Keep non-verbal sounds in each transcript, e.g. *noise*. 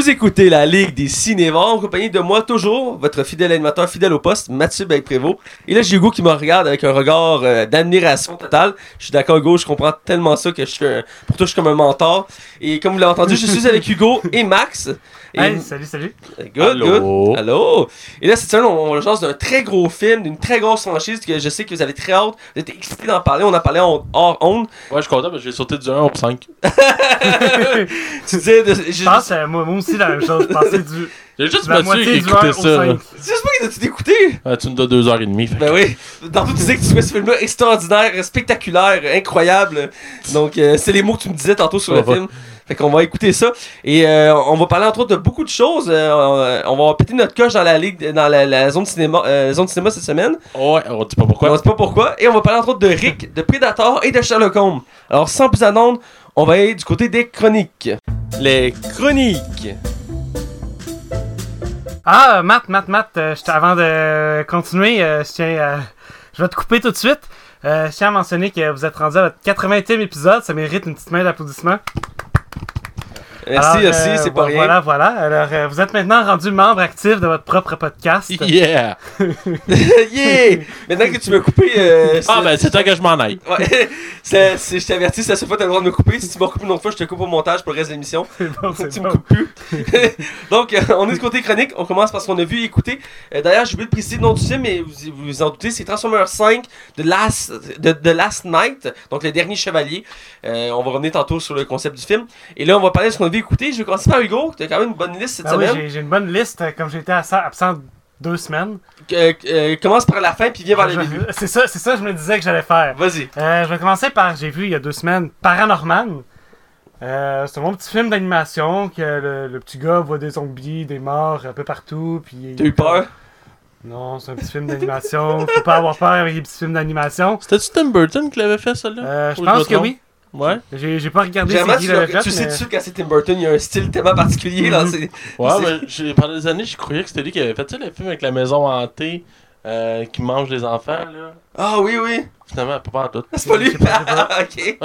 Vous écoutez la Ligue des Cinévores en compagnie de moi, toujours, votre fidèle animateur, fidèle au poste, Mathieu Prévost. Et là, j'ai Hugo qui me regarde avec un regard euh, d'admiration totale. Je suis d'accord, Hugo, je comprends tellement ça que je suis un- pour toi, je suis comme un mentor. Et comme vous l'avez entendu, je suis avec Hugo et Max. Et Hey, salut, salut. Good, Allô? good. Allô. Et là, cette semaine, on, on jase d'un très gros film, d'une très grosse franchise que je sais que vous avez très hâte. Vous êtes excités d'en parler. On en parlait en, hors onde. Ouais, je suis content, mais j'ai sauté du 1 au 5. *laughs* Tu disais, de, je, Je pense, euh, moi, moi aussi, la même chose. Je pensais du. J'ai juste La Mathieu moitié qui du écoutait 1 au ça. là. 5. J'espère que tu écouté. Ah, tu nous donnes 2h30. Fait. Ben oui. Tantôt, tu disais que tu trouvais ce film-là extraordinaire, spectaculaire, incroyable. Donc, euh, c'est les mots que tu me disais tantôt sur le Ouais. film. Fait qu'on va écouter ça. Et euh, on va parler entre autres de beaucoup de choses. Euh, on va péter notre coche dans la ligue, dans la, la zone cinéma, euh, zone cinéma cette semaine. Ouais, on dit pas On pourquoi. ne sait pas pourquoi. Et on va parler entre autres de Rick, de Predator et de Sherlock Holmes. Alors, sans plus attendre, on va aller du côté des chroniques. Les chroniques. Ah, euh, Matt, Matt, Matt, euh, avant de continuer, euh, je tiens à- Je vais te couper tout de suite. Euh, je tiens à mentionner que vous êtes rendu à votre 80e épisode. Ça mérite une petite main d'applaudissement. Merci, Alors, merci, euh, c'est pas vo- rien. Voilà, voilà. Alors, euh, vous êtes maintenant rendu membre actif de votre propre podcast. *laughs* Yeah! *laughs* yeah! Maintenant que tu m'as coupé, euh, Ah, ben, *laughs* c'est temps que je m'en aille. Ouais, je t'avertis, c'est la seule fois que t'as le droit de me couper. Si tu m'as coupé une autre fois, je te coupe au montage pour le reste de l'émission. Bon, tu me bon. coupes plus. Donc, on est du côté chronique. On commence parce qu'on a vu et écouté. D'ailleurs, j'ai oublié de préciser le nom du film, mais vous vous, en doutez, c'est Transformers 5 de Last, de, de Last Night, donc le dernier chevalier. On va revenir tantôt sur le concept du film. Et là, on va parler de ce qu'on a vu écouté. Je vais commencer par Hugo. Tu as quand même une bonne liste cette oui, semaine. j'ai- j'ai une bonne liste. euh, Comme j'étais absent, absent deux semaines. Euh, euh, commence par la fin puis viens vers le début. *laughs* C'est ça, c'est ça je me disais que j'allais faire. Vas-y. Euh, je vais commencer par, j'ai vu il y a deux semaines, Paranorman. Euh, c'est un bon petit film d'animation que le, le petit gars voit des zombies, des morts un peu partout. Puis T'as eu peur? Non, c'est un petit film d'animation. Faut pas avoir peur avec les petits films d'animation. C'était-tu Tim Burton qui l'avait fait, celle-là? Euh, je pense que oui. Ouais. J'ai j'ai pas regardé Généralement, c'est qui tu, l'avait fait. tu sais mais- c'est Tim Burton, il y a un style tellement particulier dans ses. Ouais, *laughs* C'est- mais j'ai- pendant des années, je croyais que c'était lui qui avait fait, tu sais, le film avec la maison hantée euh, qui mange les enfants, là. Ah oui, oui. Finalement, pas en tout. C'est pas lui. *laughs* *laughs* Ok.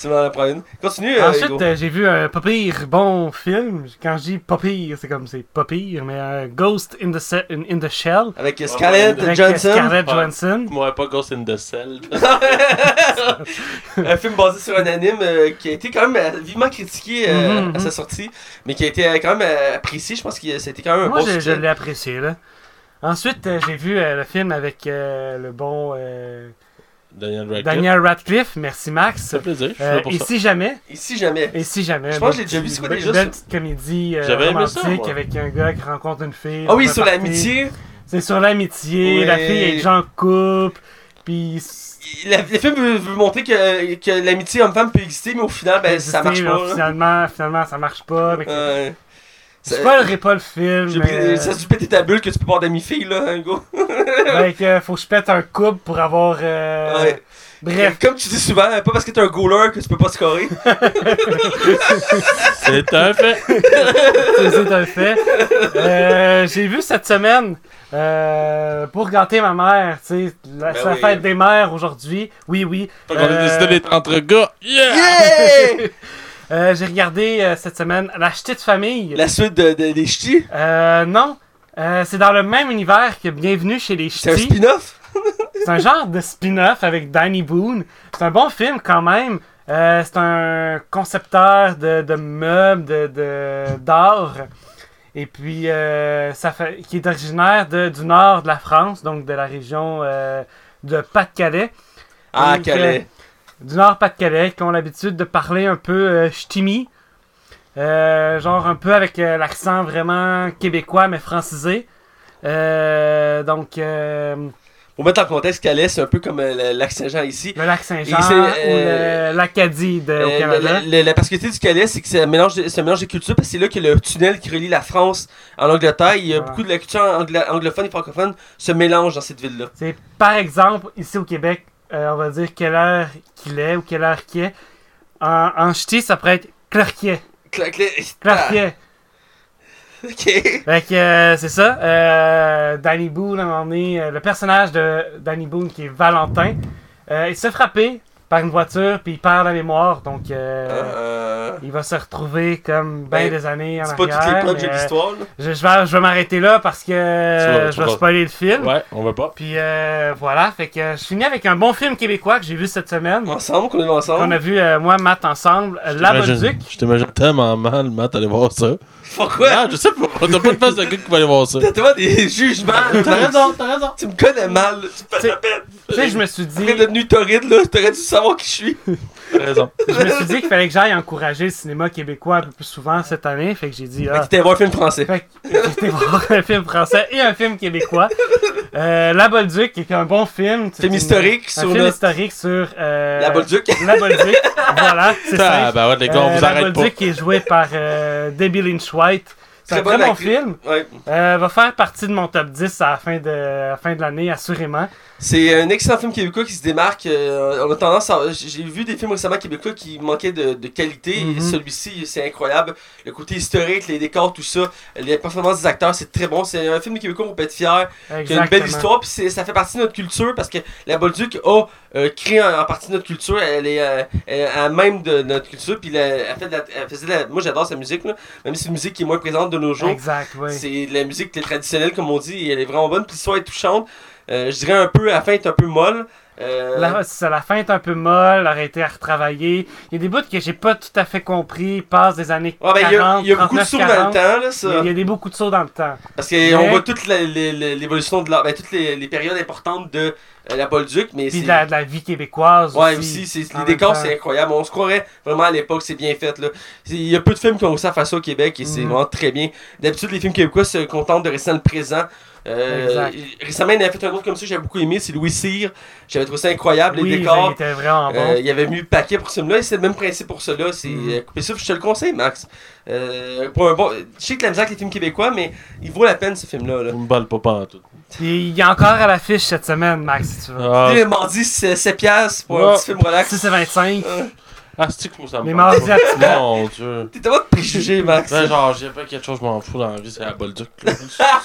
Tu m'en apprends une. Continue, euh, Hugo. Ensuite, euh, j'ai vu un pas pire bon film. Quand je dis pas pire, c'est comme c'est pas pire, mais euh, Ghost in the, Se- in, in the Shell. Avec Scarlett Avec Johansson. Scarlett Ouais. Johansson. Moi, pas Ghost in the Cell. *laughs* un film basé sur un anime euh, qui a été quand même euh, vivement critiqué euh, Mhm, à sa mhm. sortie, mais qui a été euh, quand même euh, apprécié. Je pense que c'était quand même un Moi, bon je, je succès. l'ai apprécié, là. Ensuite, euh, j'ai vu euh, le film avec euh, le bon euh, Daniel Radcliffe. Daniel Radcliffe. Merci, Max. Ça fait plaisir, je suis là pour et ça. si jamais, Et si jamais? et si jamais. Je pense que j'ai déjà vu, petit- c'est quoi be- déjà, belle ça? petite comédie euh, ça, romantique avec un gars qui rencontre une fille. Ah oui, sur l'amitié. C'est sur l'amitié. Ouais. La fille est déjà en couple. Puis. La- Le film veut, veut montrer que, que l'amitié homme-femme peut exister, mais au final, ben, ça marche exister, pas. Finalement, finalement, ça marche pas. mais que- Ouais. Je spoilerai pas le film. mais, euh, Ça dû péter ta bulle que tu peux pas avoir d'amis-filles, là, Hugo. *laughs* ben, que faut que je pète un couple pour avoir. euh, Ouais. Bref. Comme tu dis souvent, pas parce que t'es un goaler que tu peux pas scorer. *laughs* C'est un fait. c'est un fait. Euh, J'ai vu cette semaine, euh, pour gâter ma mère, tu sais, la, Ben c'est la oui. fête des mères aujourd'hui. Oui, oui. Fait qu'on a Euh, décidé d'être entre gars. Yeah! Yeah! *laughs* euh, J'ai regardé euh, cette semaine La Petite Famille. La suite de, de- des ch'tis, Euh, non. Euh, c'est dans le même univers que Bienvenue chez les c'est un Ch'tis. spin-off? *laughs* C'est un genre de spin-off avec Danny Boone. C'est un bon film quand même. Euh, c'est un concepteur de, de meubles, de, de- d'art. Et puis, euh, ça fait, qui est originaire de- du nord de la France, donc de la région euh, de Pas-de-Calais. Ah, Donc, Calais. Du nord Pas-de-Calais, qui ont l'habitude de parler un peu euh, ch'timi. Euh, genre un peu avec euh, l'accent vraiment québécois, mais francisé. Euh, donc, Pour mettre en contexte, Calais, c'est un peu comme le lac Saint-Jean ici. Le lac Saint-Jean ou l'Acadie au Canada. le- la particularité du Calais, c'est que c'est un mélange de, c'est un mélange de cultures parce que c'est là que le tunnel qui relie la France à l'Angleterre. Il y a beaucoup de la culture anglophone et francophone se mélange dans cette ville-là. C'est par exemple, ici au Québec, euh, on va dire quelle heure qu'il est ou quelle heure qu'il est. En, en ch'ti, ça pourrait être Clarkier. Clac, clac, Clarkier. ah, *laughs* Ok. Fait que euh, c'est ça. Euh, Danny Boone, à un moment donné, euh, le personnage de Danny Boone qui est Valentin, il se fait frapper par une voiture, puis il perd la mémoire. Donc, euh, Euh, il va se retrouver comme bien Ben, des années en c'est pas toutes les plots de euh, l'histoire. là. je, je vais, je vais m'arrêter là parce que vas- je vais spoiler le film. Ouais, on veut pas. Puis euh, voilà, fait que je finis avec un bon film québécois que j'ai vu cette semaine. Ensemble, qu'on est On ensemble. a vu, euh, moi, Matt, ensemble, euh, La Bolduc. Je t'imagine tellement mal, Matt, aller voir ça. Pourquoi? Ah, je sais pas. T'as pas de face de gars qui va aller voir ça. T'as tellement des jugements. T'as raison, t'as raison. Tu me connais mal. là. Tu me fais de la peine. Tu sais, je me suis dit, Après devenu torride, là, t'aurais dû savoir qui je suis. *laughs* T'as raison. je me suis dit qu'il fallait que j'aille encourager le cinéma québécois un peu plus souvent cette année. Fait que j'ai dit, ah, voir un film français. Fait que *laughs* voir un film français et un film québécois. Euh, la Bolduc, qui est un bon film. Film une- historique Un sur film notre- historique sur. euh, La Bolduc. La Bolduc. voilà, c'est Ah, ça. ben ouais, les gars, on vous la arrête pas. Bolduc qui est joué par euh, Debbie Lynch White. C'est un Très bon film? Ouais. Euh, va faire partie de mon top 10 à la fin de, la fin de l'année, assurément. C'est un excellent film québécois qui se démarque. euh, on a tendance à. J'ai vu des films récemment québécois qui manquaient de, de qualité. Mhm. Celui-ci, c'est incroyable. Le côté historique, les décors, tout ça. Les performances des acteurs, c'est très bon. C'est un film québécois qu'on peut être fier. Qui a une belle histoire. Puis ça fait partie de notre culture parce que la Bolduc a euh, créé en, en partie de notre culture. Elle est euh, elle est à même de notre culture. Puis la- elle, fait de la- elle faisait de la- Moi, j'adore sa musique. Là. Même si c'est une musique qui est moins présente de nos jours. Exact, oui. C'est la musique traditionnelle, comme on dit, et elle est vraiment bonne. Puis l'histoire est touchante. Euh, je dirais un peu, à la fin, est un peu molle. Euh, La, ça, la fin est un peu molle, aurait été à retravailler. Il y a des bouts que j'ai pas tout à fait compris. Ils passent des années ben, 40, il y a, il y a beaucoup de 39, sauts dans le 40. temps, là, Il y a- ça. il y a des beaucoup de sauts dans le temps. Parce qu'on Mais- voit toute l'évolution de l'art, ben, toutes les, les périodes importantes de euh, la Bolduc, mais Puis c'est. de la, de la vie québécoise Ouais, aussi. aussi, les décors, c'est incroyable. On se croirait vraiment à l'époque, c'est bien fait. Là. Il y a peu de films qui ont réussi à faire ça au Québec et c'est Mhm. vraiment très bien. D'habitude, les films québécois se contentent de rester dans le présent. Euh, récemment, il y en a fait un autre comme ça que j'avais beaucoup aimé, c'est Louis Cyr. J'avais trouvé ça incroyable, Oui, les ben, décors. il était vraiment bon. Euh, il avait mis le paquet pour ce film-là et c'est le même principe pour cela. C'est Mhm. euh, ça, je te le conseille, Max. Euh, pour un bon... Je sais que la musique avec les films québécois, mais il vaut la peine ce film-là. Là. Vous me balle pas pas en tout. Puis il y a encore à l'affiche cette semaine, Max, si tu veux. Ah, Le mardi, c'est 7 piastres pour un Ouais. petit film relax. 6 et 25. Ah c'est que ça me Les parle mardis pas. Mon dieu. T'es tellement de préjugés, Max. Ben, genre, j'ai pas quelque chose, je m'en fous dans la vie, c'est la Bolduc. là. *laughs*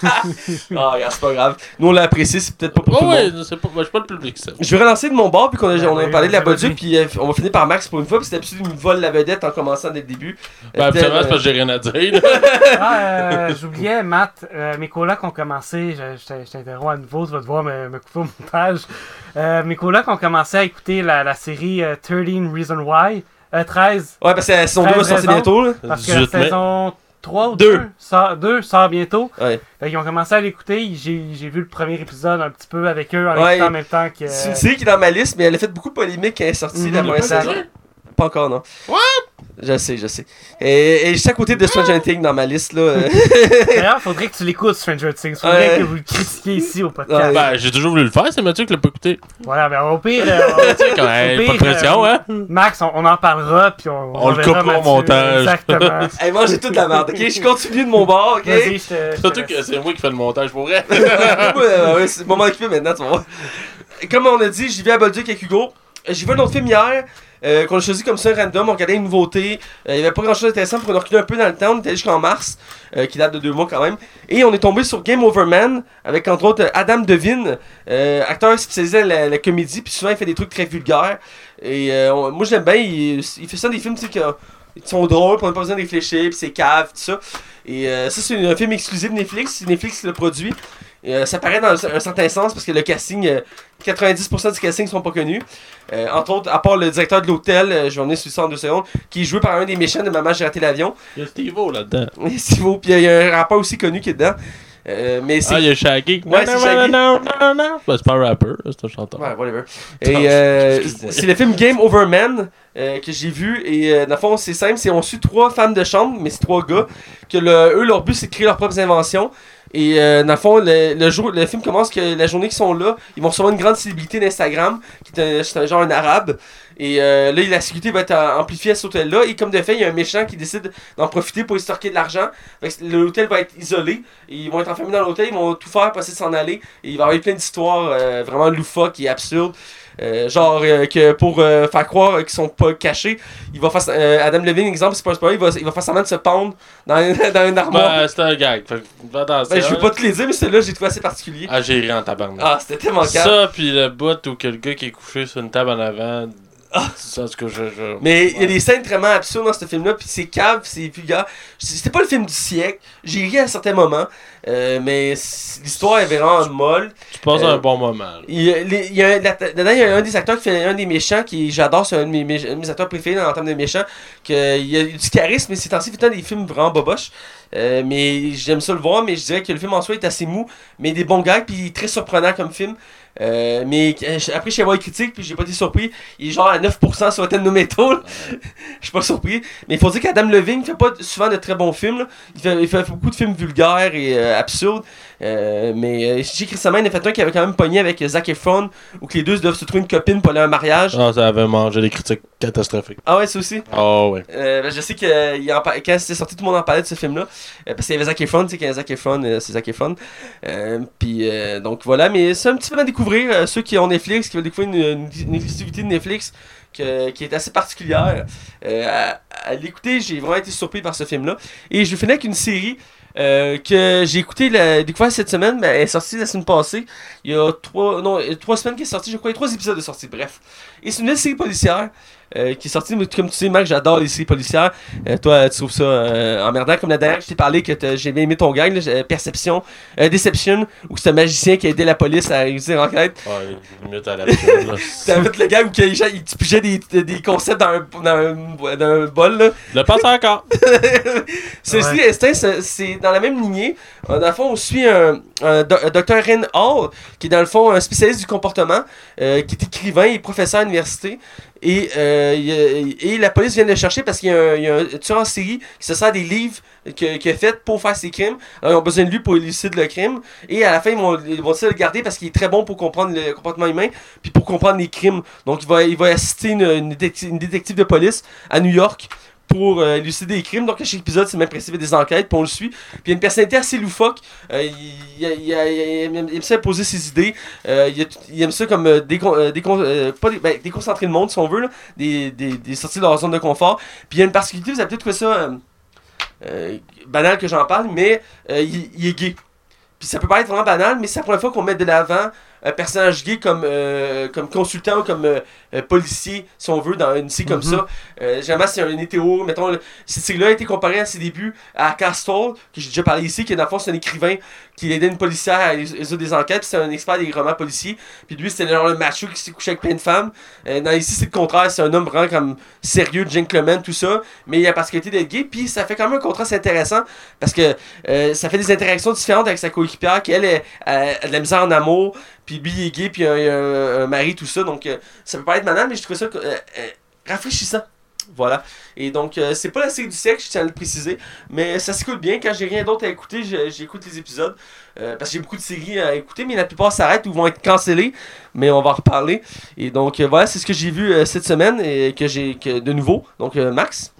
Ah, regarde, c'est pas grave. Nous, on l'a apprécié, c'est peut-être pas pour Oh, tout le ouais, monde. c'est pas, ben, je suis pas le public, ça. Je vais relancer de mon bord, puis qu'on a, Ben on a oui, parlé de la Bolduc, puis euh, on va finir par Max pour une fois, puis c'est d'habitude, il me vole la vedette en commençant dès le début. Ben, Euh, habituellement, tel, c'est parce que j'ai rien à dire, là. *laughs* Ah, euh, j'oubliais, Matt, euh, mes colocs ont commencé, je, je t'in- je t'interromps à nouveau, tu vas devoir me, me couper au montage. Euh, mes colocs ont commencé à écouter la, la série euh, 13 Reasons Why, euh, 13, Ouais, parce que la saison 2 va 13 sortir bientôt, là. parce que la 18 mai. saison 3 ou Deux. 2 sort, 2 sort bientôt. Ouais. Fait qu'ils ont commencé à l'écouter, j'ai j'ai vu le premier épisode un petit peu avec eux en Ouais. écoutant en même temps que... C'est une série qui est dans ma liste, mais elle a fait beaucoup de polémiques quand elle est sortie Mhm. la première saison. Pas encore, non. What? Je sais, je sais. Et, et je suis à côté de Stranger Things dans ma liste, là. euh. *laughs* D'ailleurs, *laughs* faudrait que tu l'écoutes, Stranger Things. Faudrait Ouais. que vous le critiquiez ici au podcast. Ouais. Ben, j'ai toujours voulu le faire, c'est Mathieu qui l'a pas écouté. Voilà, ben au pire, *laughs* euh, sais, quand même, Au pas de pire, pression, euh, hein? Max, on, on en parlera, puis on, On le verra coupera au montage. Exactement. hey, moi, j'ai toute la merde, ok? Je continue de mon bord, ok? Vas-y, je te. Surtout que c'est moi qui fais le montage pour vrai. ouais, ouais, ouais, c'est le moment occupé maintenant, tu vas voir. Comme on a dit, j'y vais à Bolduc avec Hugo. Euh, J'ai vu un autre film hier. euh, qu'on a choisi comme ça random, on regardait une nouveauté. Euh, Il n'y avait pas grand chose d'intéressant pour reculer un peu dans le temps. On était jusqu'en mars, euh, qui date de deux mois quand même. Et on est tombé sur Game Over Man, avec entre autres Adam Devine, euh, acteur spécialisé dans la, comédie, puis souvent il fait des trucs très vulgaires. Et euh, on- moi je l'aime bien, il, il fait ça des films qui, euh, sont drôles, on n'a pas besoin de réfléchir, puis c'est cave, tout ça. Et euh, ça, c'est un film exclusif Netflix, Netflix le produit. Euh, ça paraît dans un, un certain sens parce que le casting, euh, 90% du casting sont pas connus. Euh, entre autres, à part le directeur de l'hôtel, euh, je vais revenir sur ça en deux secondes, qui est joué par un des méchants de Maman, j'ai raté l'avion. Il y a Steve-O là-dedans. *laughs* Et Steve-O, puis il y a un rappeur aussi connu qui est dedans. Euh, mais c'est. Ah, il y a Shaggy. Ouais, c'est Shaggy. Non, non, non. Ben, c'est pas un rappeur, c'est un chanteur. Ouais, whatever. *laughs* Et euh, c'est le film Game Over Man euh, que j'ai vu. Et euh, dans le fond, c'est simple c'est on suit trois femmes de chambre, mais c'est trois gars. Que le, eux, leur but, c'est de créer leurs propres inventions. Et euh, dans le fond, le, le jour, le film commence que la journée qu'ils sont là, ils vont recevoir une grande célébrité d'Instagram, qui est un, un genre un arabe. Et euh, là, la sécurité va être amplifiée à cet hôtel-là. Et comme de fait, il y a un méchant qui décide d'en profiter pour extorquer de l'argent. L'hôtel va être isolé. Ils vont être enfermés dans l'hôtel, ils vont tout faire pour essayer de s'en aller. Et il va y avoir plein d'histoires euh, vraiment loufoques et absurdes. Euh, genre euh, que pour euh, faire croire qu'ils sont pas cachés, il va faire Adam Levine exemple, c'est pas un spoiler, il va, il va faire semblant de se pendre dans, *laughs* dans une armoire. Ben, c'est un gag. Fait attention. Ben, je veux pas te les dire, mais celui-là, j'ai trouvé assez particulier. Ah, j'ai ri en tabarnak. Ah, c'était tellement calme. Ça, pis le bout où que le gars qui est couché sur une table en avant. C'est ça, ce que je. je- Mais il y a des scènes vraiment absurdes dans ce film-là, puis c'est cave, puis c'est vulgaire. C'était pas le film du siècle. J'ai ri à certains moments, euh, mais l'histoire est vraiment molle. Tu passes Euh, un bon moment. Il y a, les- il y a, la- dedans, il y a un des acteurs qui fait un des méchants, qui j'adore, c'est un de mes, acteurs préférés en termes de méchants. Que, il y a du charisme, mais c'est ainsi fait des films vraiment boboches. Euh, mais j'aime ça le voir, mais je dirais que le film en soi est assez mou, mais des bons gags, puis très surprenant comme film. Euh, mais euh, après, voir les critiques, puis j'ai pas été surpris. Il est genre à 9% sur Rotten Tomatoes. *laughs* Je suis pas surpris. Mais il faut dire qu'Adam Levine fait pas souvent de très bons films. là. Il, fait, il fait beaucoup de films vulgaires et euh, absurdes. Euh, mais euh, J. Chris Samine a fait un qui avait quand même pogné avec Zac Efron, où que les deux doivent se trouver une copine pour aller à un mariage. Ah, ça avait mangé des critiques catastrophiques. Ah ouais, ça aussi? Oh, ouais. Euh, ben, je sais que euh, il en par- quand c'était sorti, tout le monde en parlait de ce film-là. Euh, parce qu'il y avait Zac Efron, tu sais, qu'il y a Zac Efron, euh, c'est Zac Efron. Euh, puis euh, donc voilà, mais c'est un petit peu à découvrir. euh, ceux qui ont Netflix, qui veulent découvrir une, une, exclusivité de Netflix que- qui est assez particulière. Euh, à, à l'écouter, j'ai vraiment été surpris par ce film-là. Et je finir avec une série. Euh, que j'ai écouté la découvert cette semaine, mais elle est sortie la semaine passée. Il y a trois, non, il a trois semaines qui est sortie, je crois, il y a trois épisodes de sortie, bref. Et c'est une nouvelle série policière euh, qui est sortie, mais comme tu sais, Marc, j'adore les séries policières. Euh, toi, tu trouves ça euh, emmerdant, comme la dernière, je t'ai parlé que j'ai bien aimé ton gag, là, Perception, euh, Deception, où c'est un magicien qui a aidé la police à réussir l'enquête. Ouais, limite à la. *laughs* T'as fait le gag où te pigeaient des, des concepts dans un, dans un, dans un bol, là. Le passe encore. *laughs* Ceci, c'est- c'est dans la même lignée. Euh, Dans le fond, on suit un, un. Ren Hall, qui est dans le fond un spécialiste du comportement, euh, qui est écrivain et professeur à l'université. Et, euh, et la police vient le chercher parce qu'il y a un, tueur en série qui se sert des livres qu'il a fait pour faire ses crimes. Alors, ils ont besoin de lui pour élucider le crime. Et à la fin, ils vont, ils vont le garder parce qu'il est très bon pour comprendre le comportement humain puis pour comprendre les crimes. Donc, il va, il va assister une détective de police à New York pour euh, élucider des crimes. Donc, à chaque épisode, c'est le même principe des enquêtes, puis on le suit. Puis il y a une personnalité assez loufoque. Euh, il, aime ça poser ses idées. Euh, il, aime ça comme décon- décon- pas ben, déconcentrer le monde, si on veut, là. Des, des, des sorties de leur zone de confort. Puis il y a une particularité, vous avez peut-être trouvé ça banal que j'en parle, mais il est gay. Puis ça peut paraître vraiment banal, mais c'est la première fois qu'on met de l'avant un personnage gay comme, euh, comme consultant comme euh, euh, policier, si on veut, dans une série comme Mhm. ça. Euh, généralement, c'est un hétéro. Mettons, cette série-là a été comparée à ses débuts à Castle, que j'ai déjà parlé ici, qui dans le fond, c'est un écrivain qui aidait une policière à résoudre des enquêtes, c'est un expert des romans policiers. Puis lui, c'était genre le macho qui s'est couché avec plein de femmes. Euh, dans ici, c'est le contraire, c'est un homme vraiment comme sérieux, gentleman, tout ça, mais il a la particularité d'être gay, puis ça fait quand même un contraste intéressant, parce que euh, ça fait des interactions différentes avec sa coéquipière, qui elle, est- elle a de la misère en amour, puis lui, il est gay, puis il a, un, mari, tout ça, donc euh, ça peut pas être banal, mais je trouve ça euh, euh, rafraîchissant. Voilà. Et donc, euh, c'est pas la série du siècle, je tiens à le préciser, mais ça s'écoute bien. Quand j'ai rien d'autre à écouter, j'écoute les épisodes. euh, parce que j'ai beaucoup de séries à écouter, mais la plupart s'arrêtent ou vont être cancellées. Mais on va en reparler. Et donc, euh, voilà, c'est ce que j'ai vu euh, cette semaine et que j'ai de nouveau. Donc, Max?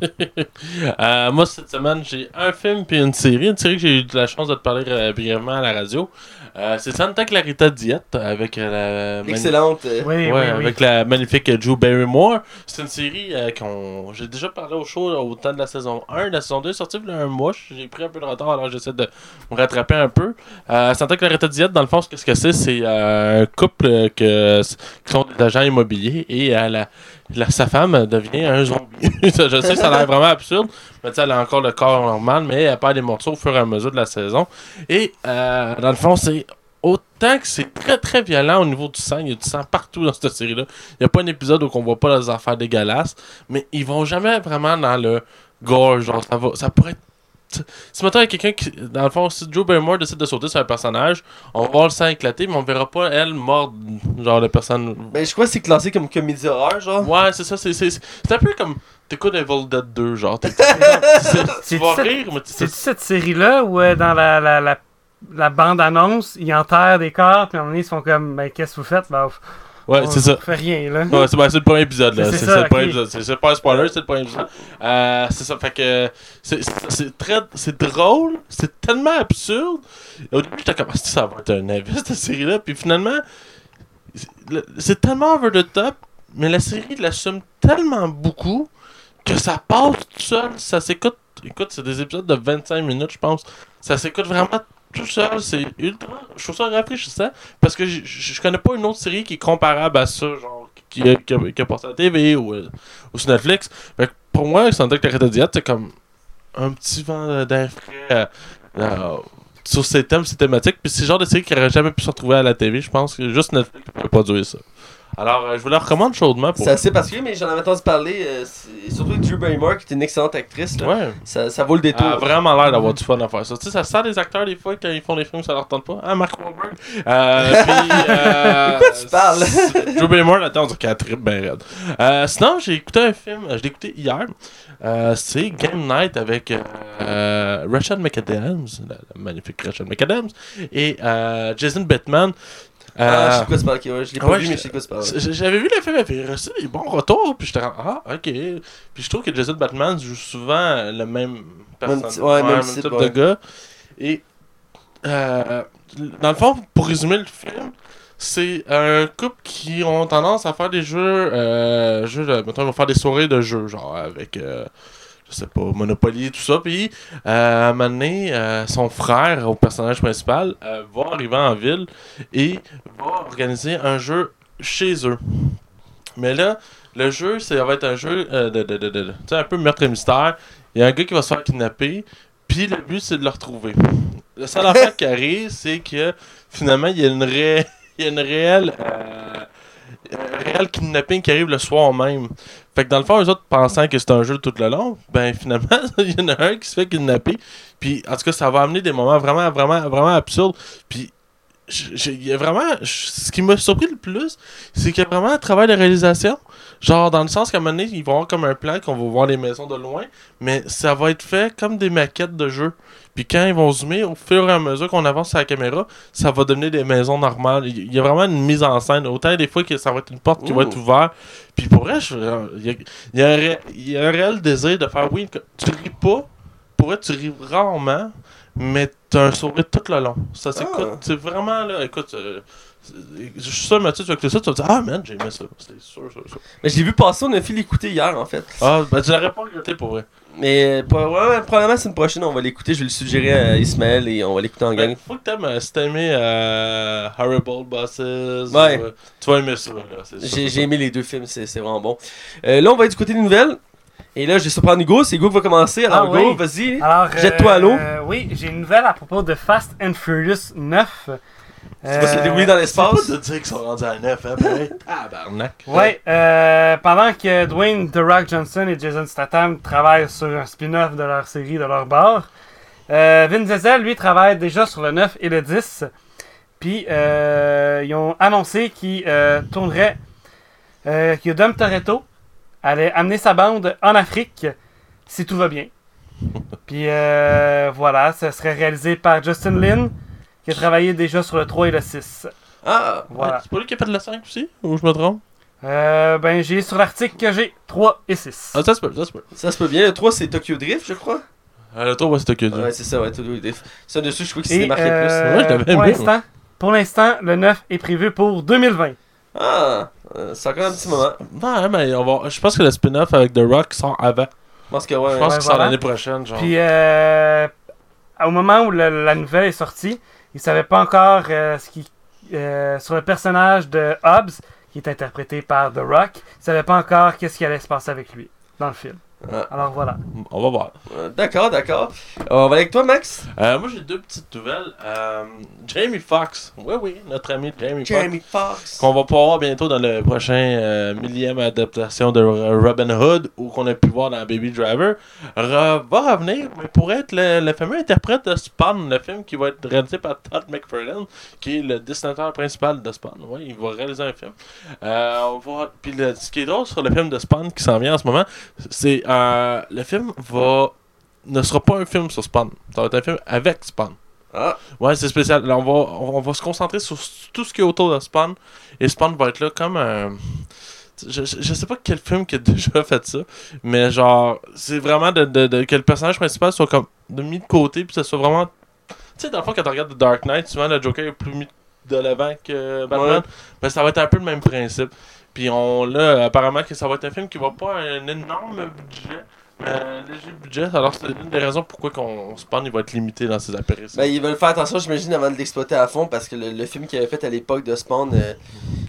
*laughs* Moi, cette semaine, j'ai un film puis une série. Une série que j'ai eu de la chance de te parler brièvement à la radio. Euh, c'est Santa Clarita Diet avec la. Excellente. euh, Oui, Ouais, oui, oui. avec la magnifique Drew Barrymore. C'est une série euh, qu'on j'ai déjà parlé au show au temps de la saison 1. La saison 2 est sortie il y a un mois. J'ai pris un peu de retard alors j'essaie de me rattraper un peu. Euh, Santa Clarita Diet, dans le fond, ce que ce que c'est, c'est euh, un couple que, qui sont des agents immobiliers et euh, la, la- sa femme devient un zombie. *laughs* Je sais, ça a l'air vraiment absurde. Mais elle a encore le corps normal, mais elle perd des morceaux au fur et à mesure de la saison. Et euh, dans le fond, c'est autant que c'est très très violent au niveau du sang. Il y a du sang partout dans cette série-là. Il n'y a pas un épisode où on voit pas les affaires dégueulasses, mais ils vont jamais vraiment dans le gore. Genre, ça, va, ça pourrait être. Si maintenant il y a quelqu'un qui. Dans le fond, si Joe Barrymore décide de sauter sur un personnage, on va voir le sang éclater, mais on verra pas elle mordre, genre, la personne. Ben, je crois que c'est classé comme comédie horreur, genre. Ouais, c'est ça. C'est c'est- c'est un peu comme. T'écoutes Evil Dead 2, genre. t'es- t'es- *laughs* Tu C'est vas rire, mais tu C'est cette série-là où euh, dans la, la, la, la bande-annonce, ils enterrent des corps, puis à un moment donné, ils se font comme, ben qu'est-ce que vous faites? Ben, Ouais, c'est ça. Fait rien, là. Ouais, c'est ben, le premier épisode, là. C'est ça, le premier épisode. C'est pas un spoiler, c'est le premier épisode. Euh, c'est ça, fait que. c'est- très. C'est drôle, c'est tellement absurde. Au début, j'étais comme, Ah, ça va être un avis, cette série-là? Puis finalement, c'est- le- c'est tellement over the top, mais la série l'assume tellement beaucoup que ça passe tout seul. Ça s'écoute. Écoute, c'est des épisodes de 25 minutes, je pense. Ça s'écoute vraiment tout seul. C'est ultra. Je trouve ça rafraîchissant parce que je- connais pas une autre série qui est comparable à ça, genre qui, a- qui, passé à la TV ou, euh, ou sur Netflix. Fait que pour moi, Santa Clarita Diet, c'est comme un petit vent d'air frais euh, euh, sur ces thèmes, ces thématiques. Puis c'est le genre de série qui n'aurait jamais pu se retrouver à la TV. Je pense que juste Netflix peut produire ça. Alors, euh, je vous la recommande chaudement pour. C'est assez particulier, mais j'en avais entendu parler, euh, surtout Drew Barrymore, qui est une excellente actrice. Là. Ouais. Ça, ça vaut le Elle détour. a vraiment l'air d'avoir du fun à faire ça. Tu sais, ça sert des acteurs des fois quand ils font des films, ça leur tente pas. Hein, Mark Wahlberg? Euh, *laughs* puis, euh, quoi tu parles? *laughs* Drew Barrymore, là-dedans, on dirait qu'elle tripe bien raide. Euh, sinon, j'ai écouté un film, je l'ai écouté hier. C'est Game Night avec Rachel McAdams, la, magnifique Rachel McAdams, et Jason Bateman. Ah, je Euh, sais de quoi parles. ok, ouais, je l'ai pas ouais, vu, je- mais je sais quoi. J- J'avais vu le film, il avait reçu des bons retours, puis j'étais comme, ah, ok. Puis je trouve que Jason Batman joue souvent le même personnage, ouais, même type, type ouais. de gars. Et, euh, dans le fond, pour résumer le film, c'est un couple qui ont tendance à faire des jeux, euh, jeux de- mettons, ils vont faire des soirées de jeux, genre avec, euh, je sais pas, Monopoly, tout ça. Puis, euh, à un moment donné, euh, son frère, au personnage principal, euh, va arriver en ville et va organiser un jeu chez eux. Mais là, le jeu, ça va être un jeu de, de, de, de- un peu meurtre et mystère. Il y a un gars qui va se faire kidnapper, puis le but, c'est de le retrouver. Le seul *laughs* affaire qui arrive, c'est que finalement, il y a une, ré- *laughs* il y a une réelle. Réel kidnapping qui arrive le soir même. Fait que dans le fond, eux autres pensant que c'est un jeu tout le long, ben finalement, *laughs* il y en a un qui se fait kidnapper. Puis en tout cas, ça va amener des moments vraiment, vraiment, vraiment absurdes. Puis il y a vraiment. Ce qui m'a surpris le plus, c'est qu'il y a vraiment un travail de réalisation. Genre, dans le sens qu'à un moment donné, ils vont avoir comme un plan qu'on va voir les maisons de loin, mais ça va être fait comme des maquettes de jeu. Puis quand ils vont zoomer, au fur et à mesure qu'on avance sur la caméra, ça va devenir des maisons normales. Il y a vraiment une mise en scène. Autant des fois que ça va être une porte qui va être ouverte. Puis pour vrai, je- il y a, il y a un ré- il y a un réel désir de faire, oui, tu ris pas. Pour vrai, tu ris rarement, mais t'as un sourire tout le long. Ça s'écoute. Ah. C'est vraiment, là, écoute... euh, je suis sûr, Mathieu, tu vas écouter ça, tu vas te dire, ah man, j'ai aimé ça. C'était sûr, sûr, sûr. Mais je l'ai vu passer, on a fait l'écouter hier en fait. Ah, ben tu l'aurais pas regretté pour vrai. Mais pas- ouais, ouais, probablement c'est une prochaine, on va l'écouter. Je vais le suggérer à Ismaël et on va l'écouter en gang. Ben, faut que t'aimes, euh, si t'as aimé euh, Horrible Bosses, Ouais. ou, euh, tu vas aimer ça. J'ai j'ai aimé les deux films, c'est c'est vraiment bon. Euh, là, on va être du côté des nouvelles. Et là, je vais surprendre Hugo. C'est Hugo qui va commencer. Alors, Ah Hugo, oui. vas-y. Alors, Jette-toi à l'eau. euh, oui, j'ai une nouvelle à propos de Fast and Furious 9. Tu vas se dérouler dans C'est l'espace. pas de dire qu'ils sont rendus à 9, hein, pareil. *laughs* Tabarnak. Ouais, euh, pendant que Dwayne The Rock Johnson et Jason Statham travaillent sur un spin-off de leur série de leur bar, euh, Vin Diesel, lui, travaille déjà sur le 9 et le 10. Puis, euh, ils ont annoncé qu'ils euh, tourneraient, euh, que Dom Toretto allait amener sa bande en Afrique si tout va bien. *laughs* Puis, euh, voilà, ça serait réalisé par Justin Lin, qui a travaillé déjà sur le 3 et le 6. Ah, Voilà. C'est pas lui qui a fait de la 5 aussi Ou je me trompe? Euh, ben, j'ai sur l'article que j'ai 3 et 6. Ah, ça se peut, ça se peut. ça se peut bien. Le 3, c'est Tokyo Drift, je crois. Euh, le tour, ouais, c'était que du. Ouais, c'est ça, ouais, Tokyo Drift. Ça, dessus, je crois que c'est marqué euh, Ouais, je l'avais pour l'instant, pour l'instant, le 9 est prévu pour 2020. plus. Ah, euh, c'est encore un petit moment. Non, mais on va... je pense que le spin-off avec The Rock sort avant. Je pense que, ouais. Je pense Ouais, qu'il sort voilà. l'année prochaine, genre. Puis, euh, au moment où le- la nouvelle est sortie, ils savaient pas encore euh, ce qui, euh, sur le personnage de Hobbs, qui est interprété par The Rock, ils savaient pas encore qu'est-ce qui allait se passer avec lui dans le film. Ah. Alors voilà. On va voir. Euh, D'accord, d'accord. Euh, on va aller avec toi, Max. Euh, moi, j'ai deux petites nouvelles. Euh, Jamie Foxx. Oui, oui, notre ami Jamie, Foxx. Jeremy Fox. Qu'on va pouvoir voir bientôt dans le prochain euh, millième adaptation de Robin Hood ou qu'on a pu voir dans Baby Driver re- va revenir mais pour être le, le fameux interprète de Spawn, le film qui va être réalisé par Todd McFarlane qui est le dessinateur principal de Spawn. Oui, il va réaliser un film. Euh, on va... Puis le- ce qui est drôle sur le film de Spawn qui s'en vient en ce moment, c'est euh, le film va ne sera pas un film sur Spawn. Ça va être un film avec Spawn. Ah, Ouais, c'est spécial. Là, on va, on va se concentrer sur tout ce qui est autour de Spawn. Et Spawn va être là comme un. Je, je, sais pas quel film qui a *laughs* déjà fait ça, mais genre, c'est vraiment de, de, de- que le personnage principal soit comme de mis de côté, puis ça soit vraiment. Tu sais, dans le fond, quand tu regardes The Dark Knight, souvent le Joker est plus mis de l'avant que Batman. Ouais. Ben, ça va être un peu le même principe. Puis on là, apparemment que ça va être un film qui va pas avoir un énorme budget, Euh, léger budget, alors c'est une des raisons pourquoi qu'on Spawn il va être limité dans ses apparitions. Ben, ils veulent faire attention, j'imagine, avant de l'exploiter à fond parce que le, le film qu'il avait fait à l'époque de Spawn euh,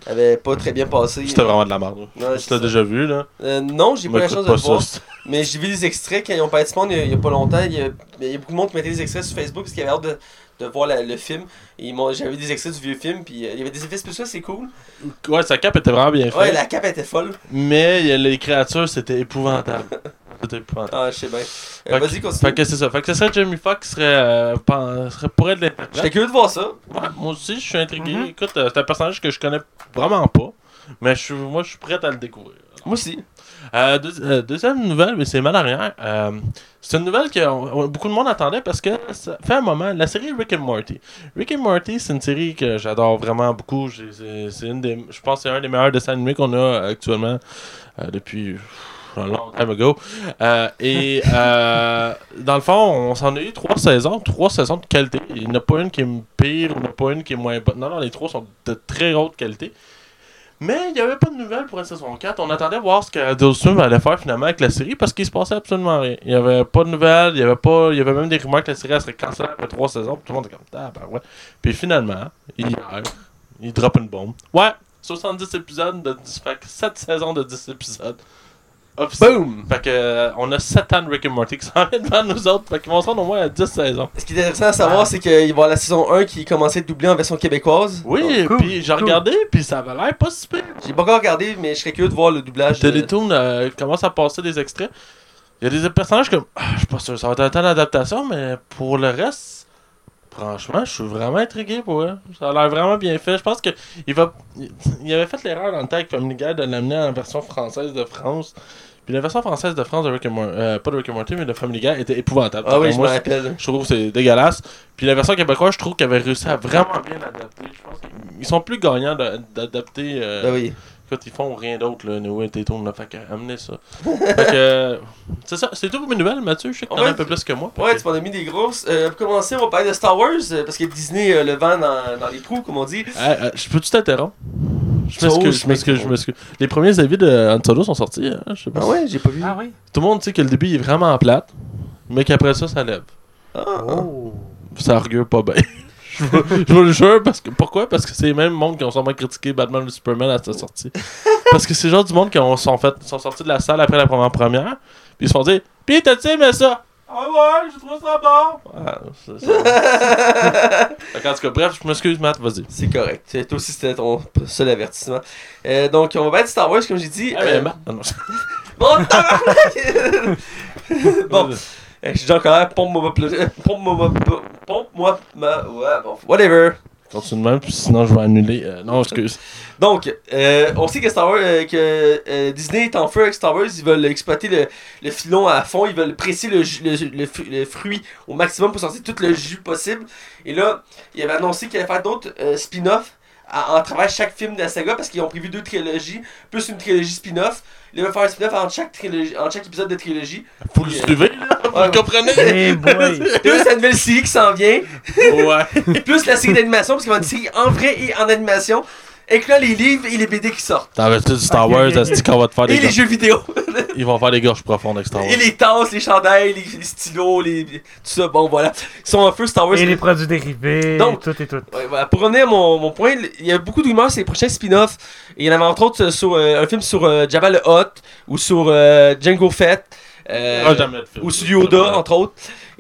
avait pas très bien passé. C'était vraiment de la merde. Ouais, tu l'as déjà vu, là? Euh, non, j'ai pas la chance de le voir. Mais j'ai vu des extraits quand ils ont parlé de Spawn il y a, il y a pas longtemps. Il y a, il y a beaucoup de monde qui mettait des extraits sur Facebook parce qu'ils avaient hâte de, de voir la- le film. J'avais des extraits du vieux film, puis euh, il y avait des effets spéciaux, c'est cool. Ouais, sa cape était vraiment bien faite. Ouais, la cape était folle. Mais les créatures, c'était épouvantable. *laughs* c'était épouvantable. Ah, je sais bien. Euh, Vas-y, continue. Fait que c'est ça. Fait que ce serait Jamie Foxx qui serait, euh, pen- serait pourrait être. J'étais curieux de voir ça. Ouais, moi aussi, je suis intrigué. Mhm. Écoute, euh, c'est un personnage que je connais vraiment pas. Mais je suis, moi, je suis prêt à le découvrir. Moi aussi. Euh, euh, deuxième nouvelle, mais c'est mal arrière. Euh, c'est une nouvelle que beaucoup de monde attendait parce que ça fait un moment. La série Rick and Morty. Rick and Morty, c'est une série que j'adore vraiment beaucoup. Je pense que c'est un des meilleurs dessins animés qu'on a actuellement euh, depuis un long time ago. Et *laughs* dans le fond, on s'en a eu trois saisons, trois saisons de qualité. Il n'y en a pas une qui est pire, il n'y en a pas une qui est moins bonne. Non, non, les trois sont de très haute qualité. Mais il n'y avait pas de nouvelles pour la saison 4. On attendait voir ce que Swim allait faire finalement avec la série parce qu'il se passait absolument rien. Il n'y avait pas de nouvelles, il y avait pas, il y avait même des rumeurs que la série elle serait cancellée après trois saisons. Tout le monde était comme, ah ben ouais. Puis finalement, hier, il drop une bombe. Ouais, 70 épisodes de 10, fait que 7 saisons de 10 épisodes. Boom! Fait que euh, on a 7 ans de Rick and Morty qui *laughs* s'en viennent devant nous autres. Fait qu'ils vont se rendre au moins à 10 saisons. Ce qui est intéressant à savoir, c'est qu'il va y avoir la saison 1 qui commençait à être doublée en version québécoise. Oui, Oh, cool, puis j'ai cool. regardé, puis ça avait l'air pas si pire. J'ai pas encore regardé, mais je serais curieux de voir le doublage. de- Télétoon euh, commence à passer des extraits. Il y a des personnages comme. Ah, je suis pas sûr, ça va être un temps d'adaptation, mais pour le reste, franchement, je suis vraiment intrigué pour eux. Ça a l'air vraiment bien fait. Je pense que il va. Il, il avait fait l'erreur dans le temps avec Family Guy de l'amener en version française de France. Puis la version française de France de Rick and Morty, euh, pas de Rick and Morty, mais de Family Guy était épouvantable. Ah oui, je me rappelle. je trouve que c'est dégueulasse. Puis la version québécoise, je trouve qu'elle avait réussi à vraiment bien l'adapter. Je pense qu'ils sont plus gagnants d'adapter. euh, Ben oui. Écoute, ils font rien d'autre, là, Noé et Tétoum, là. Fait que, amenez ça. fait que, euh, c'est ça, c'est tout pour mes nouvelles, Mathieu. Je sais que t'en Ouais, as un peu plus que moi. Ouais, tu m'en as mis des grosses. Euh, pour commencer, on va parler de Star Wars, euh, parce que Disney euh, le vend dans, dans les trous, comme on dit. Euh, je peux-tu t'interrompre? Je m'excuse, je m'excuse, je m'excuse. Les premiers avis de Han Solo sont sortis, hein, je sais pas. Ah ouais, j'ai pas vu. Ah oui? Tout le monde sait que le début il est vraiment plate, mais qu'après ça, ça lève. Ah. Oh. Ça augure pas bien. *laughs* je vous je vous le jure, parce que, pourquoi? Parce que c'est les mêmes mondes qui ont sûrement critiqué Batman vs Superman à sa sortie. parce que c'est genre du monde qui ont, sont, fait, sont sortis de la salle après la première première, puis ils se font dire Pis t'as-tu aimé ça? Ah ouais, je trouve ça bon! Ah, ça. *laughs* Qu'en tout cas, bref, je m'excuse, Matt, vas-y. C'est correct. C'est- Toi aussi, c'était ton seul avertissement. Euh, donc, on va de Star Wars, comme j'ai dit. Ah, mais Euh, Matt, non. *laughs* Bon, *laughs* je suis en colère. Pompe-moi *laughs* Pompe-moi ma. Pompe-moi. Ouais, bon, whatever. Continue de même, puis sinon je vais annuler. Euh, non, excuse. Donc, euh, on sait que Star Wars, euh, que euh, Disney est en feu avec Star Wars. Ils veulent exploiter le, le filon à fond. Ils veulent presser le, le, le fru- le fruit au maximum pour sortir tout le jus possible. Et là, ils avaient annoncé qu'ils allaient faire d'autres euh, spin-offs à- en travers chaque film de la saga parce qu'ils ont prévu deux trilogies, plus une trilogie spin-off. Ils veulent faire un spin-off entre chaque, trilogie, entre chaque épisode de trilogie. Faut le suivre, là. Vous Ouais. le comprenez? Hey boy! *laughs* Plus la nouvelle série qui s'en vient. ouais. *laughs* Plus la série d'animation parce qu'il va y avoir une série en vrai et en animation. Incluant les livres et les BD qui sortent. T'en veux-tu du Star Wars, ok, ok. Asti, qu'on va te faire des Et les jeux vidéo. *laughs* Ils vont faire des gorges profondes avec Star Wars. Et les tasses, les chandails, les, les stylos, les, tout ça. Bon, voilà. Ils sont en feu Star Wars. Et les produits dérivés, Donc- tout et tout. Ouais, voilà. Pour revenir à mon, mon point, il y a beaucoup de rumeurs sur les prochains spin-offs. Et il y en avait entre autres sur euh, un film sur euh, Jabba le Hutt ou sur euh, Django Fett. euh, Ah, jamais de film. ou sur Yoda, entre autres.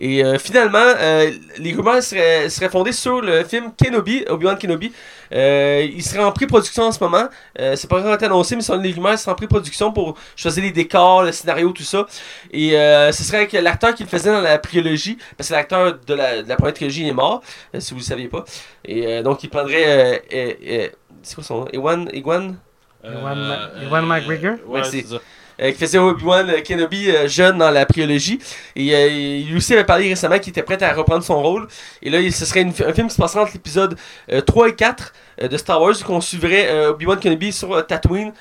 Et euh, finalement, euh, les rumeurs seraient, seraient fondées sur le film Kenobi, Obi-Wan Kenobi. Euh, il serait en pré-production en ce moment. Euh, c'est pas encore été annoncé, mais selon les rumeurs, il serait en pré-production pour choisir les décors, le scénario, tout ça. Et euh, ce serait avec l'acteur qui le faisait dans la prélogie, parce que l'acteur de la, de la première trilogie est mort, euh, si vous le saviez pas. Et euh, donc, il prendrait. euh, euh, euh, c'est quoi son nom? Ewan, Ewan? Ewan Ma- Ewan McGregor? Ouais, Merci. Euh, qui faisait Obi-Wan euh, Kenobi euh, jeune dans la prélogie. Et il aussi avait parlé récemment qu'il était prêt à reprendre son rôle. Et là, ce serait un film qui se passerait entre l'épisode euh, 3 et 4 euh, de Star Wars, qu'on suivrait Obi-Wan Kenobi sur Tatooine,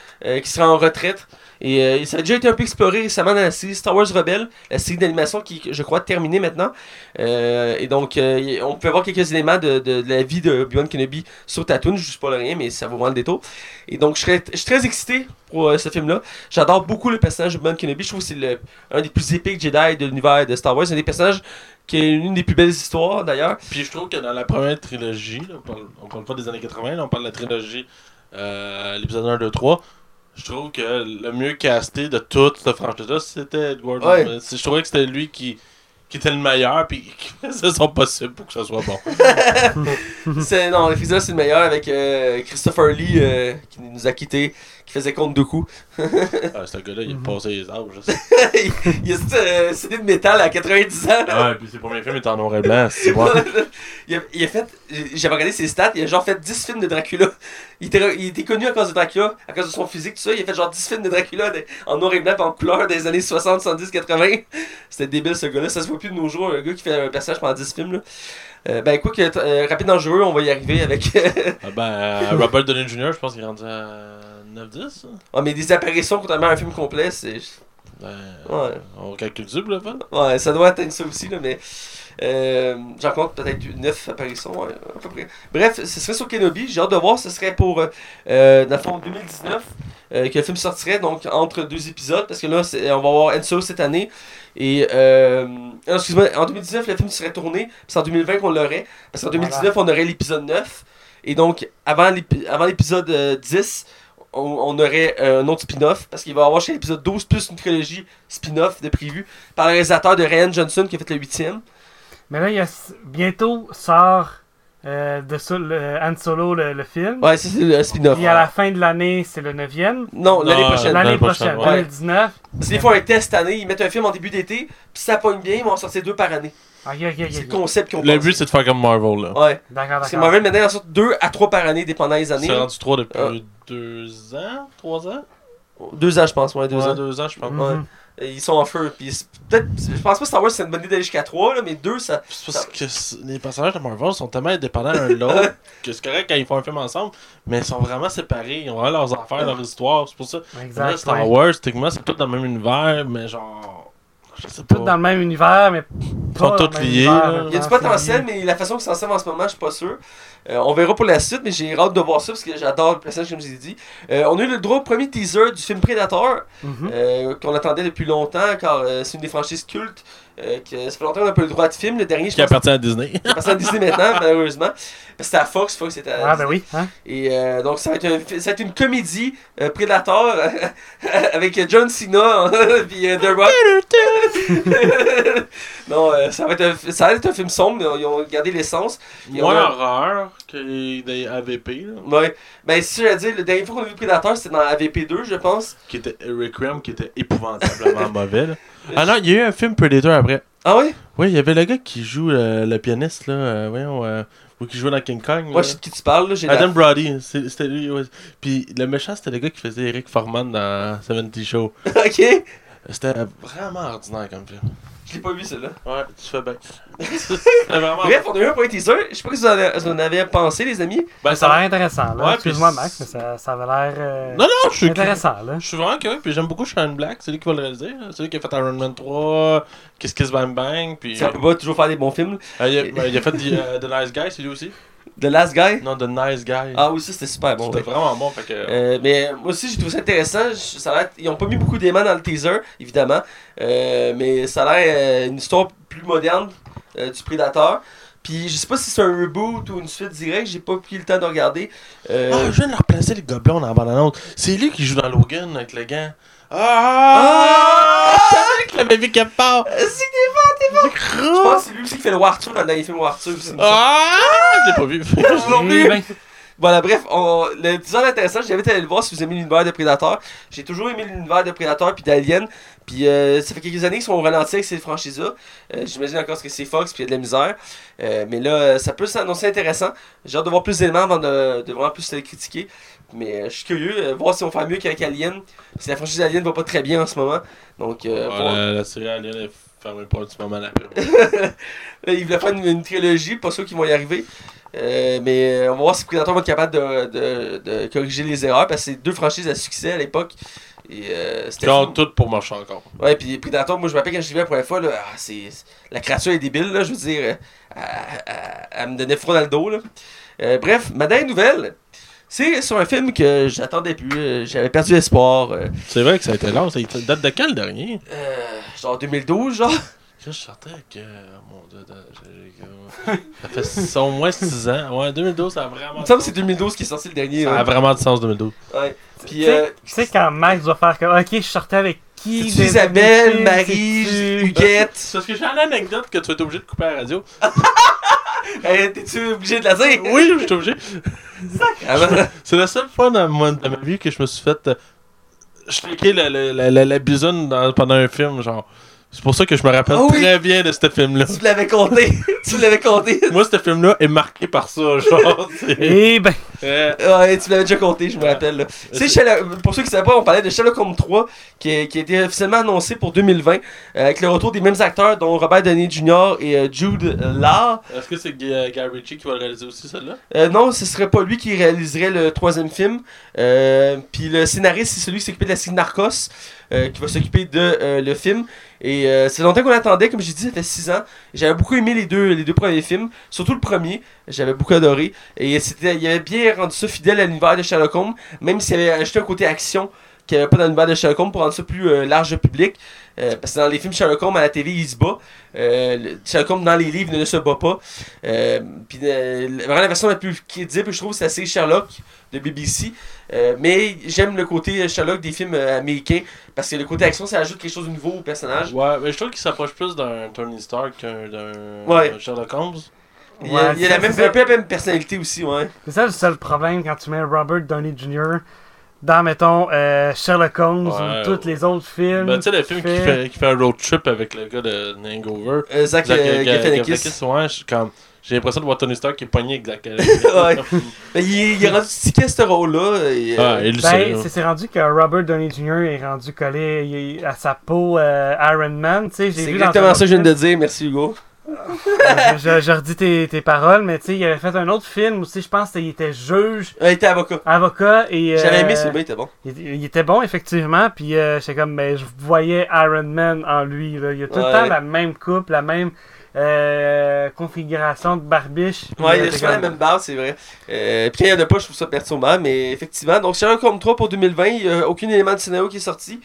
qui serait en retraite. Et euh, ça a déjà été un peu exploré récemment dans la série Star Wars Rebelle, la série d'animation qui, je crois, terminée maintenant. Euh, et donc, euh, on peut voir quelques éléments de, la vie de Obi-Wan Kenobi sur Tatooine. Je ne pas rien, mais ça vaut vraiment le détour. Et donc, je, suis très excité pour ce film-là. J'adore beaucoup le personnage de Obi-Wan Kenobi. Je trouve que c'est le- un des plus épiques Jedi de l'univers de Star Wars. Un des personnages qui est une des plus belles histoires, d'ailleurs. Puis je trouve que dans la première trilogie, on, parle, on parle pas des années 80, là, on parle de la trilogie, l'épisode 1, 2, 3. Je trouve que le mieux casté de toute cette franchise-là, c'était Edward Ouais. Je trouvais que c'était lui qui, qui était le meilleur, puis *laughs* qui faisait son possible pour que ça soit bon. *laughs* c'est, non, l'épisode, c'est le meilleur avec euh, Christopher Lee euh, qui nous a quittés, qui faisait compte de coups. Ah, ce gars-là, il a Mhm. passé les âges. je sais. *laughs* il a euh, CD de métal à 90 ans. Ouais, puis ses premiers films étaient en noir et blanc, c'est moi. *laughs* il, a, il a fait, j'avais regardé ses stats, il a genre fait 10 films de Dracula. Il était, il était connu à cause de Dracula, à cause de son physique, tout ça. Il a fait genre 10 films de Dracula de- en noir et blanc en couleur des années 60, 70, 80. C'était débile ce gars-là, ça se voit plus de nos jours, un gars qui fait un personnage pendant 10 films. Là. Euh, ben écoute, euh, rapide dangereux, on va y arriver avec. Ah ben, euh, *laughs* Robert Downey Jr., je pense qu'il est rendu à 9-10. hein? Ah, mais des apparitions contrairement à un film complet, c'est. Ben, Ouais. On calcule double, là. Ouais, ça doit atteindre ça aussi, là, mais. Euh, J'en compte peut-être 9 apparitions, à peu près. Bref, ce serait sur Kenobi, j'ai hâte de voir, ce serait pour, euh, euh, dans le fond, 2019, euh, que le film sortirait, donc entre deux épisodes, parce que là, on va avoir Enso cette année, et. Euh, non, excuse-moi, en 2019, le film serait tourné, puis c'est en 2020 qu'on l'aurait, parce qu'en 2019, on aurait l'épisode 9, et donc, avant l'épi- avant l'épisode euh, 10, on, aurait un autre spin-off, parce qu'il va y avoir chez l'épisode 12 plus une trilogie spin-off de prévu par le réalisateur de Ryan Johnson qui a fait le huitième. Mais là, il y a, bientôt sort euh, de ça, le Han Solo, le, le film. Ouais, c'est le spin-off. Puis à la fin de l'année, c'est le neuvième. Non, l'année prochaine. L'année prochaine, prochaine, ouais. 2019. Parce qu'ils font un test cette année, ils mettent un film en début d'été, puis ça pogne bien, ils vont en sortir deux par année. C'est le concept qu'ils ont Le but, c'est de faire comme Marvel, là. Ouais. D'accord, Parce que d'accord. Marvel maintenant en sortent deux à trois par année, dépendant des années. C'est rendu 3 depuis Ah. 2 ans 3 ans? Deux ans, je pense, ouais, deux Ouais, ans. deux ans, je pense. Mhm. Ouais. Ils sont en feu. Puis c'est- peut-être, je pense pas que Star Wars c'est une bonne idée d'aller jusqu'à trois, là, mais deux, ça. C'est parce que les personnages de Marvel sont tellement indépendants l'un de l'autre *laughs* que c'est correct quand ils font un film ensemble, mais ils sont vraiment séparés. Ils ont vraiment leurs affaires, leur histoire. C'est pour ça. Là, Exact. Star ouais. Wars, techniquement, c'est tout dans le même univers, mais genre. Je sais pas. Tout dans le même univers, mais Ils pas sont dans tous liés, univers, Il y a du potentiel, mais la façon qu'ils s'en servent en ce moment, je suis pas sûr. Euh, on verra pour la suite, mais j'ai hâte de voir ça parce que j'adore le personnage, comme je vous ai dit. Euh, on a eu le droit au premier teaser du film Predator, Mhm. euh, qu'on attendait depuis longtemps, car euh, c'est une des franchises cultes. Euh, que ça fait longtemps qu'on a pas eu le droit de film. Le dernier, je Qui appartient à Disney. qui appartient à Disney maintenant, *laughs* malheureusement. Parce que c'était à Fox, Fox c'était à Ah, ben oui. Hein? Et euh, donc, ça va, être un ça va être une comédie euh, Predator *laughs* avec John Cena *laughs* puis euh, The Rock. non, euh, ça, va être un, ça va être un film sombre, mais ils ont gardé l'essence. Moins a- horreur que des AVP, là, Ouais. Ben, sûr à dire, le dernier fois qu'on a vu Predator, c'était dans AVP2, je pense. qui était Requiem, qui était épouvantablement mauvais. là. Ah non, il y a eu un film Predator après. Ah oui? Oui, il y avait le gars qui joue euh, le pianiste, là, euh, voyons, euh, ou qui jouait dans King Kong. Moi, là. je sais de qui tu parles, là. J'ai la- Adam Brody, c'est- c'était lui. ouais. Puis le méchant, c'était le gars qui faisait Eric Forman dans 70 Show. *laughs* ok. C'était vraiment ordinaire comme film. Je l'ai pas vu, celui-là. Ouais, tu fais bien. *laughs* Vraiment. Bref, on a eu un point teaser. Je sais pas ce que vous en avez, vous en avez pensé, les amis. Ben, Ça a l'air intéressant. Là. Ouais, Excuse-moi, puis Max, mais ça, ça avait l'air euh, Non, non, je suis. intéressant. Là. Je suis vraiment curieux, puis j'aime beaucoup Shane Black, c'est lui qui va le réaliser. C'est lui qui a fait Iron Man 3, Kiss Kiss Bang Bang, puis. Ça va toujours faire des bons films. Euh, il, a, ben, il a fait The, euh, The Nice Guy, c'est lui aussi. The Last Guy? Non, The Nice Guy. Ah oui, ça c'était super bon. C'était ouais. vraiment bon, fait que. Euh, mais moi aussi j'ai trouvé ça intéressant. Je- Ça a ils ont pas mis beaucoup d'éléments dans le teaser, évidemment. Euh, mais ça a l'air euh, une histoire plus moderne euh, du Predator. Puis je sais pas si c'est un reboot ou une suite directe, j'ai pas pris le temps de regarder. Euh, Ah, je viens de leur replacer le gobelin dans la bande-annonce. C'est lui qui joue dans Logan avec le gant. Ah! Je savais que l'avais vu quelque part. c'est des vents, des vents! Je pense que c'est lui aussi qui fait le War Arthur dans le dernier film War Arthur aussi. Ah! Je l'ai pas vu. ben, Voilà, bref, on... est intéressant. J'invite à aller le voir si vous aimez l'univers de Predator. J'ai toujours aimé l'univers de Predator puis d'Alien. Puis euh, ça fait quelques années qu'ils sont ralentis avec ces franchises-là. Euh, J'imagine encore que c'est Fox puis il y a de la misère. Euh, mais là, ça peut s'annoncer intéressant. J'ai hâte de voir plus d'éléments avant de, de vraiment plus les critiquer. Mais je suis curieux, voir si on fait mieux qu'avec Alien. Parce que la franchise Alien va pas très bien en ce moment. Donc, Ouais, la série Alien est fermée pour un petit moment après. *laughs* Là, ils voulaient faire une, une trilogie, pas sûr qu'ils vont y arriver. Euh, mais euh, on va voir si Predator va être capable de, de, de corriger les erreurs parce que c'est deux franchises à succès à l'époque. Et euh, tout pour marcher encore. Ouais, puis Predator, moi je me rappelle quand je l'ai vu la première fois, là, ah, c'est, la créature est débile, là, je veux dire, euh, elle, elle- elle me donnait froid dans le dos. Là. Euh, bref, ma dernière nouvelle, c'est sur un film que j'attendais plus, euh, j'avais perdu espoir. Euh, C'est vrai que ça a été long. Ça date de quand le dernier? Euh, genre 2012, genre. Je sortais avec. euh, mon Dieu, de- j'ai- *laughs* ça fait au moins 6 ans. Ouais, 2012, ça a vraiment. Il me semble que c'est 2012 qui est sorti le dernier. Ça a vraiment du sens 2012. Ouais. Puis, Tu sais- euh, tu sais, quand Max doit faire comme, ok, je sortais avec qui Isabelle, Marie, Huguette? Parce que j'ai une anecdote que tu vas être obligé de couper à la radio. *laughs* Hey, T'es-tu obligé de la dire? Oui, je suis obligé. Ah, ben, C'est la seule fois dans ma, dans ma vie que je me suis fait. Euh, shriker la, la, la, la, la bisoune dans- pendant un film, genre. C'est pour ça que je me rappelle Ah oui. très bien de ce film-là. tu l'avais compté. *laughs* tu l'avais compté. Moi, ce film-là est marqué par ça, genre. *laughs* Eh ben, Ouais, tu l'avais déjà compté, je me rappelle. là. Tu sais, Sherlock- pour ceux qui ne savaient pas, on parlait de Sherlock Holmes 3, qui a, qui a été officiellement annoncé pour 2020, euh, avec le retour des mêmes acteurs, dont Robert Downey Jr. et euh, Jude euh, Law. Est-ce que c'est Guy, Guy Ritchie qui va le réaliser aussi, celle-là? Euh, non, ce serait pas lui qui réaliserait le troisième film. Euh, Puis le scénariste, c'est celui qui s'occupait de la série Narcos, qui va s'occuper de euh, le film. Et euh, c'est longtemps qu'on attendait, comme j'ai dit, ça fait 6 ans. J'avais beaucoup aimé les deux, les deux premiers films, surtout le premier, j'avais beaucoup adoré. Et c'était, il avait bien rendu ça fidèle à l'univers de Sherlock Holmes, même s'il avait ajouté un côté action qu'il n'y avait pas dans l'univers de Sherlock Holmes pour rendre ça plus euh, large public. Euh, parce que dans les films Sherlock Holmes à la TV, il se bat. Euh, Sherlock Holmes dans les livres ne se bat pas. Euh, puis euh, vraiment la version la plus crédible, je trouve, c'est la série Sherlock de BBC. Euh, mais j'aime le côté Sherlock des films euh, américains parce que le côté action, ça ajoute quelque chose de nouveau au personnage. Ouais, mais je trouve qu'il s'approche plus d'un Tony Stark qu'un Ouais. Sherlock Holmes. Il y a, Ouais, il y a la même, la même personnalité aussi, ouais. c'est ça le seul problème quand tu mets Robert Downey Jr. dans, mettons, euh, Sherlock Holmes Ouais. ou tous les autres films. Ben, tu sais, le film qui fait- qui fait un road trip avec le gars de Hangover. Euh, Zach, Zach euh, Ga- Ga- Galifianakis. Galifianakis, ouais, je suis comme. J'ai l'impression de voir Tony Stark qui est pogné *laughs* Ouais. Mais il, est- il est rendu stické à ce rôle-là. et, euh, Ah, Ben, sait. c'est rendu que Robert Downey Jr. est rendu collé à sa peau euh, Iron Man, tu sais, j'ai c'est exactement ça que je viens de dire, merci Hugo. film, je, je redis tes, tes paroles, mais tu sais, il avait fait un autre film aussi, je pense qu'il était juge, Euh, il était avocat. avocat, et... J'avais euh, aimé ce film, il était bon. Il, il était bon, effectivement, puis euh, j'étais comme, ben, je voyais Iron Man en lui, là. Il a tout le temps la même coupe, la même euh, configuration de barbiche. Ouais, il euh, a souvent la même base, c'est vrai. Euh, puis quand il y en a pas, je trouve ça perturbant, mais effectivement. Donc, Sherlock Holmes 3 pour 2020, il n'y a aucun élément de scénario qui est sorti.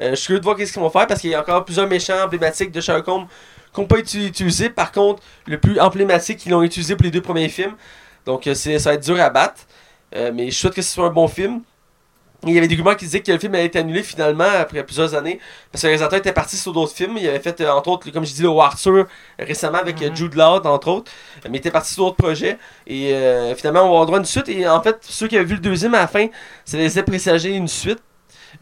Euh, je suis curieux de voir qu'est-ce qu'ils vont faire parce qu'il y a encore plusieurs méchants emblématiques de Sherlock Holmes qui n'ont pas été utilisés. Par contre, le plus emblématique, ils l'ont utilisé pour les deux premiers films. Donc, euh, ça va être dur à battre. Euh, mais je souhaite que ce soit un bon film. Il y avait des rumeurs qui disaient que le film allait être annulé finalement après plusieurs années. Parce que le réalisateur était parti sur d'autres films. Il avait fait, euh, entre autres, comme je dis, le War Arthur récemment avec euh, Mhm. Jude Law, entre autres. Mais il était parti sur d'autres projets. Et euh, finalement, on va avoir droit à une suite. Et en fait, ceux qui avaient vu le deuxième à la fin, ça laissait présager une suite.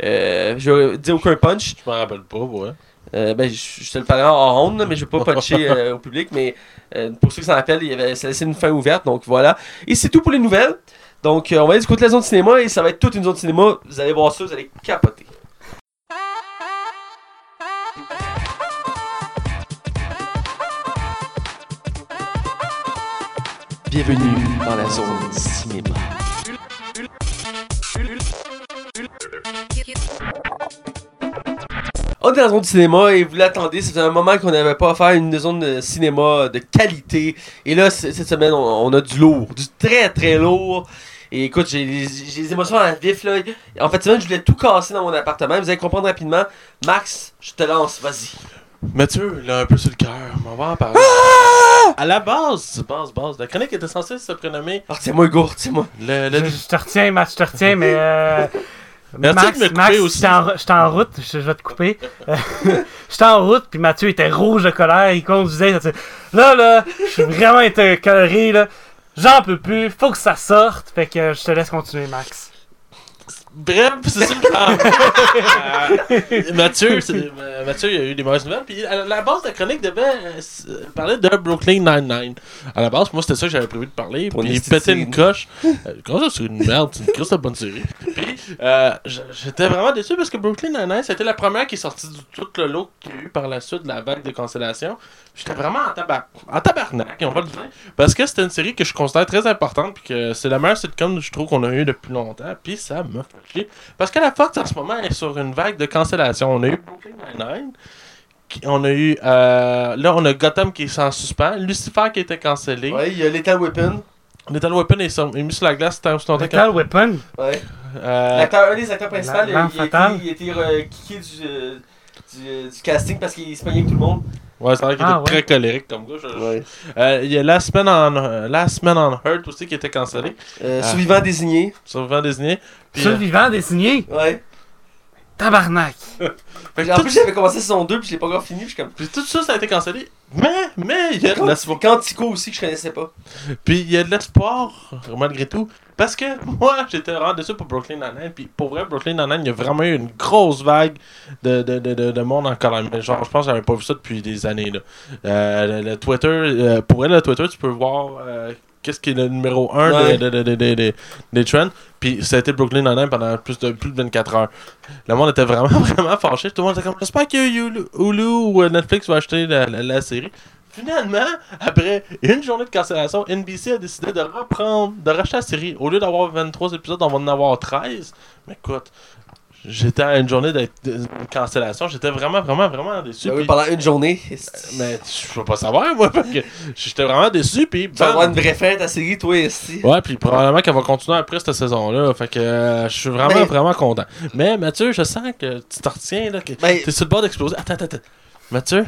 Euh, je vais dire aucun punch. Je m'en rappelle pas, ouais. Euh, ben, je, je te le parlerai en ronde, là, mais je vais pas puncher *laughs* euh, au public. Mais euh, pour ceux qui s'en rappellent, il y avait, ça laissait une fin ouverte. Donc voilà. Et c'est tout pour les nouvelles. Donc euh, on va aller du de la zone cinéma et ça va être toute une zone cinéma. Vous allez voir ça, vous allez capoter. Bienvenue dans la zone cinéma. On est dans la zone de cinéma et vous l'attendez, ça faisait un moment qu'on n'avait pas faire une zone de cinéma de qualité. Et là, cette semaine, on, on a du lourd, du très très lourd. Et écoute, j'ai les émotions à vif là. En fait, cette semaine, je voulais tout casser dans mon appartement. Vous allez comprendre rapidement. Max, je te lance, vas-y. Mathieu, il a un peu sur le cœur. On va en parler. À la base, base, base, la chronique était censée se prénommer Ah, c'est moi, Hugo, c'est moi. le, Je, le, je te retiens, Max, je te retiens, mais. Euh, *laughs* Merci Max, de me couper Max, aussi. j'étais en, j'étais en route, je, je vais te couper. *laughs* J'étais en route, puis Mathieu était rouge de colère, il conduisait, Là, là, je suis vraiment écœuré, là. J'en peux plus, faut que ça sorte. Fait que je te laisse continuer, Max. Bref, c'est ça Euh, Mathieu, c'est- euh, Mathieu, il a eu des mauvaises nouvelles. Puis à la base de la chronique devait euh, parler de Brooklyn Nine-Nine. À la base, moi, c'était ça que j'avais prévu de parler. Pour Puis une il pétait une coche. Euh, Comment ça, c'est une merde? C'est une grosse bonne série. Puis Euh, J'étais vraiment déçu parce que Brooklyn Nine-Nine, c'était la première qui est sortie du tout le lot qu'il y a eu par la suite de la vague de cancellation. J'étais vraiment en, tabac en tabarnak, on va le dire. Parce que c'était une série que je considère très importante, puis que c'est la meilleure sitcom, je trouve, qu'on a eu depuis longtemps, puis ça m'a fait. Parce que la Fox, en ce moment, est sur une vague de cancellation. On a eu Brooklyn Nine-Nine, on a eu. euh, là, on a Gotham qui est en suspens, Lucifer qui été cancellé. Ouais, il y a Lethal Weapon. Lethal Weapon est, sur- est mis sur la glace tant longtemps que. Lethal Weapon? Ouais. Euh, L'acteur, un des acteurs principaux, il, il a été, fatale? il été euh, kické du, euh, du, euh, du casting parce qu'il se avec tout le monde. Ouais, c'est vrai qu'il Ah, était ouais. très colérique comme gars. je- Ouais. Euh, Il y a la semaine en euh, la semaine en Hurt aussi qui était cancellée. Euh, Ah. Survivant désigné. Survivant désigné. Puis, euh, Survivant désigné? Ouais. Tabarnak. *laughs* Fait que, en plus, j'avais commencé saison 2 puis je l'ai pas encore fini. Puis je suis comme. puis tout ça, ça a été cancellé. Mais, mais, il y a de l'espoir. Quantico aussi que je connaissais pas. Puis il y a de l'espoir, malgré tout. Parce que *laughs* moi, j'étais vraiment déçu pour Brooklyn Nine-Nine. Puis pour vrai, Brooklyn Nine-Nine, il y a vraiment eu une grosse vague de, de, de, de, de monde en colère. Mais genre, je pense que j'avais pas vu ça depuis des années. Là. Euh, le, le Twitter, euh, pour elle, le Twitter, tu peux voir euh, qu'est-ce qui est le numéro 1 Ouais. des de, de, de, de- des trends? Puis ça a été Brooklyn Nine-Nine pendant plus de, plus de 24 heures. Le monde était vraiment, *laughs* vraiment fâché. Tout le monde était comme, j'espère que Hulu, Hulu ou euh, Netflix va acheter la, la, la série. Finalement, après une journée de cancellation, NBC a décidé de reprendre, de racheter la série. Au lieu d'avoir 23 épisodes, on va en avoir 13. Mais écoute, j'étais à une journée de, cancellation. J'étais vraiment, vraiment, vraiment déçu. Ah oui, pendant une journée. mais je peux pas savoir, moi, parce que j'étais vraiment déçu. Puis, Tu vas avoir une vraie fin à série, toi, ici. Ouais, puis probablement qu'elle va continuer après cette saison-là. Fait que euh, je suis vraiment, Mais- vraiment content. Mais Mathieu, je sens que tu t'en retiens, là, que Ben- t'es sur le bord d'exploser. Attends, attends, attends. Mathieu,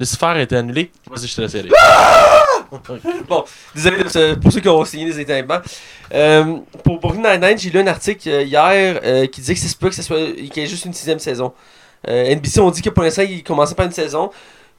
Lucifer a été annulé. Vas-y, je te laisse aller. *laughs* Bon, désolé de ce- pour ceux qui ont signé des éteindements. Euh, pour Brooklyn Nine-Nine, j'ai lu un article euh, hier euh, qui disait que c'est se peut que ce soit qu'il y ait juste une sixième saison. Euh, NBC ont dit que pour l'instant, ils commençaient pas une saison,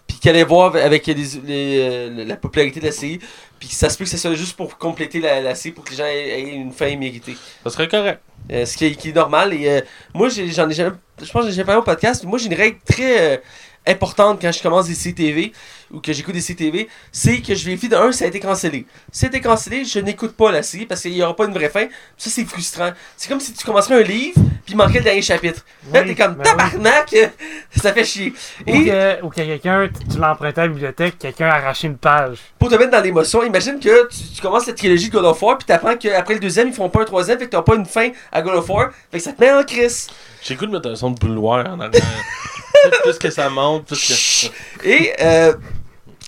puis qu'ils allaient voir avec les, les, la popularité de la série, puis que ça se peut que ce soit juste pour compléter la, la série, pour que les gens aient, aient une fin méritée. Ça serait correct. Ce qui est, qui est normal. Et moi, j'en ai jamais. Je pense que j'ai parlé au podcast. Moi, j'ai une règle très importante quand je commence des CTV ou que j'écoute des CTV. C'est que je vérifie de un, ça a été cancellé. Si ça a été cancellé, je n'écoute pas la série parce qu'il n'y aura pas une vraie fin. Ça, c'est frustrant. C'est comme si tu commencerais un livre puis il manquait le dernier chapitre. Là, Oui, t'es comme ben oui. tabarnak. *laughs* Ça fait chier. Ou Et que, ou que quelqu'un, tu l'empruntais à la bibliothèque, quelqu'un a arraché une page. pour te mettre dans l'émotion, imagine que tu, tu commences la trilogie de God of War puis t'apprends qu'après le deuxième, ils feront pas un troisième, fait que t'as pas une fin à God of War. Fait que ça te met en crise. J'ai le goût de mettre un son de bouloir en arrière. *laughs* plus que ça monte, plus que. Et euh,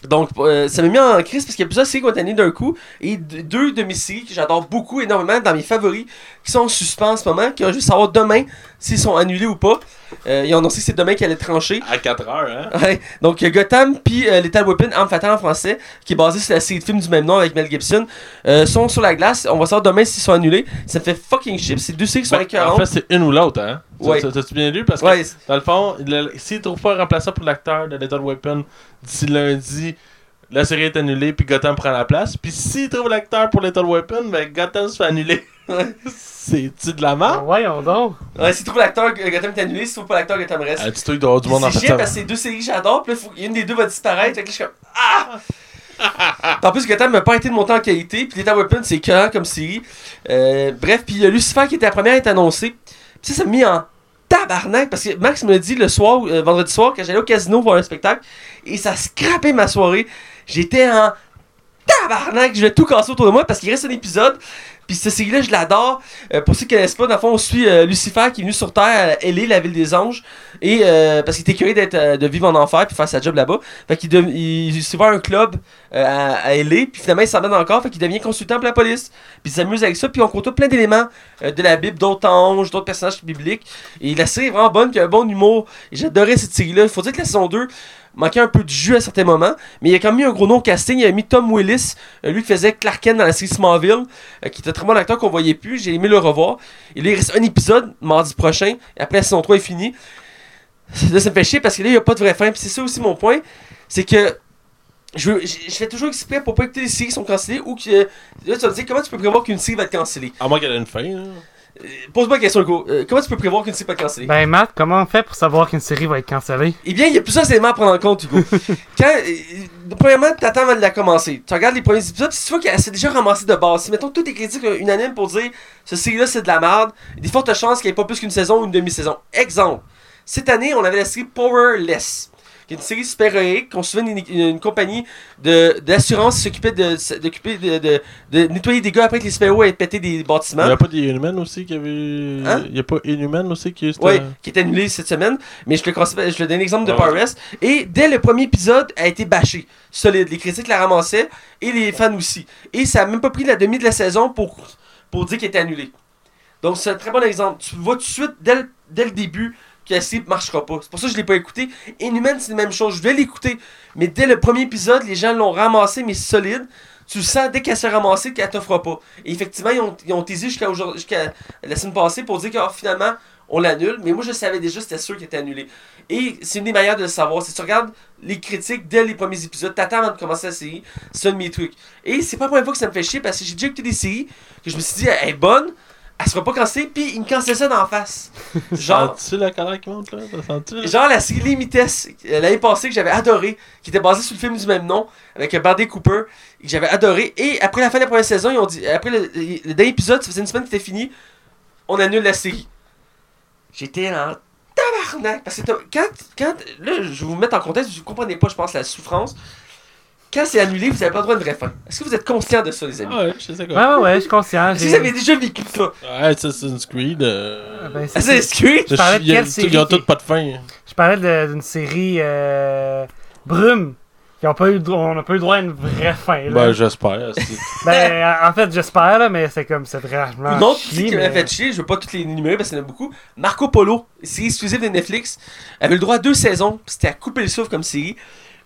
donc, euh, ça m'a mis en crise parce qu'il y a plusieurs séries annulées d'un coup. Et deux de mes séries que j'adore beaucoup, énormément, dans mes favoris, qui sont en suspens en ce moment, qui ont juste savoir demain s'ils sont annulés ou pas. Euh, ils ont annoncé que c'est demain qu'elle allait trancher. À 4 heures, hein? Ouais. Donc, il y a Gotham puis euh, Lethal Weapon, Arme Fatale en français, qui est basé sur la série de films du même nom avec Mel Gibson, euh, sont sur la glace. On va savoir demain s'ils sont annulés. Ça me fait fucking chip. C'est deux séries qui sont en fait, c'est une ou l'autre, hein? Ouais. T'as-tu bien lu? Parce que, Ouais, dans le fond, s'ils trouvent pas un remplaçant pour l'acteur de Lethal Weapon d'ici lundi, la série est annulée, puis Gotham prend la place. Puis s'ils trouvent l'acteur pour Lethal Weapon, ben Gotham se fait annuler. C'est-tu de la merde? Voyons donc. ouais, s'ils trouvent l'acteur, euh, Gotham est annulé. S'ils trouvent pas l'acteur, Gotham reste. Ah, dis-toi qu'il doit y avoir du monde en C'est parce que c'est deux séries que j'adore, puis là, faut- une des deux va disparaître, fait que là, je suis comme Ah! Puis en plus, Gotham m'a pas été de monter en qualité, puis Lethal Weapon, c'est écœurant comme série. Euh, bref, puis il y a Lucifer qui était la première à être annoncée. Puis ça, ça m'a mis en tabarnak, parce que Max me l'a dit le soir, euh, vendredi soir, quand j'allais au casino voir un spectacle, et ça scrapait ma soirée. J'étais en tabarnak, je vais tout casser autour de moi, parce qu'il reste un épisode. Puis cette série-là, je l'adore. Euh, pour ceux qui ne connaissent pas, dans fond, on suit euh, Lucifer qui est venu sur Terre, à L.A., la ville des anges. Et euh, parce qu'il était curieux d'être, euh, de vivre en enfer puis faire sa job là-bas. Fait qu'il il, il un club euh, à, à L.A. Puis finalement, il s'en encore. Fait qu'il devient consultant pour la police. Puis il s'amuse avec ça. Puis on côtoie plein d'éléments euh, de la Bible, d'autres anges, d'autres personnages bibliques. Et la série est vraiment bonne. Puis un bon humour. J'adorais cette série-là. Faut dire que la saison 2 manquait un peu de jus à certains moments. Mais il a quand même mis un gros nom au casting. Il a mis Tom Willis, euh, lui qui faisait Clark Kent dans la série Smallville, euh, qui était un très bon acteur qu'on voyait plus. J'ai aimé le revoir. Il reste un épisode mardi prochain. Et après, la saison 3 est finie. Là, ça me fait chier parce que là, il n'y a pas de vraie fin. Puis c'est ça aussi mon point. C'est que je, fais toujours exprès pour pas écouter les séries qui sont cancellées ou que. Là, tu vas me dire comment tu peux prévoir qu'une série va être cancellée? À moins qu'elle ait une fin, là. Euh, Pose-moi une question, Hugo. Euh, comment tu peux prévoir qu'une série peut être cancellée? Ben, Matt, comment on fait pour savoir qu'une série va être cancellée? Eh bien, il y a plusieurs éléments à prendre en compte, Hugo. *laughs* Quand, euh, premièrement, t'attends avant de la commencer. Tu regardes les premiers épisodes, si tu vois qu'elle s'est déjà ramassée de base. Si, mettons, toutes les critiques euh, unanimes pour dire ce série-là, c'est de la merde, il y a des fortes chances qu'il n'y ait pas plus qu'une saison ou une demi-saison. Exemple, cette année, on avait la série Powerless, qui est une série super-héroïque, qu'on se souvient d'une une compagnie d'assurance qui s'occupait de, de, de, de nettoyer des gars après que les super-héros aient pété des Il bâtiments. n'y a pas des Inhumans aussi qui avait. Hein? Il n'y a pas Inhuman aussi qui est. Oui, qui est annulé cette semaine. Mais je le, je le donne l'exemple de Ouais. Powerless. Et dès le premier épisode, a été bâché. Solide. Les critiques la ramassaient et les fans aussi. Et ça a même pas pris la demi de la saison pour, pour dire qu'il était annulé. Donc c'est un très bon exemple. Tu vois tout de suite, dès le, dès le début, que la marchera pas. C'est pour ça que je l'ai pas écouté. Inhuman, c'est la même chose. Je vais l'écouter. Mais dès le premier épisode, les gens l'ont ramassé, mais solide. Tu le sens dès qu'elle s'est ramassée qu'elle t'offre pas. Et effectivement, ils ont, ils ont teasé jusqu'à la semaine passée pour dire que ah, finalement, on l'annule. Mais moi, je savais déjà, c'était sûr qu'il était annulé. Et c'est une des manières de le savoir. Si tu regardes les critiques dès les premiers épisodes, t'attends avant de commencer la série, c'est un de mes trucs. Et c'est pas la première fois que ça me fait chier parce que j'ai déjà écouté des séries que je me suis dit, elle est bonne, elle sera pas cancellée, puis ils me cancellent ça d'en face. *laughs* Genre. Sens-tu la colère qui monte là? Genre la série Limites euh, l'année passée que j'avais adoré, qui était basée sur le film du même nom, avec euh, Bradley Cooper, que j'avais adoré. Et après la fin de la première saison, ils ont dit, après le, le dernier épisode, ça faisait une semaine que c'était fini, on annule la série. J'étais en tabarnak. Parce que quand, quand, là, je vais vous mettre en contexte, vous comprenez pas, je pense, la souffrance. Quand c'est annulé, vous avez pas le droit à une vraie fin. Est-ce que vous êtes conscient de ça, les amis? Ouais, je sais Ouais, quoi. ouais, ouais, je suis conscient. Est-ce que j'ai- vous avez déjà vécu ça? Ouais, Assassin's Creed. euh, Ah, ben, c'est- Assassin's Creed? Je parlais de Ils ont toutes pas de fin. Je parlais d'une série euh, Brume. Qui ont pas eu, on n'a pas eu le droit à une vraie fin. Là. Ben, j'espère. Ben, en fait, j'espère, mais c'est comme c'est vraiment. Une autre chier, qui m'a fait chier, je veux pas toutes les énumérer parce qu'il y en a beaucoup. Marco Polo, série exclusive de Netflix, avait le droit à deux saisons, puis c'était à couper le souffle comme série.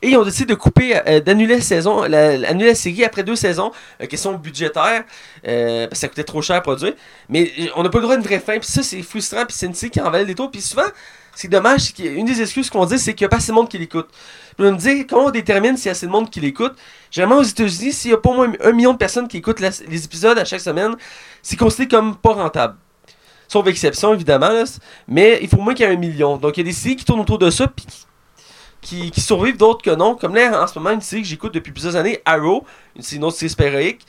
Et ils ont décidé de couper, euh, d'annuler la saison, la, la série après deux saisons, euh, question budgétaire, euh, parce que ça coûtait trop cher à produire. Mais on n'a pas le droit à une vraie fin, puis ça c'est frustrant, puis c'est une série qui en valait des tours. Puis souvent, c'est dommage, qu'une des excuses qu'on dit, c'est qu'il n'y a pas assez de monde qui l'écoute. Puis on me dit, comment on détermine s'il y a assez de monde qui l'écoute? Généralement aux États-Unis, s'il y a pas au moins un million de personnes qui écoutent les épisodes à chaque semaine, c'est considéré comme pas rentable. Sauf exception, évidemment, mais il faut au moins qu'il y ait un million. Donc il y a des séries qui tournent autour de ça, puis qui, survivent, d'autres que non. Comme là, en ce moment, une série que j'écoute depuis plusieurs années, Arrow, une, autre série spéréique,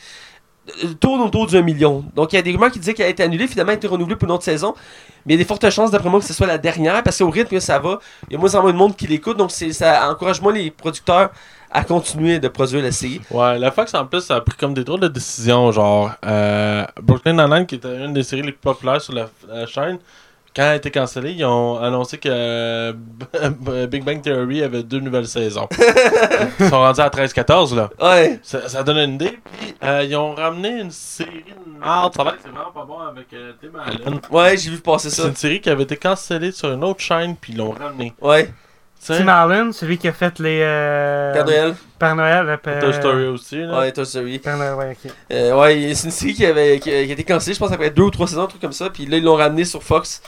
tourne autour d'un million. Donc il y a des rumeurs qui disaient qu'elle a été annulée, finalement elle a été renouvelée pour une autre saison. Mais il y a des fortes chances, d'après moi, que ce soit la dernière, parce qu'au rythme que ça va, il y a moins en moins de monde qui l'écoute, donc ça encourage moins les producteurs à continuer de produire la série. Ouais, la Fox en plus, ça a pris comme des drôles de décisions. Genre, euh, Brooklyn Nine-Nine, qui était une des séries les plus populaires sur la chaîne, quand elle a été cancellée, ils ont annoncé que euh, *laughs* Big Bang Theory avait deux nouvelles saisons. ils sont rendus à 13-14 là. Ouais. Ça, ça donne une idée. Puis, euh, ils ont ramené une série de merde. Ça va c'est vraiment pas bon avec euh, Tim Allen. Ouais, j'ai vu passer C'est ça. une série qui avait été cancellée sur une autre chaîne, puis ils l'ont ramenée. Ouais. Tim Allen, celui qui a fait les. Euh, Père Noël. Père Noël. Père- Toy Story aussi. Là. Ouais, Toy Story. Père Noël, ouais, ok. Euh, ouais, c'est une série qui, avait, qui, a qui a été cancellée, je pense, après deux ou trois saisons, un truc comme ça. Puis là, ils l'ont ramené sur Fox.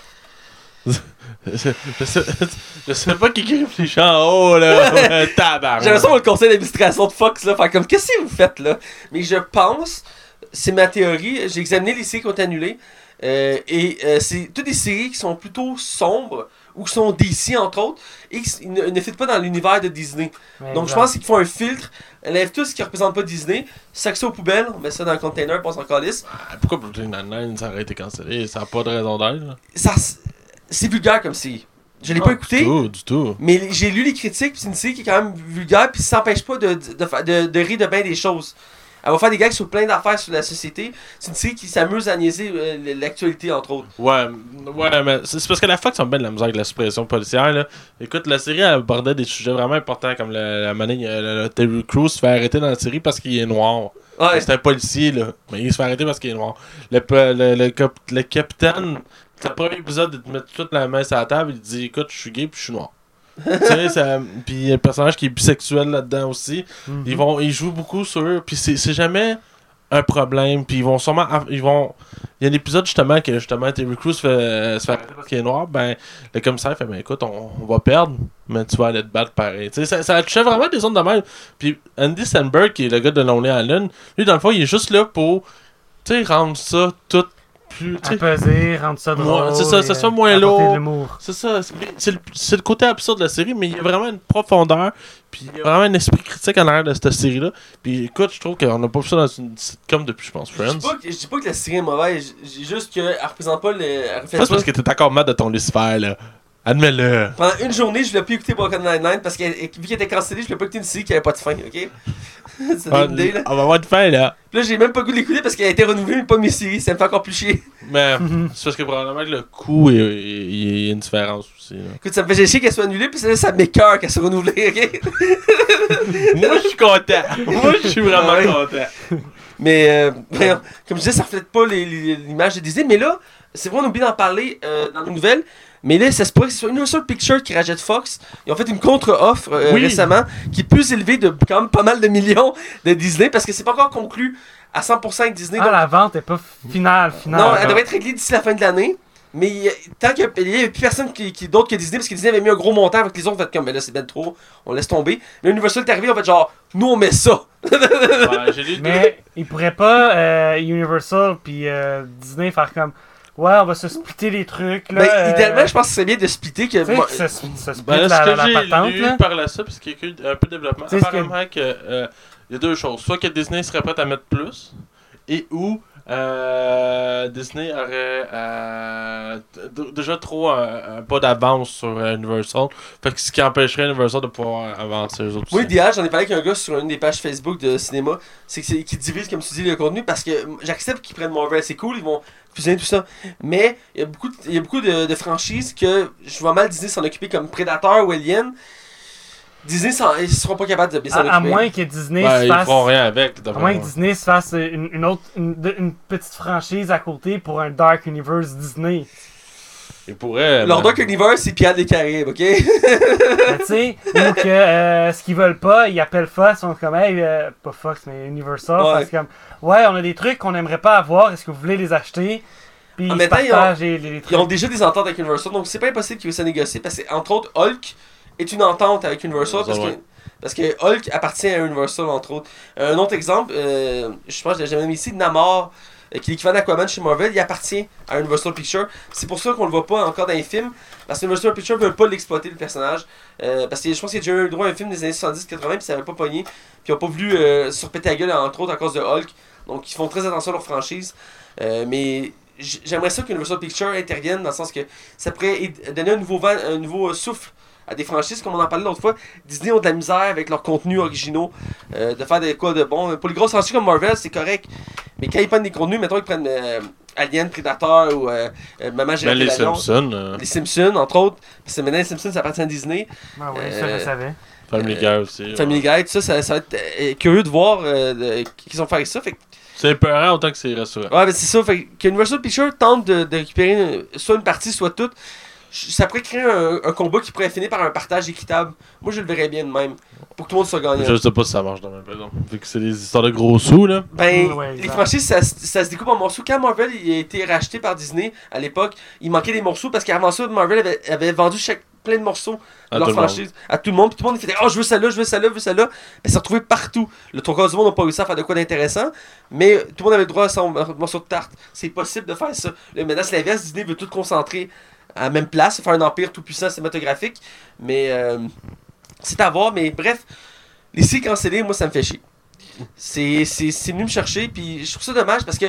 Je, sais, je sais pas qui qui réfléchit en haut, là. *laughs* Tabarnak. J'aimerais ça voir le conseil d'administration de Fox, là. Faire comme, qu'est-ce que vous faites, là? Mais je pense, c'est ma théorie, j'ai examiné les séries qui ont été annulées. euh, et euh, c'est toutes des séries qui sont plutôt sombres ou qui sont DC, entre autres, et qui ne, ne fit pas dans l'univers de Disney. Mais Donc, je pense qu'ils font un filtre, enlèvent tout ce qui représente pas Disney, sac ça aux poubelles, on met ça dans le container, passe en calice. Ah, Pourquoi Brooklyn Nine-Nine, ça aurait été cancellé? Ça n'a pas de raison d'être, là. Ça, c'est vulgaire comme série. Je l'ai Ah, pas écouté. Du tout, du tout. Mais j'ai lu les critiques, puis c'est une série qui est quand même vulgaire, puis ça s'empêche pas de, de, de, rire de bien des choses. Elle va faire des gags sur plein d'affaires sur la société. C'est une série qui s'amuse à niaiser euh, l'actualité, entre autres. Ouais, ouais, mais c'est parce que la Fox ont bien de la misère avec la suppression policière, là. Écoute, la série abordait des sujets vraiment importants, comme la, la manière euh, le- Terry Crews se fait arrêter dans la série parce qu'il est noir. Ouais, C'est un policier, là. Mais il se fait arrêter parce qu'il est noir. Le, le, le, le capitaine, le premier épisode de te mettre toute la main sur la table, il dit Écoute, je suis gay puis je suis noir. tu sais, ça. Puis il y a un personnage qui est bisexuel là-dedans aussi. mhm. Ils vont ils jouent beaucoup sur eux. Puis c'est c'est jamais un problème. Puis ils vont sûrement. Ils vont. Il y a un épisode justement que justement Terry Crews fait, euh, se fait qu'il est noir. Ben le commissaire fait Ben écoute, on, on va perdre, mais tu vas aller te battre pareil. Tu sais, ça, ça touchait vraiment des zones de même. Puis Andy Sandberg, qui est le gars de Lonely Island, lui dans le fond, il est juste là pour tu sais, rendre ça tout plus. tu À peser, rendre ça drôle. Ouais, c'est ça, ça soit moins lourd. l'humour. C'est ça, c'est c'est le, côté absurde de la série, mais il y a vraiment une profondeur, puis il y a vraiment un esprit critique en arrière de cette série-là. Puis écoute, je trouve qu'on n'a pas vu ça dans une sitcom depuis, je pense, Je Friends. dis, pas que, je dis pas que la série est mauvaise, je dis juste qu'elle représente pas le. elle reflète Ça, c'est parce que t'es encore mad de ton Lucifer, là. Admets-le. Pendant une journée, je voulais plus écouter Broken Nine-Nine parce que vu qu'elle était cancellée, je voulais pas écouter une série qui avait pas de fin, ok? *laughs* C'est Ah, une idée, là. On va avoir une fin, là. Puis là, j'ai même pas le goût de l'écouter parce qu'elle a été renouvelée, mais pas mes séries, ça me fait encore plus chier. Mais *laughs* c'est parce que probablement que le coût, il y a une différence aussi. là. Écoute, ça me fait chier qu'elle soit annulée, puis là, ça m'écoeure qu'elle soit renouvelée, ok? *laughs* Moi, je suis content. Moi, je suis vraiment Ouais. content. Mais, euh, comme je disais, ça reflète pas l'image de Disney. Mais là, c'est vrai, on oublie d'en parler euh, dans les nouvelles. Mais là, ça se pourrait que ce soit Universal Pictures qui rachète Fox. Ils ont fait une contre-offre euh, Oui. récemment qui est plus élevée de quand même pas mal de millions de Disney parce que c'est pas encore conclu à 100% avec Disney. Ah, donc- la vente est pas finale, finale. non, elle devrait être réglée d'ici la fin de l'année. Mais il y a- tant qu'il n'y avait plus personne qui, qui- d'autre que Disney, parce que Disney avait mis un gros montant avec les autres, on fait comme, mais là c'est ben trop, on laisse tomber. Mais Universal est arrivé, on fait genre, nous on met ça. Ouais, Mais ils pourraient pas, euh, Universal puis euh, Disney, faire comme Ouais, on va se splitter les trucs. Là, Ben, euh, idéalement, je pense que c'est bien de splitter que. Moi- que ça, se- ça split Ben là, la, ce que la, la patente. j'ai lu Là. par là ça, parce qu'il y a eu un peu de développement, Tu sais, ce apparemment que euh, il y a deux choses. Soit que Disney serait prêt à mettre plus, et ou euh, Disney aurait euh, déjà trop un, un pas d'avance sur euh, Universal. Fait que ce qui empêcherait Universal de pouvoir avancer les autres aussi. l'idéal, j'en ai parlé avec un gars sur une des pages Facebook de cinéma, c'est qu'ils divisent, comme tu dis, le contenu parce que j'accepte qu'ils prennent Marvel, c'est cool, ils vont fusionner tout ça. Mais il y a beaucoup, de, y a beaucoup de, de franchises que je vois mal Disney s'en occuper comme Predator ou Alien. Disney, s'en- ils seront pas capables de bien s'en À, occuper. à moins que Disney Ben, se ils fasse. feront rien avec. À moins que. Disney se fasse une, une autre une, petite franchise à côté pour un Dark Universe Disney. Ils pourraient. Leur mais- Dark Universe, c'est Pierre des Caraïbes, ok? Mais *laughs* tu sais, ou que euh, ce qu'ils veulent pas, ils appellent Fox, ils sont comme, hey, euh, pas Fox, mais Universal. Ouais. parce que comme, ouais, on a des trucs qu'on n'aimerait pas avoir, est-ce que vous voulez les acheter? Puis En ils temps, ils les, les- Ils ont déjà des ententes avec Universal, donc c'est pas impossible qu'ils puissent se négocier parce que, entre autres, Hulk est une entente avec Universal parce que, parce que Hulk appartient à Universal, entre autres. Un autre exemple, euh, je pense que je l'ai jamais mis ici, Namor, euh, qui est l'équivalent d'Aquaman chez Marvel, il appartient à Universal Pictures. C'est pour ça qu'on le voit pas encore dans les films, parce que Universal Pictures veut pas l'exploiter, le personnage. Euh, parce que je pense qu'il y a déjà eu le droit à un film des années 70-80, puis ça avait pas pogné. Puis ils ont pas voulu euh, surpéter la gueule, entre autres, à cause de Hulk. Donc ils font très attention à leur franchise. Euh, mais j'aimerais ça que Universal Pictures intervienne dans le sens que ça pourrait donner un nouveau, vent, un nouveau euh, souffle à des franchises, comme on en parlait l'autre fois. Disney ont de la misère avec leurs contenus originaux, euh, de faire des quoi de bon. Pour les grosses franchises comme Marvel, c'est correct. Mais quand ils prennent des contenus, mettons ils prennent euh, Alien, Predator ou euh, euh, Maman j'ai Ben, les. Simpsons, euh, Les Simpsons, entre autres. Parce que maintenant, les Simpsons, ça appartient à Disney. Ah ouais, ça je savais. Family Guy aussi. Family ouais. Guy, tout ça, ça, ça va être euh, curieux de voir euh, qu'ils ont fait ça. Fait que C'est peurant autant que c'est rassurant. Ouais, mais c'est ça. Fait que Universal Pictures tente de, de récupérer une- soit une partie, soit toute. Ça pourrait créer un, un combat qui pourrait finir par un partage équitable. Moi, je le verrais bien de même. Pour que tout le monde soit gagnant. Je sais pas si ça marche dans la même maison. Vu que c'est des histoires de gros sous, là. Ben, ouais, les franchises, ça, se- ça se découpe en morceaux. Quand Marvel il a été racheté par Disney à l'époque, il manquait des morceaux parce qu'avant ça, Marvel avait, avait vendu chaque, plein de morceaux de À leur tout le monde. franchise à tout le monde. Puis tout le monde faisait Oh, je veux celle-là, je veux celle-là, je veux celle-là. Ben, ça retrouvait partout. Le trois quarts du monde n'a pas réussi à faire de quoi d'intéressant, mais tout le monde avait le droit à son morceau de tarte. C'est possible de faire ça. Là, maintenant, c'est l'inverse. Disney veut tout concentrer à la même place, faire un empire tout puissant cinématographique. Mais euh, c'est à voir. Mais bref, les séries cancellées, moi, ça me fait chier. C'est c'est- c'est venu me chercher, puis je trouve ça dommage parce que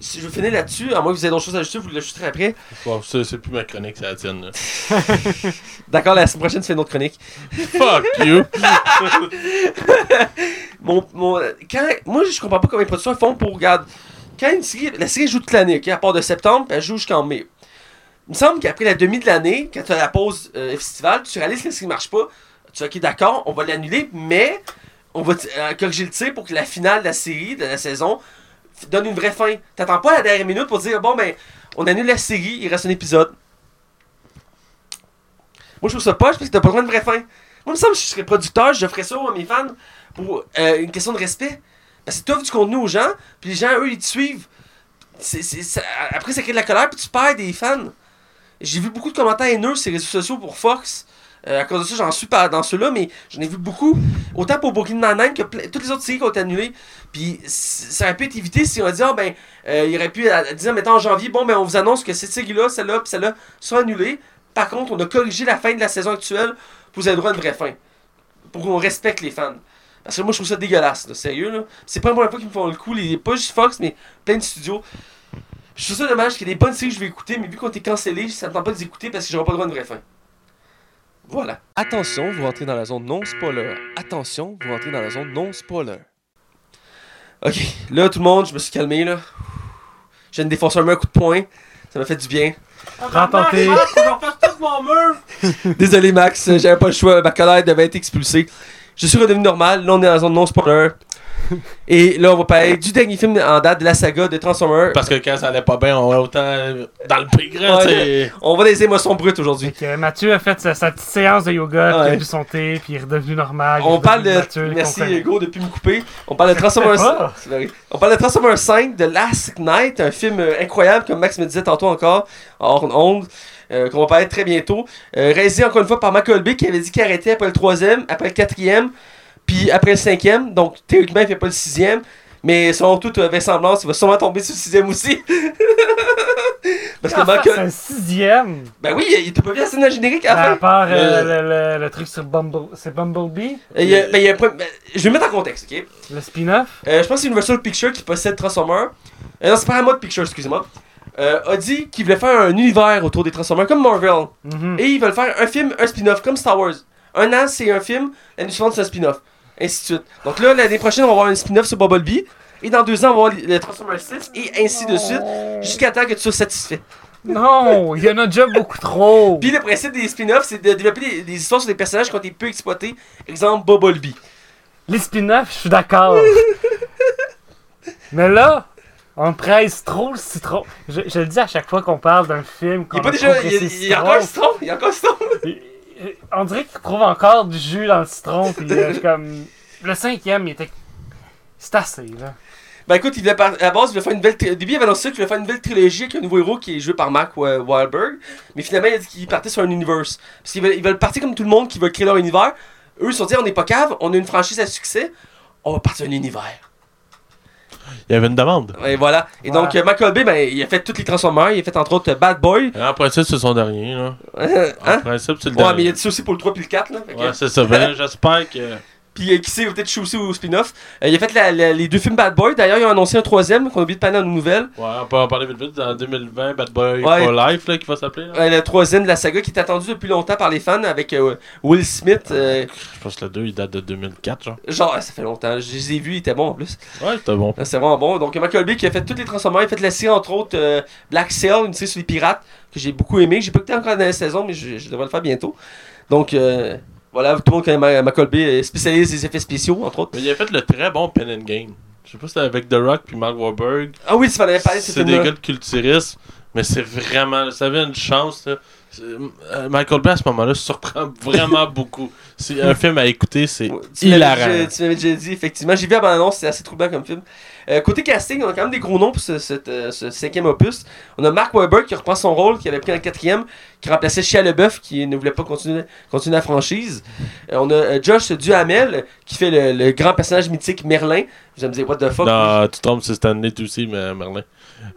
si je veux finir là-dessus, à moins que vous ayez d'autres choses à ajouter, vous l'ajouterez après. Bon, c'est c'est plus ma chronique, c'est la tienne, là. *laughs* *laughs* D'accord, la semaine prochaine, tu fais une autre chronique. Fuck you! *laughs* Mon, mon, quand, moi, je comprends pas comment les producteurs font pour, regarde, quand une série, la série joue toute l'année, ok, à part de septembre, elle joue jusqu'en mai. Me semble qu'après la demi de l'année, quand tu as la pause euh, estivale, tu réalises que la série marche pas. Tu dis, ok, d'accord, on va l'annuler, mais on va euh, corriger le tir pour que la finale de la série, de la saison, donne une vraie fin. T'attends pas à la dernière minute pour dire, bon, ben, on annule la série, il reste un épisode. Moi, je trouve ça poche parce que t'as pas besoin de vraie fin. Moi, il me semble que je serais producteur, je ferais ça à mes fans pour euh, une question de respect. Parce que tu offres du contenu aux gens, puis les gens, eux, ils te suivent. Après, ça crée de la colère, puis tu perds des fans. J'ai vu beaucoup de commentaires haineux sur les réseaux sociaux pour Fox Euh, à cause de ça, j'en suis pas dans ceux-là, mais j'en ai vu beaucoup. Autant pour Brooklyn Nine-Nine que toutes les autres séries qui ont été annulées. Puis ça aurait pu être évité si on a dit, ah ben, euh, il aurait pu dire, mettons en janvier, bon, ben on vous annonce que cette série-là, celle-là, puis celle-là sont annulées. Par contre, on a corrigé la fin de la saison actuelle pour vous avez droit à une vraie fin. Pour qu'on respecte les fans. Parce que moi, je trouve ça dégueulasse, sérieux. C'est pas la première fois qu'ils me font le coup, les, pas juste Fox, mais plein de studios. Je trouve ça dommage qu'il y ait des bonnes séries que je vais écouter, mais vu qu'on était cancellé, ça me tente pas de les écouter parce que j'aurai pas le droit à une vraie fin. Voilà. Attention, vous rentrez dans la zone non spoiler. Attention, vous rentrez dans la zone non spoiler. Ok, là tout le monde, je me suis calmé là. Je viens de défoncer un mur coup de poing. Ça m'a fait du bien. Thé. *laughs* Désolé Max, j'avais pas le choix, ma colère devait être expulsée. Je suis redevenu normal, là on est dans la zone non spoiler. Et là on va parler du dernier film en date de la saga de Transformers. Parce que quand ça allait pas bien, on va autant dans le pire, Ouais. On va des émotions brutes aujourd'hui. Mathieu a fait sa, sa petite séance de yoga, puis il Ouais. a bu son thé, puis il est redevenu normal. On parle de. Mathieu, Merci. Hugo depuis me couper. On parle de Transformers. On parle de Transformers 5 de Last Night, un film euh, incroyable, comme Max me disait tantôt encore, hors onde, euh, qu'on va parler très bientôt. Euh, réalisé encore une fois par Michael Bay qui avait dit qu'il arrêtait après le troisième, après le quatrième, puis après le cinquième. Donc théoriquement, il fait pas le sixième. Mais selon toute euh, vraisemblance, il va sûrement tomber sur le sixième aussi. *laughs* Parce que Ah, c'est Michael. un sixième. Ben oui, il était pas bien la scène générique à la À part euh, Euh, le, le- le truc sur Bumble... C'est Bumblebee, Et il y a- ben, il y a un point- ben, je vais mettre en contexte, ok? le spin-off? Euh, je pense que c'est Universal Pictures qui possède Transformers. Euh, non, c'est Paramount Pictures, excusez-moi. Euh, a dit qu'il voulait faire un univers autour des Transformers comme Marvel. Mhm. Et ils veulent faire un film, un spin-off comme Star Wars. Un an, c'est un film, l'année suivante, c'est un spin-off. Ainsi de suite. Donc là, l'année prochaine, on va avoir un spin-off sur Bumblebee. Et dans deux ans, on va avoir le Transformers 6 et ainsi de suite. Jusqu'à temps que tu sois satisfait. Non, il y en a déjà beaucoup trop. Puis le principe des spin-offs, c'est de développer des, des histoires sur des personnages qui ont été peu exploités. Exemple, Bumblebee. Les spin-offs, je suis d'accord. Mais là, on presse trop le citron. Je, je le dis à chaque fois qu'on parle d'un film. Il qu'on y a pas déjà. Il y a, encore un citron. Il y a encore un citron. Et- On dirait qu'il trouve encore du jus dans le citron. Puis euh, *laughs* comme. Le cinquième, il était. C'est assez, là. Ben écoute, il par- à la base, il voulait faire une tri- Au début, il avait annoncé qu'il voulait faire une nouvelle trilogie avec un nouveau héros qui est joué par Mark Wa- Wahlberg. Mais finalement, il a dit qu'il partait sur un univers. Parce qu'ils veulent, ils veulent partir comme tout le monde qui veut créer leur univers. Eux, ils se sont dit, on n'est pas cave, on a une franchise à succès, on va partir un univers. Il y avait une demande. Et voilà. Et Voilà. donc, euh, Michael Bay, ben, il a fait tous les Transformers. Il a fait entre autres euh, Bad Boy. En principe, c'est son dernier, là. En hein? principe, c'est le Ouais, mais il a dernier. dit ça aussi pour le 3 puis le 4. Là, fait que- Ouais, c'est ça. Ben, *laughs* J'espère que. Puis euh, qui sait, peut-être toucher aussi au spin-off. Euh, il a fait la- la- les deux films Bad Boy. D'ailleurs, ils ont annoncé un troisième qu'on a oublié de parler dans nos nouvelles. Ouais, on peut en parler vite vite. En 2020, Bad Boy Ouais. for Life, là, qui va s'appeler. Ouais, le troisième de la saga qui est attendu depuis longtemps par les fans avec euh, Will Smith. Je pense que le 2, il date de 2004, genre. genre, ça fait longtemps. Je les ai vus, il était bon en plus. Ouais, c'était bon. C'est vraiment bon. Donc, Michael Bay qui a fait tous les Transformers. Il a fait la série, entre autres, Black Sail, une série sur les pirates que j'ai beaucoup aimé. J'ai pas écouté encore dans la saison, mais je, je devrais le faire bientôt. Donc, euh, voilà, tout le monde connaît Ma- Michael Bay, euh, spécialiste des effets spéciaux, entre autres. Mais il a fait le très bon Pen and Game. Je sais pas si c'était avec The Rock puis Mark Wahlberg. Ah oui, tu fallait parler C'est des gars de culturisme, mais c'est vraiment. Ça avait une chance, là. Euh, Michael Bay à ce moment-là surprend *laughs* vraiment beaucoup. C'est un film à écouter, c'est Ouais, Tu m'avais hilarant. déjà- tu m'avais déjà dit, effectivement. J'ai vu la bande-annonce, c'est assez troublant comme film. Euh, côté casting, on a quand même des gros noms pour ce, euh, ce cinquième opus. On a Mark Wahlberg qui reprend son rôle, qui avait pris le quatrième, qui remplaçait Shia LeBeouf, qui ne voulait pas continuer, continuer la franchise. Euh, on a Josh Duhamel, qui fait le, le grand personnage mythique Merlin. Vous allez me dire, what the fuck? Non, tu tombes sur Stanley aussi, mais Merlin.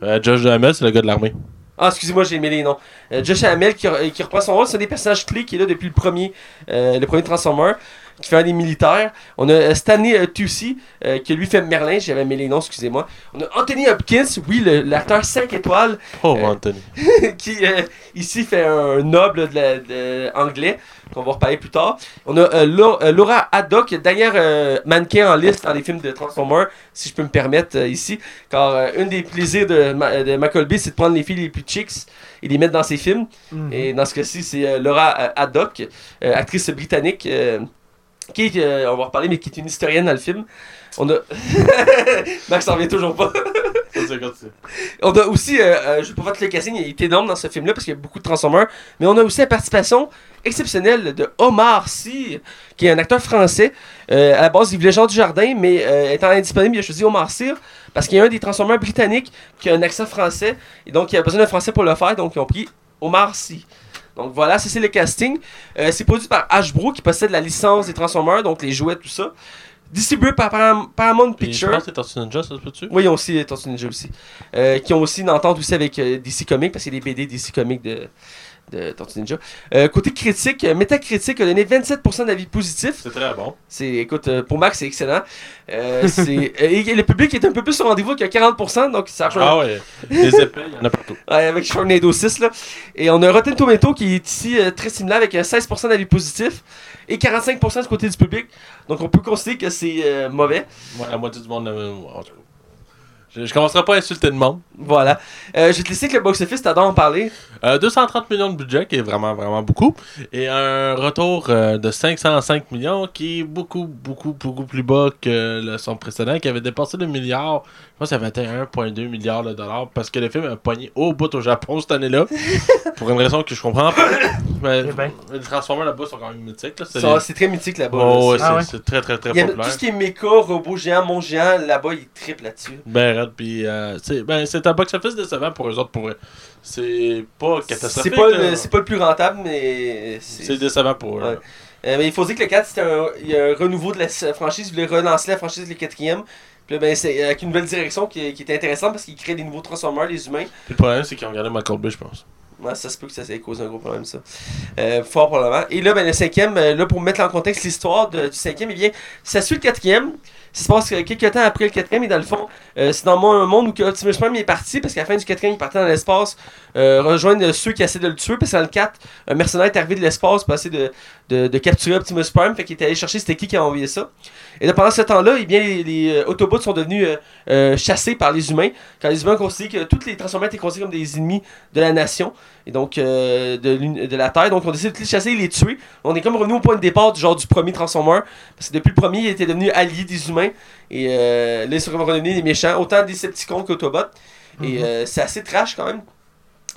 Euh, Josh Duhamel, c'est le gars de l'armée. Ah, excusez-moi, j'ai aimé les noms. Josh Hamel qui, re- qui reprend son rôle, c'est un des personnages clés qui est là depuis le premier, le premier Transformer, qui fait un des militaires. On a euh, Stanley euh, Tucci, euh, qui lui fait Merlin, j'avais aimé les noms, excusez-moi. On a Anthony Hopkins, oui, l'acteur 5 étoiles, Oh, Euh, Anthony. *laughs* qui euh, ici fait un noble de la- de- anglais, qu'on va reparler plus tard. On a Lau- Laura Haddock, dernière euh, mannequin en liste dans les films de Transformers, si je peux me permettre euh, ici. Car euh, un des plaisirs de, de Michael Bay, c'est de prendre les filles les plus chicks et les mettre dans ses films. Mhm. Et dans ce cas-ci, c'est euh, Laura Haddock, euh, actrice britannique, euh, qui est, euh, on va en reparler, mais qui est une historienne dans le film. On a. *laughs* Max en revient toujours pas. On a aussi, euh, euh, je vais pas faire tout le casting, il est énorme dans ce film-là parce qu'il y a beaucoup de Transformers, mais on a aussi la participation exceptionnelle de Omar Sy, qui est un acteur français. Euh, à la base, il voulait Jean du Jardin, mais euh, étant indisponible, il a choisi Omar Sy parce qu'il y a un des Transformers britanniques qui a un accent français et donc il a besoin d'un français pour le faire, donc ils ont pris Omar Sy. Donc voilà, ça c'est le casting. Euh, c'est produit par Hasbro qui possède la licence des Transformers, donc les jouets, tout ça. Distribué par Param- Paramount Puis Je Pictures. pense que c'est Tortue Ninja, ça se peut-tu? Oui, ils ont aussi euh, Tortue Ninja aussi. Euh, qui ont aussi une entente aussi avec euh, DC Comics, parce qu'il y a des BD DC Comics de, de Tortue Ninja. Euh, côté critique, euh, Metacritic a donné 27% d'avis positifs. C'est très bon. C'est, écoute, euh, pour Max, c'est excellent. Euh, *laughs* c'est, et le public est un peu plus au rendez-vous que 40%, donc ça rejoint Ah ouais, les *laughs* épées, il y en a partout. Ouais, avec Sharknado 6 là. Et on a Rotten Tomato qui est ici très similaire avec euh, 16% d'avis positifs et 45% du côté du public. Donc on peut considérer que c'est mauvais. Moi, la moitié du monde. en tout cas. Je, je commencerai pas à insulter le monde. Voilà. Euh, je vais te laisser avec le box-office, t'adores en parler. Euh, 230 millions de budget, qui est vraiment, vraiment beaucoup. Et un retour euh, de 505 millions, qui est beaucoup, beaucoup, beaucoup plus bas que le son précédent, qui avait dépassé le milliard. Je pense que ça avait été 1,2 milliard de dollars, parce que le film a pogné au bout au Japon cette année-là. *laughs* pour une raison que je comprends pas. Mais Eh ben. les Transformers là-bas sont quand même mythiques. Là. C'est Ça, les- C'est très mythique là-bas. Oh, là. ouais, Ah c'est ouais. c'est très, très, très Il y a populaire. tout ce qui est méca, robot géant, mon géant, là-bas, il triple là-dessus. Ben, puis euh, c'est ben, c'est un box-office décevant pour eux autres, pour eux. C'est pas C'est catastrophique. pas, là. le, c'est pas le plus rentable, mais C'est décevant pour eux. Ouais. Euh, mais il faut dire que le 4, c'était un, il y a un renouveau de la franchise. Il voulait relancer la franchise le quatrième. Puis là, ben, c'est avec une nouvelle direction qui, qui est intéressante parce qu'il crée des nouveaux Transformers, les humains. Puis le problème, c'est qu'ils ont regardé Michael Bay, je pense. Ouais, ça se peut que ça ait causé un gros problème, ça. Euh, fort probablement. Et là, ben, le cinquième, là, pour mettre en contexte l'histoire de- du cinquième, eh bien, ça suit le quatrième. Ça se passe euh, quelques temps après le quatrième, et dans le fond, euh, c'est dans un monde où Optimus Prime est parti, parce qu'à la fin du quatrième, il partait dans l'espace, euh, rejoindre ceux qui essaient de le tuer, parce que dans le 4, un mercenaire est arrivé de l'espace pour essayer de, de, de capturer Optimus Prime, fait qu'il était allé chercher c'était qui qui a envoyé ça. Et pendant ce temps-là, eh bien, les, Autobots sont devenus chassés par les humains, quand les humains ont considéré que tous les Transformers étaient considérés comme des ennemis de la nation et donc euh, de, de la Terre. Donc on décide de les chasser et les tuer. On est comme revenu au point de départ du genre du premier Transformer. Parce que depuis le premier, il était devenu allié des humains. Et euh, là, ils sont comme redevenus des méchants, autant Decepticons qu'Autobots. Et euh, c'est assez trash quand même.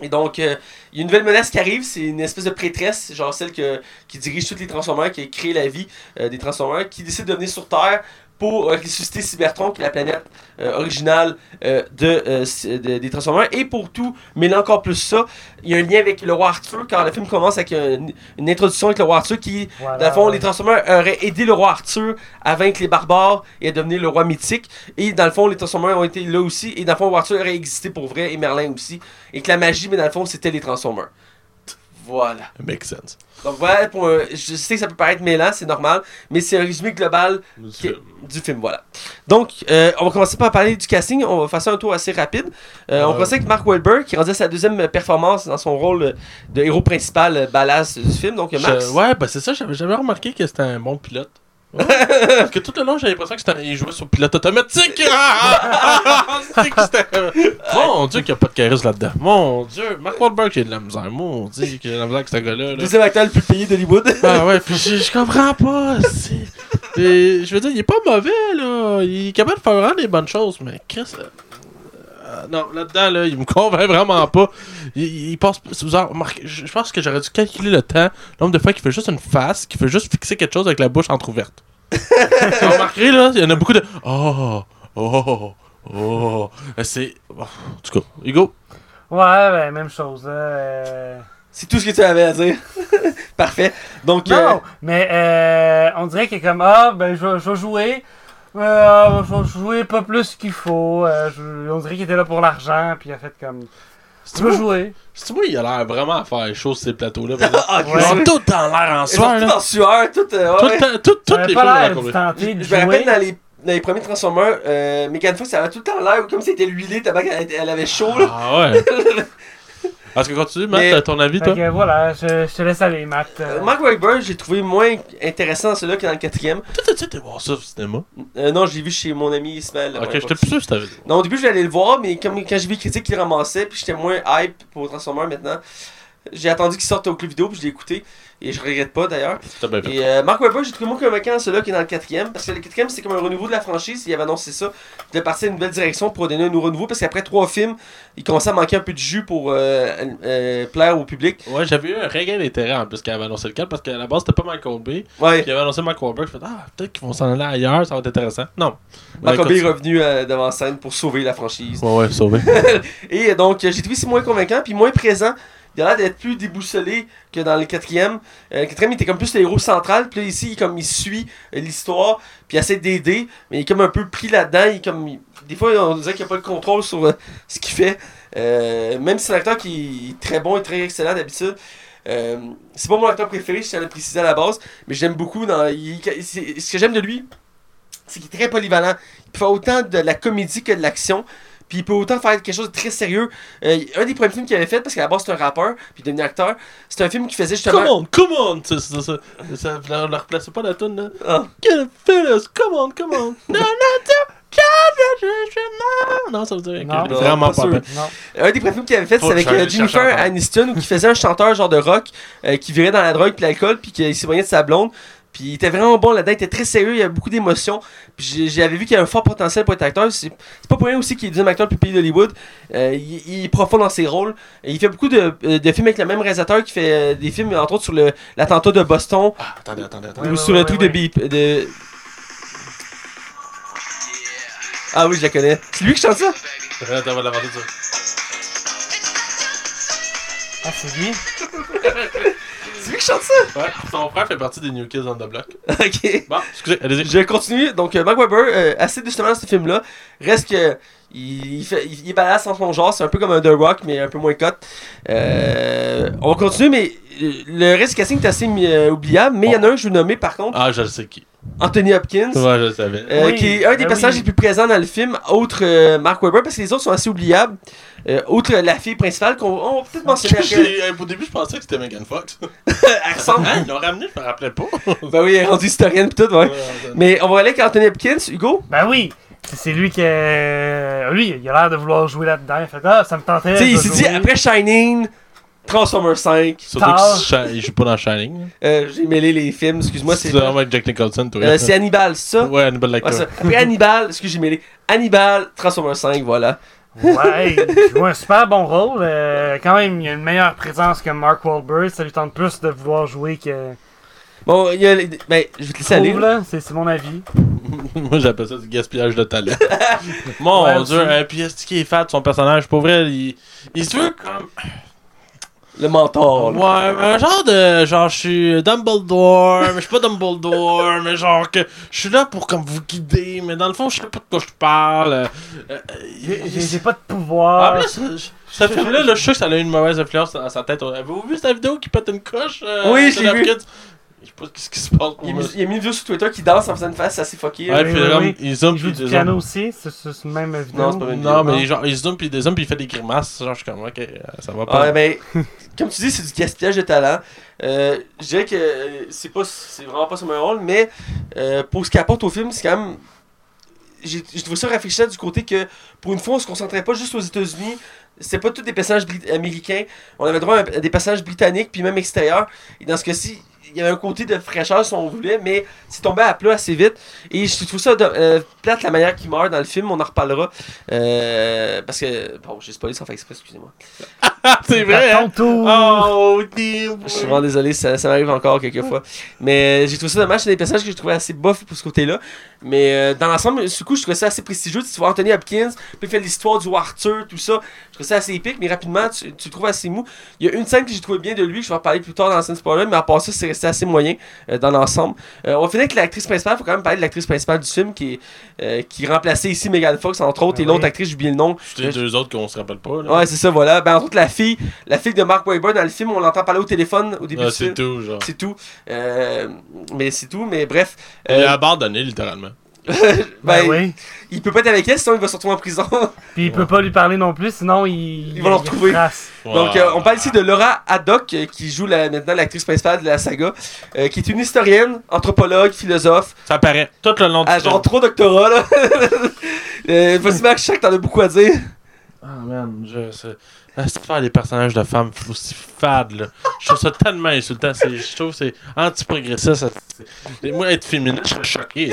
Et donc, euh, il y a une nouvelle menace qui arrive, c'est une espèce de prêtresse, genre celle que, qui dirige tous les Transformers, qui a créé la vie euh, des Transformers, qui décide de venir sur Terre pour euh, ressusciter Cybertron, qui est la planète euh, originale euh, de, euh, des Transformers. Et pour tout mêler encore plus ça, il y a un lien avec le roi Arthur, car le film commence avec une, une introduction avec le roi Arthur qui, Voilà, dans le fond, ouais. les Transformers auraient aidé le roi Arthur à vaincre les barbares et à devenir le roi mythique. Et dans le fond, les Transformers ont été là aussi. Et dans le fond, le roi Arthur aurait existé pour vrai et Merlin aussi. Et que la magie, mais dans le fond, c'était les Transformers. Voilà. It makes sense. Donc voilà, pour, un- je sais que ça peut paraître mêlant, c'est normal, mais c'est un résumé global du film, voilà. Donc, euh, on va commencer par parler du casting. On va faire ça un tour assez rapide. Euh, On Ouais. commence avec Mark Wahlberg, qui rendait sa deuxième performance dans son rôle de héros principal euh, badass du film. Donc, Max. Je- ouais, ben c'est ça, j'avais jamais remarqué que c'était un bon pilote. Ouais. Parce que tout le long, j'avais l'impression que c'était il jouait sur pilote automatique. Ah, ah, ah, que Mon dieu, qu'il n'y a pas de charisme là-dedans. Mon dieu, Mark Wahlberg, j'ai de la misère. Mon dieu, que j'ai de la misère avec ce gars-là. là. Deuxième acteur le plus payé d'Hollywood. Ah ouais, puis je, comprends pas. *laughs* je veux dire, il est pas mauvais, là. Il est capable de faire vraiment des bonnes choses, mais Chris. euh, euh, non, là-dedans, là, il me *laughs* convainc vraiment pas. Il, il passe. vous en remarquez- je je pense que j'aurais dû calculer le temps, le nombre de fois qu'il fait juste une face, qu'il fait juste fixer quelque chose avec la bouche entrouverte. *laughs* Vous remarquerez, là, il y en a beaucoup de. Oh, oh, oh. C'est. oh, En tout cas, Hugo? Ouais, ben, même chose. là, euh. C'est tout ce que tu avais à dire. *laughs* Parfait. Donc, euh, Non, mais euh, on dirait qu'il est comme Ah, ben, je vais jouer. Euh, je vais jouer pas plus qu'il faut. Euh, je- on dirait qu'il était là pour l'argent, puis il a fait comme. Tu veux jouer? C'est moi, il a l'air vraiment à faire chaud sur ces plateaux-là. *laughs* ah, Ils Ouais. sont tous dans l'air en Ils sont tous en sueur, tout. euh, Tout tout- les pas films l'air de de Je me rappelle dans les, dans les premiers Transformers, euh, Megan Fox, elle avait tout le temps l'air comme si elle était huilée, qu'elle était- elle avait chaud. Là. Ah ouais. *laughs* Est-ce que continue, Matt, Mais- t'as ton avis, Fait toi? que voilà, je, je te laisse aller, Matt. Euh, Euh, Mark Wahlberg, j'ai trouvé moins intéressant celui-là que dans le quatrième. Toi, t'as-tu été voir ça au cinéma? Euh, non, j'ai vu chez mon ami Ismaël. Ok, j'étais plus sûr que t'avais dit. Non, au début, je voulais aller le voir, mais comme, quand j'ai vu les critiques qu'il ramassait, puis j'étais moins hype pour Transformers maintenant, j'ai attendu qu'il sorte au club vidéo, puis je l'ai écouté. Et je regrette pas d'ailleurs. Et euh, Mark Webber, j'ai trouvé moins convaincant dans celui-là qui est dans le quatrième. Parce que le quatrième, c'est comme un renouveau de la franchise. Il avait annoncé ça. Il devait partir à une nouvelle direction pour donner un nouveau renouveau. Parce qu'après trois films, il commençait à manquer un peu de jus pour euh, euh, plaire au public. Ouais, j'avais eu un regain d'intérêt en plus quand il avait annoncé le cas parce qu'à la base c'était pas Michael Bay. Ouais. Puis il avait annoncé Mark Wahlberg. Je fais ah, peut-être qu'ils vont s'en aller ailleurs, ça va être intéressant. Non. Mark Webber est revenu devant scène pour sauver la franchise. Ouais, ouais, sauvé. *laughs* Et donc, j'ai trouvé c'est moins convaincant, puis moins présent il a l'air d'être plus déboussolé que dans le quatrième. Euh, le quatrième, il était comme plus le héros central. Puis là, ici, il, comme, il suit euh, l'histoire. Puis il essaie d'aider. Mais il est comme un peu pris là-dedans. Il, comme, des fois, on dirait qu'il n'a pas le contrôle sur euh, ce qu'il fait. Même si c'est un acteur qui est très bon et très excellent d'habitude. C'est pas mon acteur préféré, je tiens à le préciser à la base. Mais j'aime beaucoup. Dans, ce que j'aime de lui, c'est qu'il est très polyvalent. Il faire autant de la comédie que de l'action. Puis il peut autant faire quelque chose de très sérieux. Euh, un des premiers films qu'il avait fait, parce qu'à la base c'est un rappeur, puis devenu acteur, c'est un film qui faisait justement. Come on, come on! Ça, ça, ça, ça, leur replaçait pas la toune, là. Ah. Get fellas, come on, come on! *laughs* Non, non, non, non, ça veut dire Non. que- vraiment pas. Un des premiers films qu'il avait fait, c'est avec euh, Jennifer. Aniston, où qui faisait un chanteur genre de rock, euh, qui virait dans la drogue puis l'alcool, puis qui s'éloignait de sa blonde. Puis il était vraiment bon là-dedans, il était très sérieux, il y avait beaucoup d'émotions. Puis j'avais vu qu'il y avait un fort potentiel pour être acteur. C'est pas pour rien aussi qu'il est deuxième acteur depuis pays d'Hollywood. Euh, il, il est profond dans ses rôles. Et il fait beaucoup de, euh, de films avec le même réalisateur qui fait euh, des films, entre autres, sur le- l'attentat de Boston Ah, attendez, attendez, attendez. ou Ouais, sur ouais, le truc ouais, de Beep. De... Ah oui, je la connais. C'est lui qui chante ça? *laughs* Attends, on va. Ah, c'est lui? *laughs* C'est lui qui chante ça? Ouais, son frère fait partie des New Kids on the Block. ok. Bon, excusez, allez-y. Je continue. Donc, euh, Mark Webber, euh, assez justement dans ce film-là, reste que. Il, il fait, il, il est badass en son genre, c'est un peu comme un The Rock, mais un peu moins cut. Euh, on va continuer, mais euh, le reste du casting est assez oubliable. Mais il y en a un que je vais nommer par contre, Ah, je sais qui. Anthony Hopkins. Ouais, je le savais. euh, Oui, qui est un des ben personnages oui. les plus présents dans le film, autre euh, Mark Webber, parce que les autres sont assez oubliables. Euh, outre la fille principale, qu'on peut-être mentionner *laughs* après. Euh, Au début, je pensais que c'était Megan Fox. *laughs* Elle ressemble. Hein, ils l'ont ramené, je me rappelais pas. *laughs* ben oui, elle est rendue historienne pis tout, ouais. Ouais, Mais on va aller avec Anthony Hopkins, Hugo. Ben oui. C'est- lui qui. euh, Lui, il a l'air de vouloir jouer là-dedans. Il fait Ah, ça me tentait. Tu sais, il s'est dit après Shining, Transformers 5. Surtout Tard. que Shi- il joue pas dans Shining. Euh, j'ai mêlé les films, excuse-moi, c'est. C'est vraiment avec Jack Nicholson, toi. Euh, c'est Hannibal, c'est ça? Ouais, Hannibal Ouais, ça. Après Hannibal, excuse j'ai mêlé. Hannibal, Transformers 5, voilà. Ouais, il joue un super bon rôle. euh, quand même, il a une meilleure présence que Mark Wahlberg. Ça lui tente plus de vouloir jouer que. Bon, il y a. les- Ben, je vais te laisser aller. Là, c'est mon avis. *laughs* Moi, j'appelle ça du gaspillage de talent. *laughs* Mon Ouais, dieu, un puis est-ce qu'il est fat, son personnage, pour vrai, il, il se veut comme. Le mentor. là. Ouais, un genre de. Genre, je suis Dumbledore, mais je suis pas Dumbledore, mais genre que je suis là pour comme vous guider, mais dans le fond, je sais pas de quoi je parle. Euh, euh, J'ai j'ai- j'ai pas de pouvoir. Ah, mais ça, ce film-là, là, je suis sûr que ça a eu une mauvaise influence dans sa tête. Avez-vous vu cette vidéo qui pète une coche euh, Oui, Anthony vu. Je sais pas ce qui se passe pour Il, moi. il a mis une vidéo sur Twitter qui danse en faisant une face assez fuckée. Ouais, Oui, puis oui, oui. il zoome, puis du il piano zoome. aussi, c'est c'est même vidéo. Non, mais genre, il zoome, puis il dézoome, puis il fait des grimaces. Genre, je suis comme, ok, ça va pas. Ouais, ben, *laughs* comme tu dis, c'est du gaspillage de talent. Euh, je dirais que euh, c'est pas, c'est vraiment pas son meilleur rôle, mais euh, pour ce qu'il apporte au film, c'est quand même. J'ai trouvé ça réfléchissant du côté que, pour une fois, on se concentrait pas juste aux États-Unis. C'était pas tous des personnages américains. On avait droit à à des personnages britanniques, puis même extérieurs. Et dans ce cas-ci, il y avait un côté de fraîcheur si on voulait, mais c'est tombé à plat assez vite. Et je trouve ça de- euh, plate la manière qu'il meurt dans le film, on en reparlera. Euh, parce que. Bon, j'ai spoilé sans faire exprès, excusez-moi. *laughs* c'est vrai, hein? ton tour. Oh, Tim! Je suis vraiment désolé, ça, ça m'arrive encore quelques fois. Mais euh, j'ai trouvé ça dommage, c'est des personnages que je trouvais assez bof pour ce côté-là. Mais euh, dans l'ensemble, du coup, je trouvais ça assez prestigieux. Tu vois Anthony Hopkins, puis il fait l'histoire du Arthur, tout ça. Je trouvais ça assez épique, mais rapidement, tu, tu le trouves assez mou. Il y a une scène que j'ai trouvé bien de lui, que je vais en parler plus tard dans la scène spoiler, mais à part ça, c'est resté assez moyen euh, dans l'ensemble. Euh, on va finir avec l'actrice principale, faut quand même parler de l'actrice principale du film qui, est, euh, qui remplaçait ici Megan Fox, entre autres, Ah et l'autre oui. actrice, j'ai oublié le nom. Les deux autres qu'on se rappelle pas, là. Ouais, c'est ça, voilà. Ben, entre autres, la fille, la fille de Mark Wahlberg dans le film, on l'entend parler au téléphone au début Ah, du film. c'est tout, genre. C'est tout. Euh, mais c'est tout, mais bref. Il Euh, a abandonné, littéralement. *laughs* ben, Ben oui. Il peut pas être avec elle, sinon il va se retrouver en prison. *laughs* Puis il peut pas lui parler non plus, sinon il. Ils vont le retrouver. Donc, euh, on parle ici de Laura Haddock, euh, qui joue la- maintenant l'actrice principale de la saga, euh, qui est une historienne, anthropologue, philosophe. Ça paraît. Tout le long du film. genre trois doctorats, là. *laughs* euh, Vas-y, Marc, je sais que t'en as beaucoup à dire. Ah, man, je sais. Ah, C'est faire des personnages de femmes aussi fades, là. Je trouve ça tellement insultant. Je trouve que c'est anti-progressiste. Moi, être féministe, je serais choqué.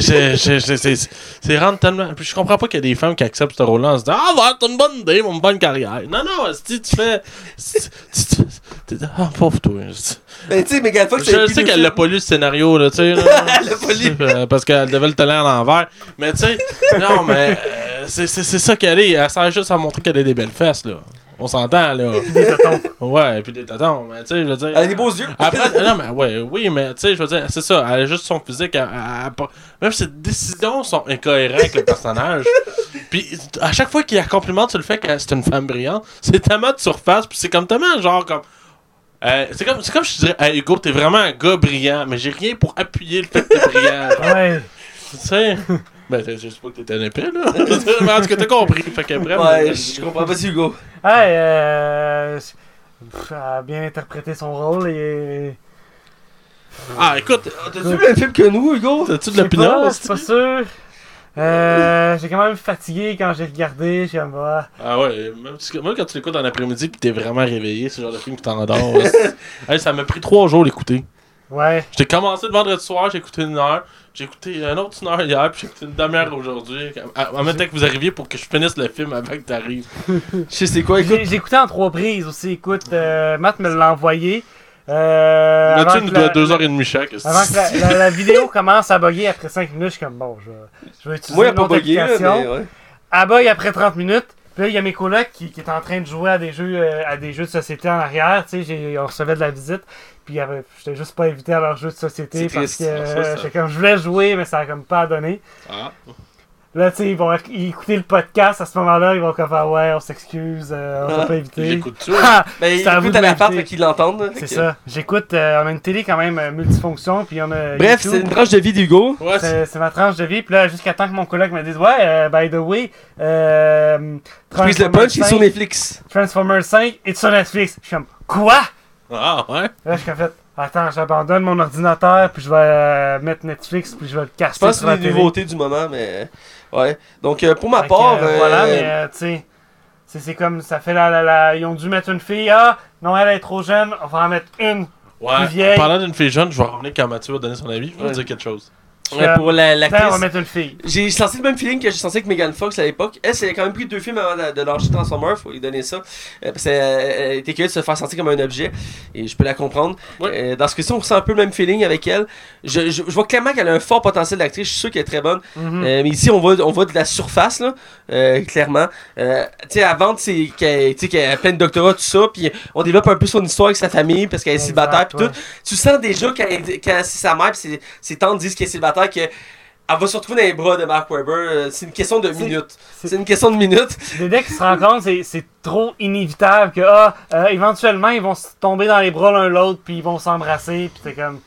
c'est- rendre tellement. Puis je comprends pas qu'il y a des femmes qui acceptent ce rôle-là en se disant Ah, va, t'as une bonne idée, une bonne carrière. Non, non, si tu fais. Ah, pauvre toi. Je- Ben, tu sais, Megan Fox, Je sais qu'elle l'a pas lu le scénario, là, tu sais. *laughs* Elle l'a pas lu. Euh, Parce qu'elle devait le tenir à l'envers. Mais tu sais, non, mais euh, c'est ça qu'elle est. Elle sert juste à montrer qu'elle a des belles fesses, là. On s'entend, là. Des totons. Ouais, puis des tatons, mais tu sais, je veux dire. Elle a des beaux yeux. Après, *laughs* non, mais ouais, oui, mais tu sais, je veux dire, c'est ça, elle a juste son physique. elle- elle- elle pas- même ses décisions sont incohérentes avec le personnage. *laughs* Puis à chaque fois qu'il la complimente sur le fait que c'est une femme brillante, c'est tellement de surface, puis c'est comme tellement genre comme. euh, c'est comme, c'est comme je te dirais, hey, Hugo, t'es vraiment un gars brillant, mais j'ai rien pour appuyer le fait que t'es brillant. Ouais. tu sais? Ben, je sais pas que t'étais un épais, là. *laughs* mais en tout cas, t'as compris. Fait que bref. Ouais, je comprends pas si Hugo. Ouais, euh. a bien interprété son rôle et. Ah, écoute, T'as-tu vu le même film que nous, Hugo? t'as-tu de Je l'opinion? hostie? C'est pas sûr. Euh, j'ai quand même fatigué quand j'ai regardé. J'ai comme, ah, Ah ouais, moi quand tu l'écoutes en après-midi pis t'es vraiment réveillé, c'est le genre de film qui t'endort. *laughs* hey, ça m'a pris trois jours l'écouter. Ouais. J'ai commencé le vendredi soir, j'ai écouté une heure, j'ai écouté un autre une heure hier, puis j'ai écouté une demi-heure aujourd'hui. En même temps que vous arriviez pour que je finisse le film avant que t'arrives. Je sais c'est quoi, écoute. J'ai écouté en trois prises aussi. Écoute, euh, Matt me l'a envoyé. Euh, il nous la- deux heures et demie chaque. Avant que la, la- la vidéo commence à bugger après 5 minutes, je suis comme bon, je, vais- je vais utiliser une autre bugué, là, application. ouais. Elle bug après 30 minutes. Puis là, il y a mes colocs qui, qui étaient en train de jouer à des jeux euh, à des jeux de société en arrière. Tu sais, j'ai- on recevait de la visite. Puis j'étais juste pas invité à leurs jeux de société C'est parce triste. que ça, ça. j'étais comme je voulais jouer, mais ça a comme pas donné. Ah. Là, tu sais, ils vont éc- écouter le podcast à ce moment-là. Ils vont comme faire ouais, on s'excuse, euh, on va Ah, pas Il inviter. écoute ça. Ah, Ben, écoute à m'inviter. fait qu'ils l'entendent. c'est ça. J'écoute, euh, on a une télé quand même euh, multifonction. Puis on a. Bref, c'est une tranche de vie d'Hugo. Ouais, c'est- ma tranche de vie. Puis là, jusqu'à temps que mon collègue me dise Ouais, euh, by the way, euh, le Transformers punch, il est 5 sur Netflix. Transformers 5 est sur Netflix. Je suis comme Quoi? Ah, ouais? Là, je fait Attends, j'abandonne mon ordinateur, puis je vais euh, mettre Netflix, puis je vais le Je casser pense que c'est la les nouveautés du moment, mais. Ouais. Donc, euh, pour ma part. euh, Voilà, mais euh, tu sais. c'est- C'est comme ça fait la, la, la- Ils ont dû mettre une fille. Ah, non, elle est trop jeune, on va en mettre une. Ouais. Plus vieille. En parlant d'une fille jeune, je vais revenir quand Mathieu va donner son avis. Je vais Ouais. dire quelque chose. Ouais, pour la- Là, on va l'actrice. mettre une fille. J'ai senti le même feeling que j'ai senti avec Megan Fox à l'époque. Elle, c'est quand même pris deux films avant de, de lâcher Transformers, faut lui donner ça. Euh, parce qu'elle elle était curieuse de se faire sentir comme un objet, et je peux la comprendre. Ouais. Euh, dans ce cas-ci, on ressent un peu le même feeling avec elle. Je, je- je vois clairement qu'elle a un fort potentiel d'actrice, je suis sûr qu'elle est très bonne. Mhm. Euh, mais ici, on voit, on voit de la surface, là, euh, clairement. Euh, tu sais, avant, c'est qu'elle tu sais, qu'elle a plein de doctorats, tout ça, puis on développe un peu son histoire avec sa famille, parce qu'elle est célibataire, puis ouais. tout. Tu sens déjà quand, elle- quand c'est sa mère, puis ses, ses tantes disent qu'elle est célibataire, que elle va se retrouver dans les bras de Mark Webber. Euh, C'est une question de minutes. c'est- une question de minutes. Dès qu'ils se compte, c'est- trop inévitable que, ah, euh, éventuellement, ils vont se tomber dans les bras l'un l'autre, puis ils vont s'embrasser, puis c'est comme.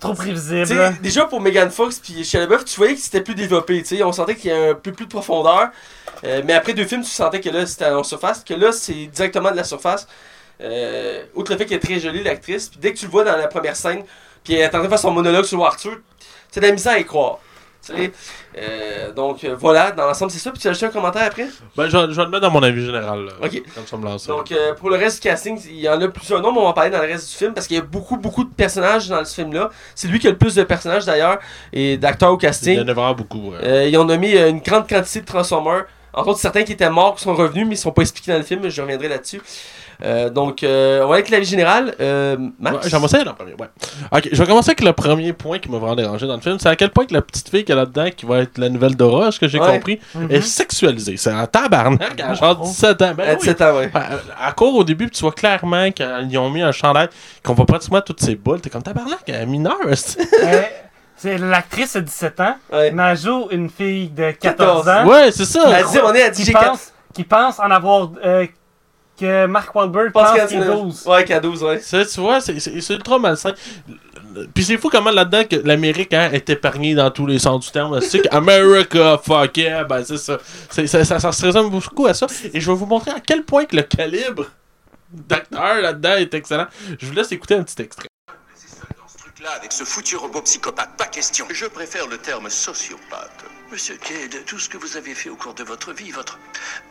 trop prévisible. Déjà pour Megan Fox puis Shia LaBeouf, tu voyais que c'était plus développé. On sentait qu'il y a un peu plus de profondeur. Euh, mais après deux films, tu sentais que là, c'était en surface. Que là, c'est directement de la surface. Euh, outre le fait qu'elle est très jolie, l'actrice. Puis dès que tu le vois dans la première scène, puis elle est en train de faire son monologue sur Arthur, c'est de la misère à y croire. Euh, donc euh, voilà, dans l'ensemble, c'est ça. Puis tu as ajouté un commentaire après? Ben, je je vais le mettre dans mon avis général. Là, Ok. Donc, euh, pour le reste du casting, il y en a plusieurs noms, mais on va en parler dans le reste du film parce qu'il y a beaucoup, beaucoup de personnages dans ce film-là. C'est lui qui a le plus de personnages d'ailleurs et d'acteurs au Il y casting. en a vraiment beaucoup. ouais. Ils ont nommé euh, une grande quantité de Transformers. Entre autres, certains qui étaient morts, qui sont revenus, mais ils sont pas expliqués dans le film. Je reviendrai là-dessus. Euh, donc, euh, on va avec l'avis général. Euh, Max Ouais, J'ai commencé dans le premier, ouais. Ok, je vais commencer avec le premier point qui m'a vraiment dérangé dans le film. C'est à quel point que la petite fille qui est là-dedans, qui va être la nouvelle Dora, ce que j'ai Ouais. compris, Mhm. est sexualisée. C'est un tabarnak à genre 17 ans. Ben à oui. 17 ans, ouais. À, à court au début, puis tu vois clairement qu'ils ont mis un chandail, qu'on voit pratiquement toutes ses boules. T'es comme tabarnak, elle est mineure. c'est- *laughs* Euh, c'est L'actrice a 17 ans, ouais. mais elle joue une fille de 14 14 ans. Ouais, c'est ça. Elle dit, on est à 10 qui j'ai 4. pense, qui pense en avoir. euh, que Mark Wahlberg pense pense qu'il y a 19. 12. Ouais, qu'il y a 12, ouais. Ça, tu vois, c'est- c'est c'est ultra malsain. Puis c'est fou comment là-dedans que l'Amérique hein, est épargnée dans tous les sens du terme. Tu sais qu'America, fuck yeah, ben c'est ça. C'est- Ça, ça. ça se résume beaucoup à ça. Et je vais vous montrer à quel point que le calibre d'acteur là-dedans est excellent. Je vous laisse écouter un petit extrait. dans ce truc-là avec ce foutu robot psychopathe, pas question. Je préfère le terme sociopathe. Monsieur Cade, tout ce que vous avez fait au cours de votre vie, votre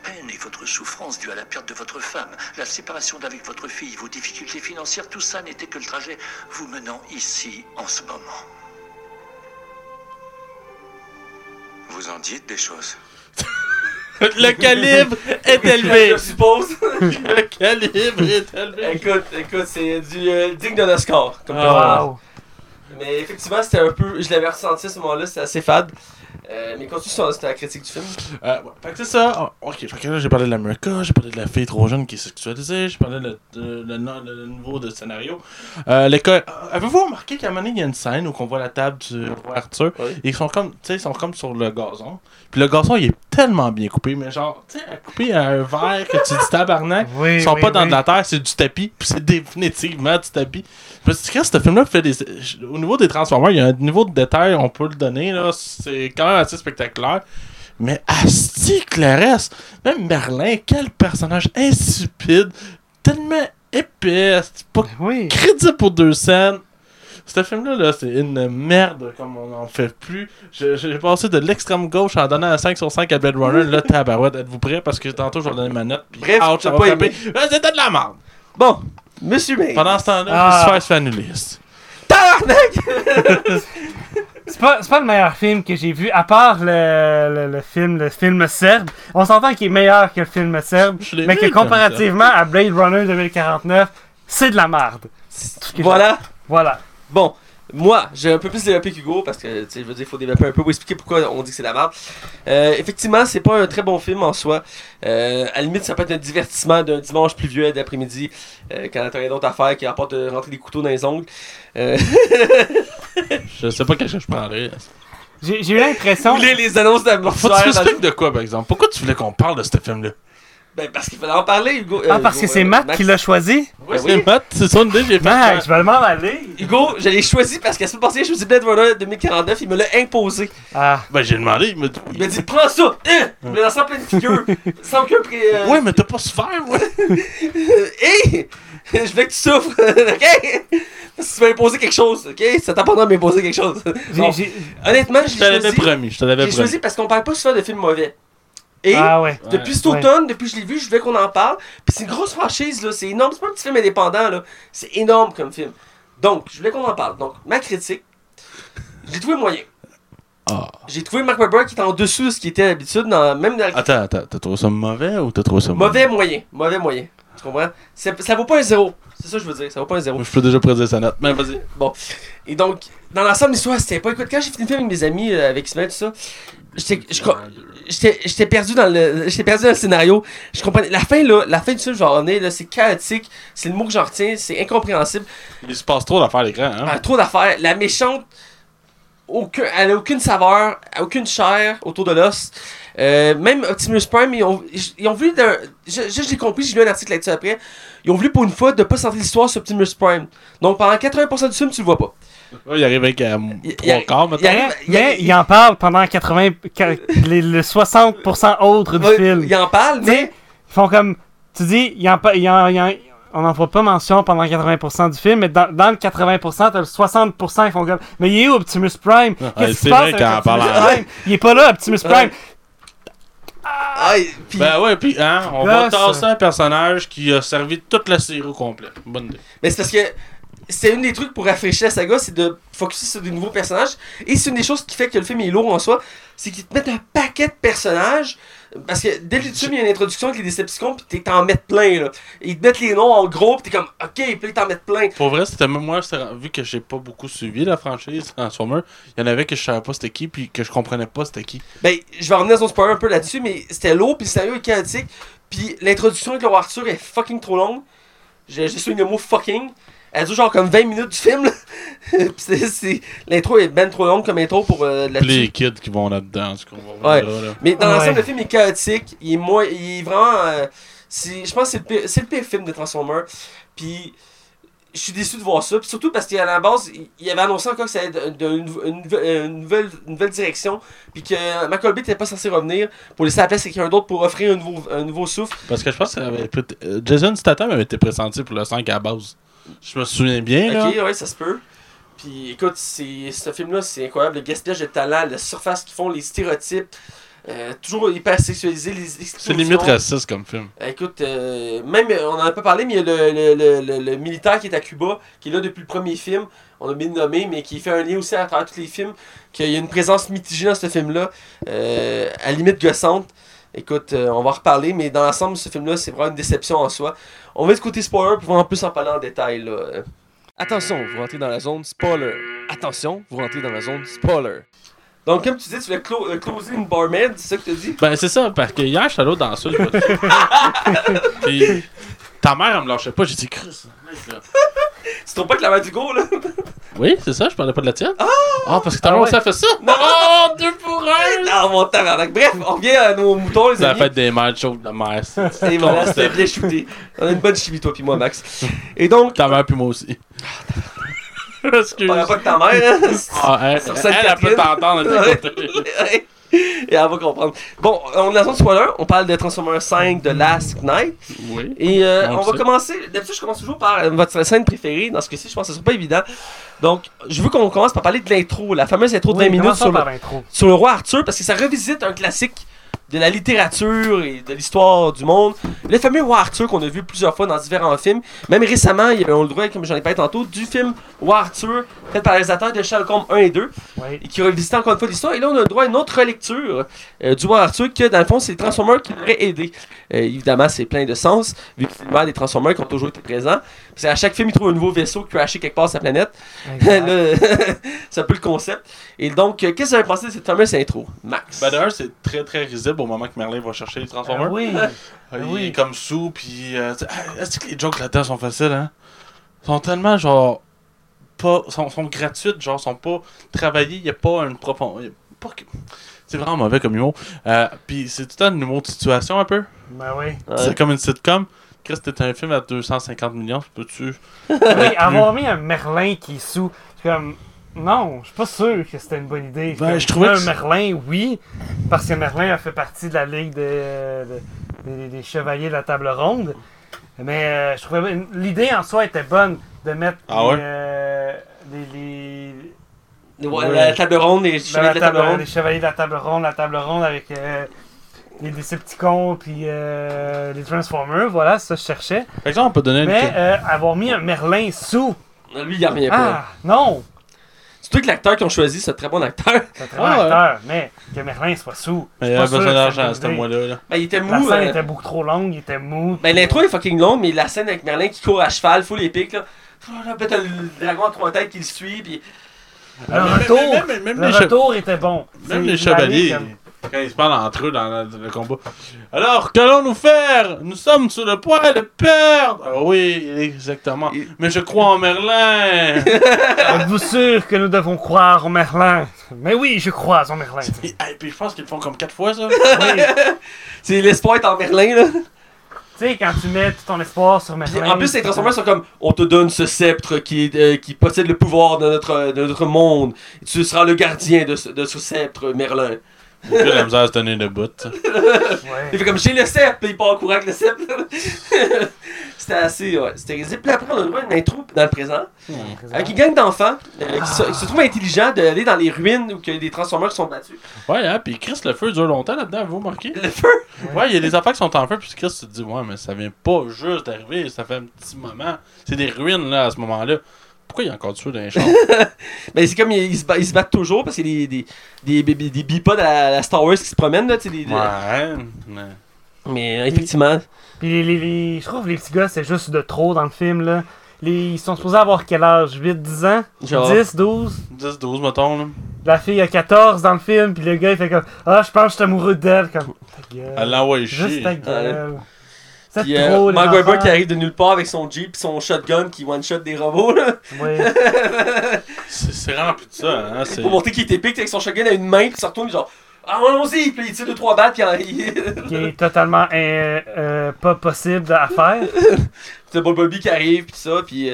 peine et votre souffrance due à la perte de votre femme, la séparation d'avec votre fille, vos difficultés financières, tout ça n'était que le trajet vous menant ici en ce moment. Vous en dites des choses. *laughs* Le calibre est élevé. Je *laughs* suppose. *laughs* Le calibre est élevé. écoute, écoute, c'est du euh, digne d'un Oscar. Comme comme- Wow. Mais effectivement, c'était un peu. Je l'avais ressenti à ce moment-là, c'était assez fade. Euh, mais continue sur la critique du film. Euh, ouais. Fait que c'est ça. Oh, ok, fait que là, j'ai parlé de l'America, j'ai parlé de la fille trop jeune qui est sexualisée, j'ai parlé de, de- de- de- de- de niveau de scénario. Euh, l'école. euh, Avez-vous remarqué qu'à un moment donné, il y a une scène où on voit la table du roi Arthur? Oui. et ils sont comme, tu sais, ils sont comme sur le gazon. Puis le gazon, il est tellement bien coupé, mais genre, tu sais, à couper à un verre que tu dis tabarnak. Oui, Ils sont oui, pas dans de la terre, c'est du tapis, puis c'est définitivement du tapis. Dit, Chris, ce film-là fait des. Au niveau des Transformers, il y a un niveau de détail, on peut le donner, là. C'est quand même assez spectaculaire. Mais Asti que le reste, même Merlin, quel personnage insipide, tellement épais, c'est pas Oui. crédible pour deux scènes. Ce film-là, là, c'est une merde comme on n'en fait plus. J'ai passé de l'extrême gauche en donnant un 5 sur 5 à Blade Runner. Là, tabarouette, êtes-vous prêts? Parce que tantôt, je vais donner ma note. puis Bref, ouch, ça pas aimé. Ah, C'était de la merde. Bon, Monsieur May. Pendant ce temps-là, Ah. je suis fait fanuliste. Tabarnak! *laughs* C'est pas, c'est pas le meilleur film que j'ai vu, à part le, le, le film le film serbe. On s'entend qu'il est meilleur que le film serbe, mais que comparativement à Blade Runner 2049, c'est de la merde. Voilà. Voilà. Bon, moi, j'ai un peu plus développé qu'Hugo parce que, tu sais, je veux dire, il faut développer un peu pour expliquer pourquoi on dit que c'est la merde. Euh, effectivement, c'est pas un très bon film en soi. Euh, à la limite, ça peut être un divertissement d'un dimanche pluvieux d'après-midi euh, quand t'as rien d'autre à faire qui rapporte de rentrer des couteaux dans les ongles. Euh, *laughs* Je sais pas qu'est-ce que je prendrais. J'ai eu l'impression. vous voulez les annonces Faut que tu dans- de quoi, par exemple? Pourquoi tu voulais qu'on parle de ce film-là? Ben, parce qu'il fallait en parler, Hugo. Ah, Euh, parce que c'est euh, Matt Max. qui l'a choisi? Ouais, oui. c'est Matt, c'est son idée, j'ai fait. Max, je vais m'en aller. Hugo, je l'ai choisi parce qu'à ce moment passé, je choisi Blade Runner 2049, il me l'a imposé. Ah. Ben, j'ai demandé, il m'a dit. Il m'a dit, prends ça! Hein! Il me l'a en pleine figure. *laughs* Sans aucun pré. euh, Ouais, mais t'as pas souffert, ouais. *laughs* Hé! Je voulais que tu souffres, *laughs* ok? Parce que tu m'as imposé quelque chose, ok? Ça t'apprendra à m'imposer quelque chose. J'ai- Bon, j'ai- Honnêtement, je Je te l'avais choisi. promis, je te l'avais J'ai promis. choisi parce qu'on parle pas souvent de films mauvais. Et Ah ouais. depuis cet Ouais. automne, depuis que je l'ai vu, je voulais qu'on en parle. Puis c'est une grosse franchise, là. C'est énorme. C'est pas un petit film indépendant, là. C'est énorme comme film. Donc, je voulais qu'on en parle. Donc, ma critique, je l'ai trouvé moyen. Ah. J'ai trouvé Mark Wahlberg qui était en dessous de ce qui était d'habitude, dans, même dans le Attends, attends, t'as trouvé ça mauvais ou t'as trouvé ça mauvais moyen. Mauvais moyen. Tu comprends? C'est- Ça vaut pas un zéro. C'est ça que je veux dire. Ça vaut pas un zéro. Je peux déjà prédire sa note. Mais vas-y. Bon. Et donc, dans l'ensemble de l'histoire, c'était pas. Écoute, quand j'ai fini le film avec mes amis, euh, avec Ismaël, tout ça, j'étais. perdu dans le j'étais perdu dans le scénario. Je comprenais la fin là, la fin du film, genre on est là, c'est chaotique, c'est le mot que j'en retiens, c'est incompréhensible. Il se passe trop d'affaires à l'écran, hein. Ah, trop d'affaires, la méchante aucun, elle a aucune saveur, aucune chair autour de l'os. Euh, même Optimus Prime, ils ont, ils ont voulu l'ai compris, j'ai lu un article là-dessus après. Ils ont voulu pour une fois de pas centrer l'histoire sur Optimus Prime. Donc pendant 80% du film, tu le vois pas. Ouais, il arrive avec euh, Il- trois il- quarts, il maintenant. arrive- Mais, il en parle pendant 80. qua- les, le 60% autre du Ouais, film. Il en parle, Tu sais, mais. ils font comme. Tu dis, il en, il en- il en- on n'en fera pas mention pendant 80% du film, mais dans, dans le 80%, t'as le 60%, ils font comme. Mais il est où Optimus Prime? Qu'est-ce Ouais, qui se passe avec Optimus Prime? Il est pas là, Optimus Ouais. Prime. Ah, puis- Ben ouais, pis hein, on va tasser un personnage qui a servi toute la série au complet. Bonne idée. Mais c'est parce que c'est une des trucs pour rafraîchir la saga, c'est de focuser sur des nouveaux personnages. Et c'est une des choses qui fait que le film est lourd en soi, c'est qu'ils te mettent un paquet de personnages. Parce que dès le film, il y a une introduction avec les Decepticons, pis t'es- t'en mettre plein là. Ils te mettent les noms en gros, pis t'es comme, ok, ils t'en mettent plein. Pour vrai, c'était même moi, vu que j'ai pas beaucoup suivi la franchise Transformer, il y en avait que je savais pas c'était qui, puis que je comprenais pas c'était qui. Ben, je vais revenir son spoiler un peu là-dessus, mais c'était lourd, puis scénario est chaotique. Puis l'introduction avec le Arthur est fucking trop longue. J'ai j'ai souligné le mot fucking. Elle dure genre comme 20 minutes du film. *laughs* L'intro est ben trop longue comme intro pour euh, Puis là-dessus. les kids qui vont là-dedans, va Ouais. revenir là, là. Mais dans l'ensemble, Ouais. le film est chaotique. Il est, moins, il est vraiment. euh, je pense que c'est le, pire, c'est le pire film de Transformers. Puis. Je suis déçu de voir ça. Puis surtout parce qu'à la base, il, avait annoncé encore que ça allait être une, une nouvelle- une nouvelle, une nouvelle direction. Puis que McColby n'était pas censé revenir pour laisser la place à quelqu'un d'autre pour offrir un nouveau, un nouveau souffle. Parce que je pense que ça avait peut- euh, Jason Statham avait été pressenti pour le 5 à la base. Je me souviens bien, là. Ok, ouais, ça se peut. Puis écoute, ce film-là, c'est incroyable. Le gaspillage de talent, la surface qu'ils font, les stéréotypes. euh, toujours hyper sexualisé, les C'est limite raciste comme film. Euh, Écoute, euh, même, on en a pas parlé, mais il y a le, le, le, le- militaire qui est à Cuba, qui est là depuis le premier film. On a bien nommé, mais qui fait un lien aussi à travers tous les films. Qu'il y a une présence mitigée dans ce film-là, euh, à limite gossante. Écoute, on va en reparler, mais dans l'ensemble, ce film-là, c'est vraiment une déception en soi. On va être côté spoiler, puis on va en plus en parler en détail. Là. Attention, vous rentrez dans la zone spoiler. Attention, vous rentrez dans la zone spoiler. Donc, comme tu dis, tu voulais clo euh, closer une barmaid, c'est ça que tu dis? Ben, c'est ça, parce que hier, j'étais allé dans ça. *laughs* Puis, ta mère, elle me lâchait pas. J'ai dit, Chris, mec, là. Tu trouves pas que la main du go, là? *laughs* Oui, c'est ça, je parlais pas de la tienne. Ah, parce que ta Ah mère aussi a fait ça? Oh, deux pour *laughs* un. Ah, mon tabarnak. Bref, on revient à nos moutons, les C'est la amis. fête des mères, chauffe de mère. *laughs* Et voilà, c'était bien shooté. On a une bonne chimie, toi puis moi, Max. Et donc, Ta mère, puis moi aussi. Excuse. on pas que ta mère, hein? Ah, elle, elle, elle peut t'entendre. elle Ouais. *laughs* Et elle va comprendre. Bon, on est dans zone spoiler. On parle de Transformers 5 de Last Night. Oui. Et euh, On va commencer. D'habitude, je commence toujours par euh, votre scène préférée. Dans ce cas-ci, je pense que ce sera pas évident. Donc, je veux qu'on commence par parler de l'intro, la fameuse intro de 20 Oui, minutes commençons sur le, sur roi Arthur, parce que ça revisite un classique de la littérature et de l'histoire du monde. Le fameux roi Arthur qu'on a vu plusieurs fois dans différents films. Même récemment, il y a, on le droit, comme j'en ai parlé tantôt, du film Roi Arthur, fait par les réalisateurs de Sherlock Holmes 1 et 2 Oui. et qui revisite encore une fois l'histoire. Et là, on a le droit à une autre relecture euh, du roi Arthur que, dans le fond, c'est les Transformers qui devraient aider. Euh, évidemment, c'est plein de sens, vu que c'est l'univers des Transformers qui ont toujours été présents. C'est à chaque film, ils trouvent un nouveau vaisseau crashé quelque part sur la planète. *laughs* *laughs* C'est un peu le concept. Et donc, euh, qu'est-ce que vous avez pensé de cette fameuse intro, Max? Ben, d'ailleurs, c'est très très risible au moment que Merlin va chercher les Transformers. Ah oui. *laughs* Ben il oui. est comme sous, puis. euh, Est-ce que les jokes là-dedans sont faciles, hein? Ils sont tellement genre. Pas sont, sont gratuites, genre, sont pas travaillées, il y a pas une profondeur. C'est vraiment mauvais comme humour. Euh, puis c'est tout un humour de situation un peu? Ben oui. C'est comme une sitcom. Chris, c'était un film à 250 millions, peux-tu *laughs* Oui, avoir mis un Merlin qui est sous. c'est comme. Non, je suis pas sûr que c'était une bonne idée. Ben, Comme, je trouvais un que Merlin, oui, parce que Merlin a fait partie de la ligue de- de- des- des chevaliers de la table ronde. Mais euh, je trouvais l'idée en soi était bonne de mettre Ah les, ouais? euh, les- les- Ouais, Ouais. La table ronde, les la, chevaliers de la table ronde. les chevaliers de la table ronde, la table ronde avec euh, les Decepticons puis euh, les Transformers, voilà, ça je cherchais. Par exemple, on peut donner une. Mais euh, avoir mis un Merlin sous, Lui, il en revient pas. ah non, Surtout que l'acteur qu'ils ont choisi, c'est un très bon acteur. c'est un très Ah, bon ouais. acteur, mais que Merlin soit sous. Il suis a pas sûr besoin d'argent à ce mois-là. là. Ben, il était La mou. scène euh, était beaucoup trop longue, il était mou. Ben, l'intro est fucking longue, mais la scène avec Merlin qui court à cheval, full épique, là. Là, peut-être le dragon à trois têtes qui le suit, puis Le Ah, retour, même le les retour était bon. Même les chevaliers, comme- quand ils se parlent entre eux dans le, dans le combat. Alors, qu'allons-nous faire? Nous sommes sur le point de perdre. Ah oui, exactement. Mais je crois en Merlin. *laughs* Êtes-vous sûr que nous devons croire en Merlin? Mais oui, je crois en Merlin. et, et puis je pense qu'ils le font comme quatre fois, ça. *laughs* Oui. c'est l'espoir est en Merlin, là. Tu sais, quand tu mets tout ton espoir sur Merlin. en plus, les Transformers sont comme on te donne ce sceptre qui, euh, qui possède le pouvoir de notre, de notre monde. Tu seras le gardien de ce, de ce sceptre, Merlin. J'ai la misère à se tenir debout. Ouais. Il fait comme j'ai le sceptre, puis il part en courant avec le sceptre. *laughs* C'était assez. Ouais, c'était risible. Puis après, on a le droit à une intro dans le présent. Avec une gang d'enfants euh, qui, se, qui se trouvent intelligents d'aller dans les ruines où il y a des Transformers qui sont battus. Ouais, hein, puis Chris, le feu dure longtemps là-dedans, vous remarquez? Le feu? Ouais, il y a des affaires qui sont en feu, puis Chris se dit, ouais, mais ça vient pas juste d'arriver, ça fait un petit moment. C'est des ruines, là, à ce moment-là. Pourquoi il y a encore du feu dans les *laughs* Ben, c'est comme ils, ils se battent, ils se battent toujours parce qu'il y a des, des, des, des, des bipodes à la Star Wars qui se promènent. Là, tu sais, des- mais. Mais euh, effectivement. Puis les, les- les- je trouve que les petits gars, c'est juste de trop dans le film. là. Les, ils sont supposés avoir quel âge? 8, 10 ans? Genre. 10, 12 10, 12, mettons, là. La fille a 14 dans le film, puis le gars il fait comme Ah, je pense que je suis amoureux d'elle. Comme ta gueule. Elle l'envoie Juste ta gueule. C'est Puis euh, trop, les Mark Webber enfants. qui arrive de nulle part avec son Jeep son shotgun qui one-shot des robots. Là, Oui. *laughs* C'est c'est rempli de ça, hein. C'est. pour montrer qu'il était pique avec son shotgun à une main il se retourne genre Ah, allons-y! Puis il tire 2-3 balles pis il. *laughs* qui est totalement euh, euh, pas possible à faire. *laughs* C'est Bumblebee qui arrive pis tout ça pis.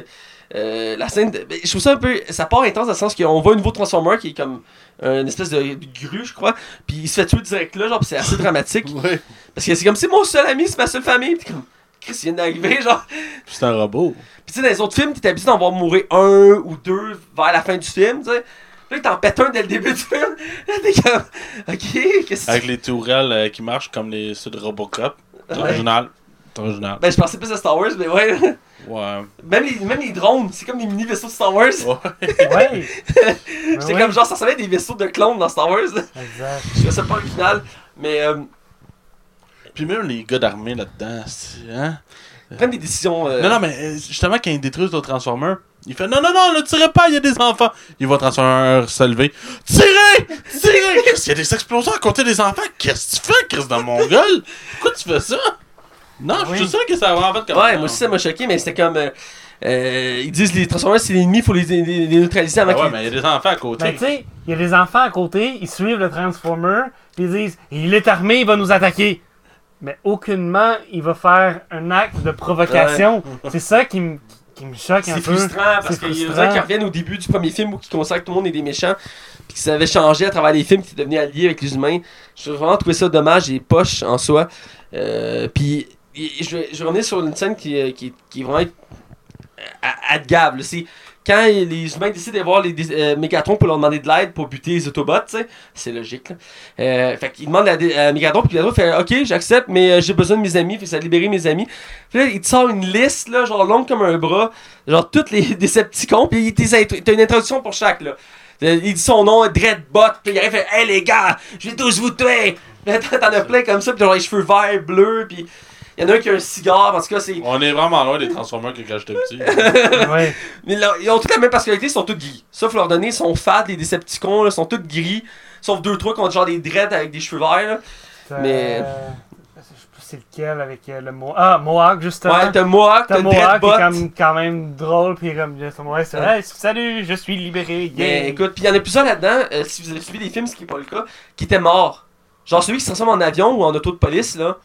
euh, la scène, de- ben, je trouve ça un peu. Ça part intense dans le sens qu'on voit un nouveau Transformer qui est comme une espèce de, grue, je crois. Puis il se fait tuer direct là, genre, pis c'est assez dramatique. *laughs* Ouais. Parce que c'est comme c'est mon seul ami, c'est ma seule famille. Pis comme, Chris il vient d'arriver, *laughs* genre. C'est un robot. Pis tu sais, dans les autres films, t'es habitué d'en voir mourir un ou deux vers la fin du film, tu sais. Là, t'en pète un dès le début du film. *laughs* Là, t'es comme, ok, qu'est-ce que Avec les tourelles euh, qui marchent comme les ceux de Robocop. C'est Ouais. original. C'est original. Ben, je pensais plus à Star Wars, mais ouais. Ouais. Même les, même les drones, c'est comme des mini vaisseaux de Star Wars. Ouais. Ouais. *laughs* J'étais Ouais. comme genre, ça ressemblait à des vaisseaux de clones dans Star Wars. Exact. Je trouvais ça pas original. Mais, euh, Puis même les gars d'armée là-dedans, c'est- hein? ils prennent des décisions. euh, Non, non, mais euh, justement, quand ils détruisent le Transformer, Il fait non, non, non, ne tirez pas, il y a des enfants. Il voit Transformer se lever. Tirez! Tirez! Chris, il y a des explosions à côté des enfants. Qu'est-ce que tu fais, Chris, dans mon gueule? Pourquoi tu fais ça? Non, je suis sûr que ça va en fait comme Ouais, moi aussi ça m'a choqué, mais c'était comme. euh, euh, ils disent les Transformers c'est l'ennemi, faut les, les, les neutraliser avant Ah ouais, qu'ils- mais il y a des enfants à côté. Ben, tu sais, il y a des enfants à côté, ils suivent le Transformer, puis ils disent Il est armé, il va nous attaquer. Mais aucunement, il va faire un acte de provocation. *laughs* C'est ça qui me qui me choque un C'est peu. frustrant parce C'est qu'il y a frustrant. qui reviennent au début du premier film où ils consacrent que tout le monde est des méchants, puis que ça avait changé à travers les films, qui étaient devenus alliés avec les humains. Je vraiment trouvé ça dommage et poche en soi. Euh, puis je je revenir sur une scène qui, euh, qui, qui est vraiment adgable. C'est quand les humains décident d'aller voir les euh, Mégatron pour leur demander de l'aide pour buter les Autobots, c'est logique. Là. Euh, fait qu'ils demandent à, à Mégatron, puis Mégatron fait Ok, j'accepte, mais euh, j'ai besoin de mes amis, fait ça a libéré mes amis. Puis là, il te sort une liste, là, genre longue comme un bras, genre toutes les *laughs* Decepticons, puis t'as une introduction pour chaque, là. Euh, Il dit son nom, Dreadbot, puis il arrive fait Hey les gars, je vais tous vous tuer! *laughs* T'en as plein comme ça, puis genre les cheveux verts, bleus, puis il y en a un qui a un cigare, en tout cas, c'est. On est vraiment loin des Transformers que quand j'étais petit. *laughs* Ouais. Mais là, ils ont toutes la même particularité, ils sont tous gris. Sauf leur donner, ils sont fat, les Decepticons, là, sont tous gris. Sauf deux, trois qui ont genre des dreads avec des cheveux verts, là. Mais- Je sais pas c'est lequel avec euh, le Mohawk? Ah, Mohawk, justement. Ouais, t'as Mohawk, T'as t'as Mohawk qui est comme, quand même drôle, puis comme, ouais, c'est Ouais. hey, salut, je suis libéré. Mais yeah. écoute, puis il y en a plusieurs là-dedans, euh, si vous avez suivi des films, ce qui est pas le cas, qui étaient morts. Genre celui qui se transforme en avion ou en auto de police, là.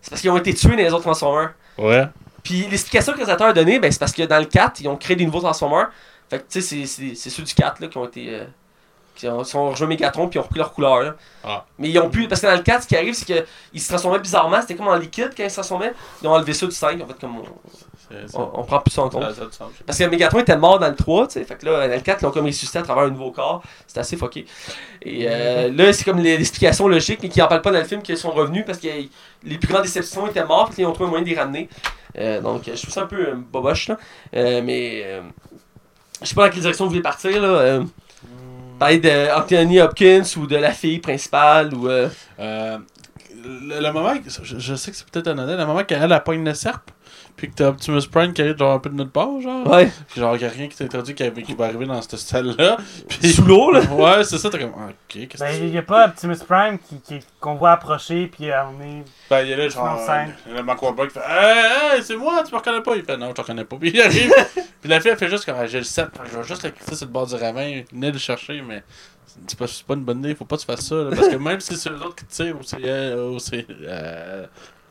C'est parce qu'ils ont été tués dans les autres Transformers. Ouais. Puis l'explication que le réalisateur a donnée, ben, c'est parce que dans le 4, ils ont créé des nouveaux Transformers. Fait que tu sais, c'est ceux du 4 là, qui ont été. euh, qui ont, qui ont rejoint Megatron puis ont repris leur couleur. Là. Ah. Mais ils ont pu. Parce que dans le 4, ce qui arrive, c'est qu'ils se transformaient bizarrement. C'était comme en liquide quand ils se transformaient. Ils ont enlevé ça du 5. En fait, comme on, on, on prend plus ça en compte. Ça- ça. Parce que Megatron était mort dans le 3, tu sais. Fait que là, dans le 4, ils l'ont comme ressuscité à travers un nouveau corps. C'était assez fucké. Et euh, là, c'est comme l'explication logique, mais qui en parle pas dans le film, qu'ils sont revenus parce que les plus grandes déceptions étaient morts, puis ils ont trouvé un moyen de les ramener. Euh, donc, je trouve ça un peu euh, boboche, là. Euh, mais je sais pas dans quelle direction vous voulez partir, là. Parler de Anthony Hopkins ou de la fille principale ou. euh, Euh, le, le moment, je, sais que c'est peut-être anodin, le moment qu'elle a pogne le serpe, puis que t'as Optimus Prime qui arrive genre un peu de notre part, genre. Ouais. Puis genre, y a rien qui t'introduit qui, qui va arriver dans cette salle-là. Puis. Sous l'eau, là. *laughs* Ouais, c'est ça, t'es comme, ah, ok, qu'est-ce que Ben, c'est? il n'y a pas Optimus Prime qui, qui- qu'on voit approcher, puis euh, on est. Ben, il y a là, genre, euh, le Mark Wahlberg qui fait, hey, hey, c'est moi, tu me reconnais pas? Il fait, non, je te reconnais pas. *laughs* Puis il arrive, puis la fille, elle fait juste comme, Ah, j'ai le 7, je vais juste le quitter sur le bord du ravin, venez le chercher, mais c'est pas, une bonne idée, faut pas que tu fasses ça, là, parce que même si c'est l'autre qui tire ou c'est, euh, ou c'est, euh,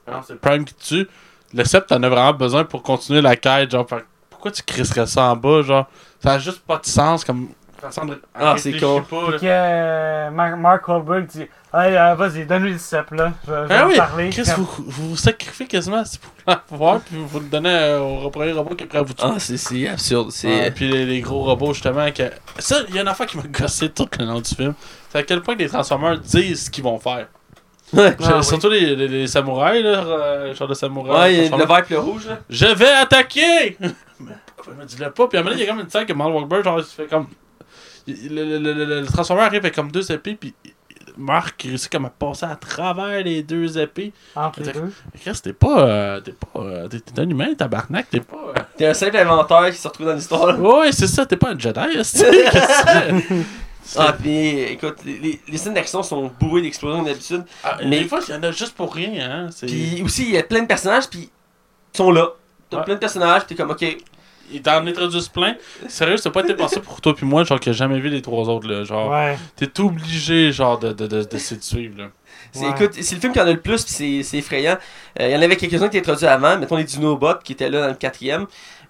non, c'est Prime qui te tue, le 7, t'en as vraiment besoin pour continuer la quête, genre, fait, pourquoi tu crisserais ça en bas, genre, ça a juste pas de sens, comme, façon de. Ah, c'est con. là. Puis que euh, Mark, Mark Wahlberg dit Hey, euh, vas-y, donne-lui le cep, là. Je, vais- Ah oui, parler. Chris, Comme- vous, vous vous sacrifiez quasiment c'est pour l'avoir, puis vous le donnez euh, au premier robot qui est prêt à vous tuer. Ah, c'est- c'est absurde. C'est. Ouais, puis les, les gros robots, justement, que... Ça, il y a une affaire qui m'a gossé tout le long du film. C'est à quel point les Transformers disent ce qu'ils vont faire. Ouais. Ah, oui. Surtout les, les, les samouraïs, là, euh, genre de samouraïs. Ouais, le vert puis le rouge, là. Je vais attaquer! *laughs* Mais me dit le pas? Puis à un moment donné, il y a comme une scène que Mark Wahlberg, genre, il se fait comme... Le, le, le, le, le Transformer arrive avec comme deux épées, puis Mark il réussit comme à passer à travers les deux épées. Entre les deux. Chris, t'es pas. euh, t'es pas. euh, t'es t'es un humain, tabarnak, t'es pas. euh, T'es un simple inventeur qui se retrouve dans l'histoire. là. Ouais, c'est ça, t'es pas un Jedi, *laughs* *laughs* que que? Ah, pis écoute, les, les- scènes d'action sont bourrées d'explosions d'habitude. Ah, Mais- Des fois, il y en a juste pour rien, hein. Puis aussi, il y a plein de personnages, puis ils sont là. T'as Ouais. plein de personnages, t'es comme, ok. Ils t'en introduisent plein. Sérieux, c'est pas été pensé pour toi puis moi, genre, qui a jamais vu les trois autres, là. Genre, Ouais. t'es obligé, genre, de, de, de, de suivre, là. Ouais. écoute, c'est le film qui en a le plus, puis c'est, c'est effrayant. Euh, Il y en avait quelques-uns qui étaient introduits avant, mettons les Dinobots qui étaient là dans le quatrième.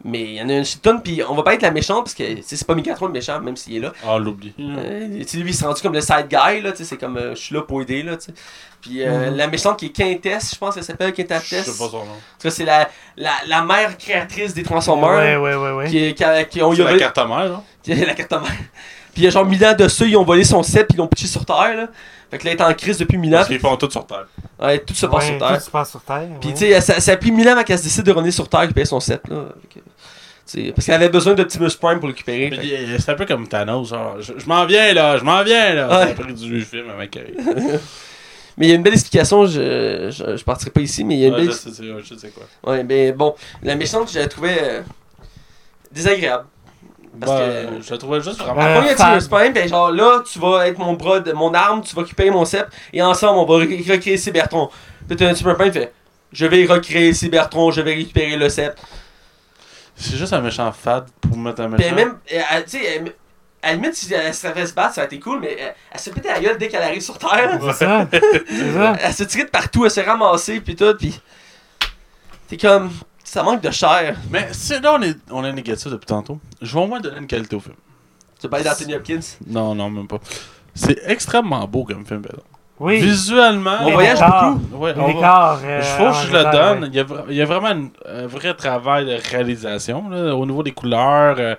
Mais il y en a une shit tonne, puis on va pas être la méchante, parce que c'est pas Megatron le méchant, même s'il est là. Ah, on l'oublie. Euh, tu sais, lui, il s'est rendu comme le side guy, là, tu sais, c'est comme, euh, je suis là pour aider, là, tu sais. Puis euh, Mhm. la méchante qui est Quintess, je pense qu'elle s'appelle Quintess. Je sais pas son nom. C'est la, la, la mère créatrice des Transformers. Ouais, ouais, ouais, ouais. Qui, qui, a- qui ont *laughs* la carte mère, là. qui la carte mère. Puis il y a genre 1000 ans de ça, ils ont volé son set puis ils l'ont pitché sur Terre. Là. Fait que là, elle est en crise depuis 1000 ans. Parce qu'ils font tout sur Terre. Ouais, tout se passe Ouais, sur Terre. Tout se passe sur Terre. Puis ouais. tu sais, ça, ça a pris 1000 ans avant qu'elle se décide de revenir sur Terre et payer son set. Là. Fait que, parce qu'elle avait besoin d'Optimus Prime pour le récupérer. Mais fait C'est un peu comme Thanos, genre, je, je m'en viens, là, je m'en viens, là. Ouais. Ça a pris du film avec. *laughs* Mais il y a une belle explication, je, je, je partirai pas ici, mais il y a une Ouais, belle. je sais, je sais quoi. Ouais, ben bon, la méchante, je la trouvais euh, désagréable. Parce Bah, que- Je le trouvais juste vraiment. Euh, Après, il y a Prime, ben genre là, tu vas être mon bras, de- mon arme, tu vas récupérer mon sceptre, et ensemble, on va ré- recréer Cybertron. Puis t'as un Optimus Prime qui fait Je vais recréer Cybertron, je vais récupérer le sceptre. C'est juste un méchant fade pour mettre un Puis méchant. elle, même, tu sais, à la limite, si elle se fait se battre, ça aurait été cool, mais elle, elle se pétait la gueule dès qu'elle arrive sur Terre. C'est ça. C'est ça. Elle se tirait de partout, elle s'est ramassée, puis tout, puis. T'es comme. Ça manque de chair. Mais si là, on est, on est négatif depuis tantôt, je vais au moins donner une qualité au film. Tu parles d'Anthony Hopkins? Non, non, même pas. C'est extrêmement beau comme film, par exemple. Oui. Visuellement, On voyage beaucoup. Ouais, on décors. euh, Je trouve que je le donne. ouais. Il, y a, il y a vraiment une- un vrai travail de réalisation là, au niveau des couleurs. euh,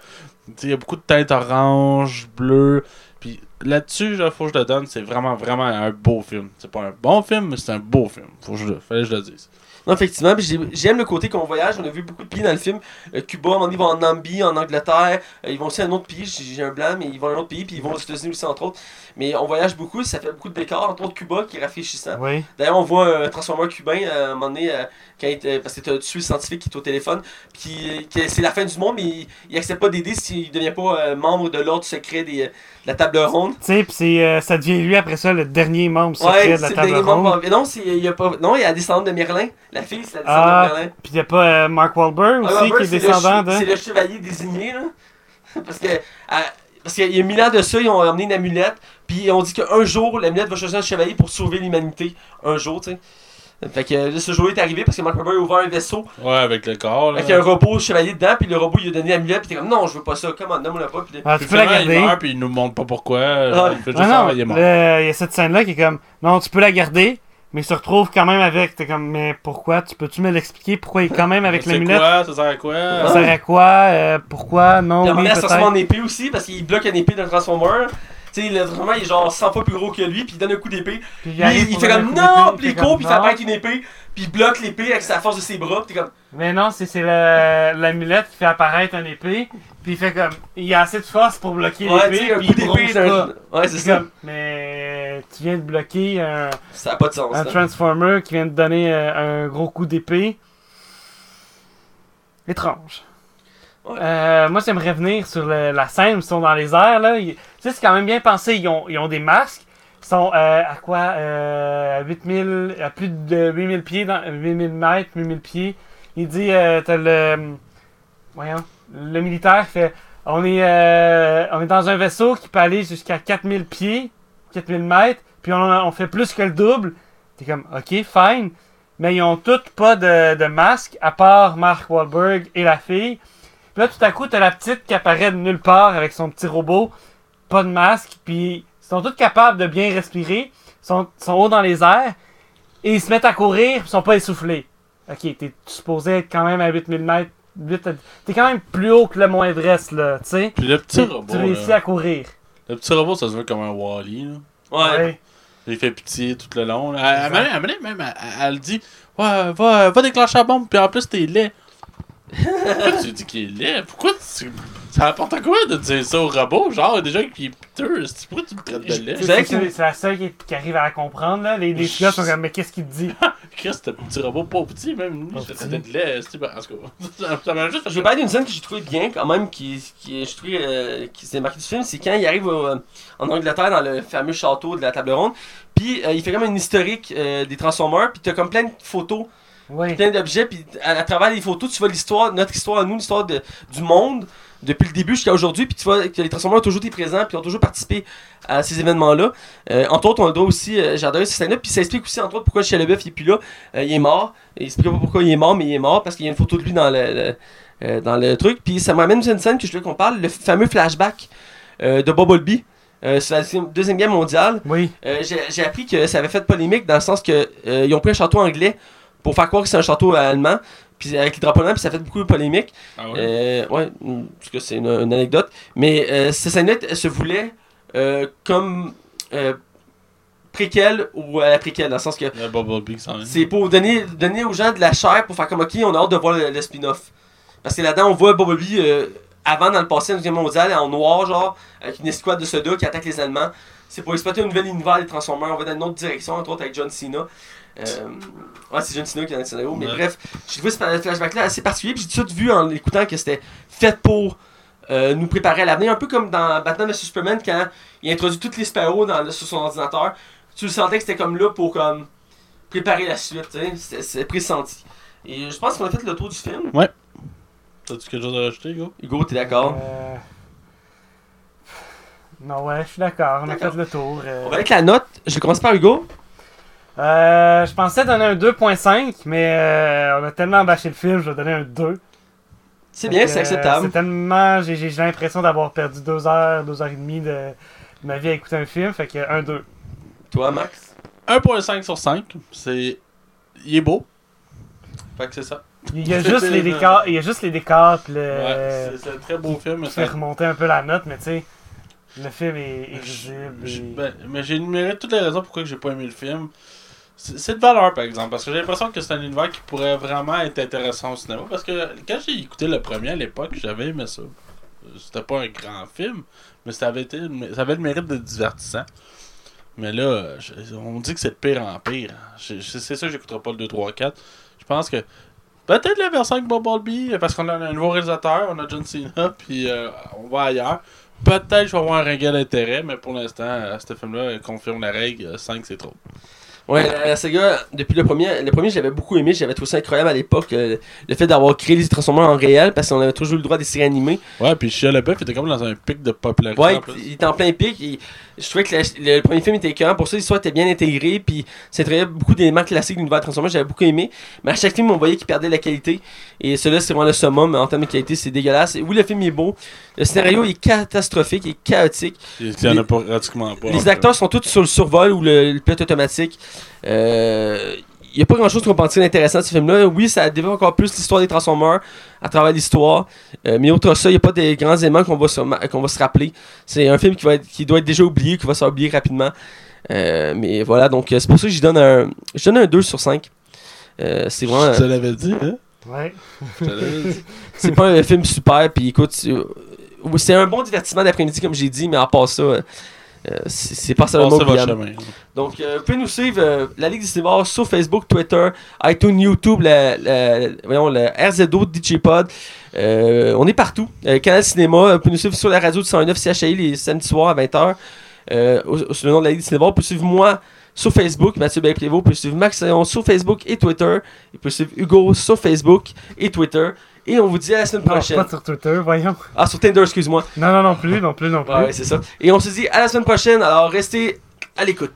il y a beaucoup de teintes orange, bleu. Puis là-dessus, il faut que je le donne. C'est vraiment, vraiment un beau film. C'est pas un bon film, mais c'est un beau film. Faut que je, le- fallait que je le dise. Non, effectivement, j'aime le côté qu'on voyage. On a vu beaucoup de pays dans le film. Euh, Cuba, à un moment donné, ils vont en Namibie, en Angleterre. Euh, ils vont aussi à un autre pays. J'ai un blanc, mais ils vont à un autre pays. Puis ils vont aux États-Unis aussi, entre autres. Mais on voyage beaucoup. Ça fait beaucoup de décors, entre autres Cuba, qui est rafraîchissant. Oui. D'ailleurs, on voit un transformeur cubain euh, à un moment donné, quand il parce que tu as tué le scientifique qui est au téléphone, puis c'est la fin du monde, mais il, il accepte pas d'aider s'il devient pas membre de l'ordre secret des, de la table ronde. Tu sais, c'est, euh, ça devient lui après ça le dernier membre secret Ouais, de la le table ronde. non, c'est, il y a pas, non, il y a la descendante de Merlin. La fille, c'est la descendante Ah, de Merlin. Pis y a pas euh, Mark Wahlberg aussi Ah, Robert, qui est descendant de. C'est le chevalier désigné, là. *laughs* Parce que. à- parce qu'il y a mille ans de ça, ils ont amené une amulette, puis on dit qu'un jour, l'amulette va choisir un chevalier pour sauver l'humanité. Un jour, tu sais. Fait que là, ce jour est arrivé parce que Mark Wahlberg a ouvert un vaisseau Ouais, avec le corps. Là. avec un robot chevalier dedans, puis le robot il a donné l'amulette, puis t'es comme non, je veux pas ça, comment, donne-moi pas. Puis Ah, Puis tu peux la Il garder. meurt, puis il nous montre pas pourquoi. genre, il fait juste Ah non, ah, il est mort. le- il y a cette scène-là qui est comme, non, tu peux la garder, mais il se retrouve quand même avec. T'es comme, mais pourquoi? Tu peux-tu me l'expliquer Pourquoi il est quand même avec C'est l'amulette quoi? Ça sert à quoi? Ça sert à quoi? Euh, Pourquoi? Non, moment oui, peut-être. en épée aussi, parce qu'il bloque une épée d'un Transformer. Tu sais, le Transformer il est genre 100 fois plus gros que lui, puis il donne un coup d'épée. Puis il, fait comme non, puis il fait court, puis il fait apparaître une épée, puis il bloque l'épée avec sa force de ses bras, puis t'es comme Mais non, c'est c'est la- l'amulette qui fait apparaître une épée, puis il fait comme, il a assez de force pour bloquer ouais, l'épée, puis coup il d'un. pas. Ouais, c'est ça. comme, mais tu viens de bloquer un, Ça a pas de sens. un. Transformer qui vient de donner euh, un gros coup d'épée. Étrange. Euh, moi, j'aimerais revenir sur la scène où ils sont dans les airs. Là. Tu sais, c'est quand même bien pensé. Ils ont, ils ont des masques. Ils sont euh, à quoi euh, à 8000, à plus de 8000 pieds, dans, 8000 mètres, 8000 pieds. Il dit euh, T'as le. Voyons. Le militaire fait on est, euh, on est dans un vaisseau qui peut aller jusqu'à 4000 pieds, 4000 mètres, puis on, on fait plus que le double. T'es comme, ok, fine. Mais ils ont toutes pas de, de masque, à part Mark Wahlberg et la fille. Puis là, tout à coup, t'as la petite qui apparaît de nulle part avec son petit robot, pas de masque, puis ils sont tous capables de bien respirer, sont, sont hauts dans les airs, et ils se mettent à courir, puis ils sont pas essoufflés. Ok, t'es supposé être quand même à 8000 mètres. 8 à- T'es quand même plus haut que le Mont Everest, là, tu sais. Puis le petit robot. tu réussis là. à courir. Le petit robot, ça se veut comme un Wally. Là. Ouais. Il fait pitié tout le long. là. Même, elle, elle dit Ouais, va, va déclencher la bombe, puis en plus, t'es laid. Tu dis qu'il est laid? Pourquoi tu. Ça apporte quoi de dire ça au robot? Genre, déjà qu'il est piteux, c'est- pourquoi tu le traites de laid? C'est c'est la seule qui, qui arrive à la comprendre, là. Les, les gars sont comme, mais qu'est-ce qu'il te dit? *laughs* Chris, ce petit robot pas petit, même lui, je traitais de laid. En tout cas, *laughs* ça- m'a juste Je vais parler d'une scène que j'ai trouvé bien quand même, qui, qui je euh, qui s'est marqué du film, c'est quand il arrive au- euh, en Angleterre dans le fameux château de la table ronde, puis euh, il fait comme une historique euh, des Transformers, puis t'as comme plein de photos, Plein d'objets, puis à, à travers les photos, tu vois l'histoire, notre histoire à nous, l'histoire de- du monde, depuis le début jusqu'à aujourd'hui, puis tu vois que les Transformers ont toujours été présents, puis ont toujours participé à ces événements-là. Euh, entre autres, on le doit aussi, euh, j'ai adoré cette scène-là, puis ça explique aussi, entre autres, pourquoi Shia LaBeouf il est plus là, Euh, il est mort, il explique pas pourquoi il est mort, mais il est mort, parce qu'il y a une photo de lui dans le, le- dans le truc, puis ça m'amène une scène que je veux qu'on parle, le fameux flashback de Bumblebee. Euh, c'est la deuxième guerre mondiale. Oui. Euh, j'ai j'ai appris que ça avait fait polémique dans le sens que euh, ils ont pris un château anglais pour faire croire que c'est un château allemand, puis avec les drapeaux allemands, puis ça fait beaucoup de polémique. Ah ouais? Euh, ouais, parce que c'est une, une anecdote. Mais euh, cette scène-là elle se voulait euh, comme euh, préquel ou à la préquel, dans le sens que Le vient. c'est pour donner, donner aux gens de la chair pour faire comme ok, on a hâte de voir le, le spin-off. Parce que là-dedans, on voit Bumblebee euh, avant dans le passé, la Deuxième mondiale, en noir, genre, avec une escouade de soldats qui attaquent les Allemands. C'est pour exploiter un nouvel univers des Transformers. On va dans une autre direction, entre autres avec John Cena. Euh, ouais, c'est John Cena qui est dans le scénario. Mais Ouais. bref, j'ai trouvé ce flashback-là assez particulier. Puis j'ai tout de suite vu en l'écoutant que c'était fait pour euh, nous préparer à l'avenir. Un peu comme dans Batman vs Superman quand il introduit toutes les super-héros dans, sur son ordinateur. Tu le sentais que c'était comme là pour comme préparer la suite. C'est pressenti. Et je pense qu'on a fait le tour du film. T'as-tu quelque chose à rajouter, Hugo? Hugo, t'es d'accord? Euh, Non, ouais, je suis d'accord. On a fait le tour. euh. On va avec la note. Je vais commencer par Hugo. Euh, je pensais donner un 2.5, mais euh, on a tellement bâché le film, je vais donner un 2. C'est bien, c'est euh, acceptable. C'est tellement. J'ai j'ai l'impression d'avoir perdu 2 heures, 2 heures et demie de, de ma vie à écouter un film, fait que un 2. Toi, Max? 1.5 sur 5. C'est. Il est beau. Fait que c'est ça. Il y a juste *laughs* les décors, il y a juste les décors, pis le. Ouais, c'est- c'est un très beau film. qui fait ça- remonter un peu la note, mais tu sais, le film est, est visible. Et- ben, mais j'ai énuméré toutes les raisons pourquoi j'ai pas aimé le film. C'est de valeur, par exemple, parce que j'ai l'impression que c'est un univers qui pourrait vraiment être intéressant au cinéma. Parce que quand j'ai écouté le premier à l'époque, j'avais aimé ça. C'était pas un grand film, mais ça avait, été, ça avait le mérite de divertissant. Mais là, on dit que c'est de pire en pire. C'est ça j'écouterai pas le 2, 3, 4. Je pense que peut-être la version avec Bumblebee, parce qu'on a un nouveau réalisateur, on a John Cena, puis euh, on va ailleurs. Peut-être je vais avoir un ringard d'intérêt, mais pour l'instant, euh, ce film-là euh, confirme la règle. 5, c'est trop. Ouais, la, saga, depuis le premier, le premier, j'avais beaucoup aimé, j'avais trouvé ça incroyable à l'époque, euh, le fait d'avoir créé les Transformers en réel, parce qu'on avait toujours eu le droit des séries animées. Ouais, puis Shia LaBeouf était comme dans un pic de popularité. Ouais, il, il était en plein pic, et je trouvais que le, premier film était écœurant, pour ça l'histoire était bien intégrée, puis très beaucoup d'éléments classiques de l'univers Transformers, j'avais beaucoup aimé, mais à chaque film, on voyait qu'il perdait la qualité, et celui-là, c'est vraiment le summum, en termes de qualité, c'est dégueulasse. Et oui, le film est beau, le scénario est catastrophique, est chaotique, Il y en a pratiquement pas. Les acteurs sont tous sur le survol ou le, le pilote automatique. Euh, Il n'y a pas grand chose qu'on peut en tirer d'intéressant de ce film-là. Oui, ça développe encore plus l'histoire des Transformers à travers l'histoire. Euh, mais autre ça, il n'y a pas des grands éléments qu'on va, se qu'on va se rappeler. C'est un film qui, va être, qui doit être déjà oublié, qui va s'oublier rapidement. Euh, mais voilà, donc euh, c'est pour ça que je donne un, je donne un 2 sur 5. Euh, c'est vraiment. Je te l'avais dit, hein? Ouais. Je te l'avais dit. *laughs* C'est pas un film super, puis écoute, c'est un bon divertissement d'après-midi, comme j'ai dit, mais à part ça, c'est c'est pas oubliable. chemin. Donc, euh, vous pouvez nous suivre, euh, la Ligue des Cinémas, sur Facebook, Twitter, iTunes, YouTube, le, le, voyons, le RZO, DJPod. Euh, on est partout. Euh, Canal Cinéma, vous pouvez nous suivre sur la radio de 109 CHI les samedis soirs à 20h. Euh, au- au- sous le nom de la Ligue des Cinémas, vous pouvez suivre moi sur Facebook, Mathieu Belprévost, vous pouvez suivre Max Sayon sur Facebook et Twitter. Vous pouvez suivre Hugo sur Facebook et Twitter. Et on vous dit à la semaine Non, prochaine. pas sur Twitter, voyons. Ah, sur Tinder, excuse-moi. Non, non, non plus, non plus, non plus. Ouais, c'est ça. Et on se dit à la semaine prochaine. Alors, restez à l'écoute.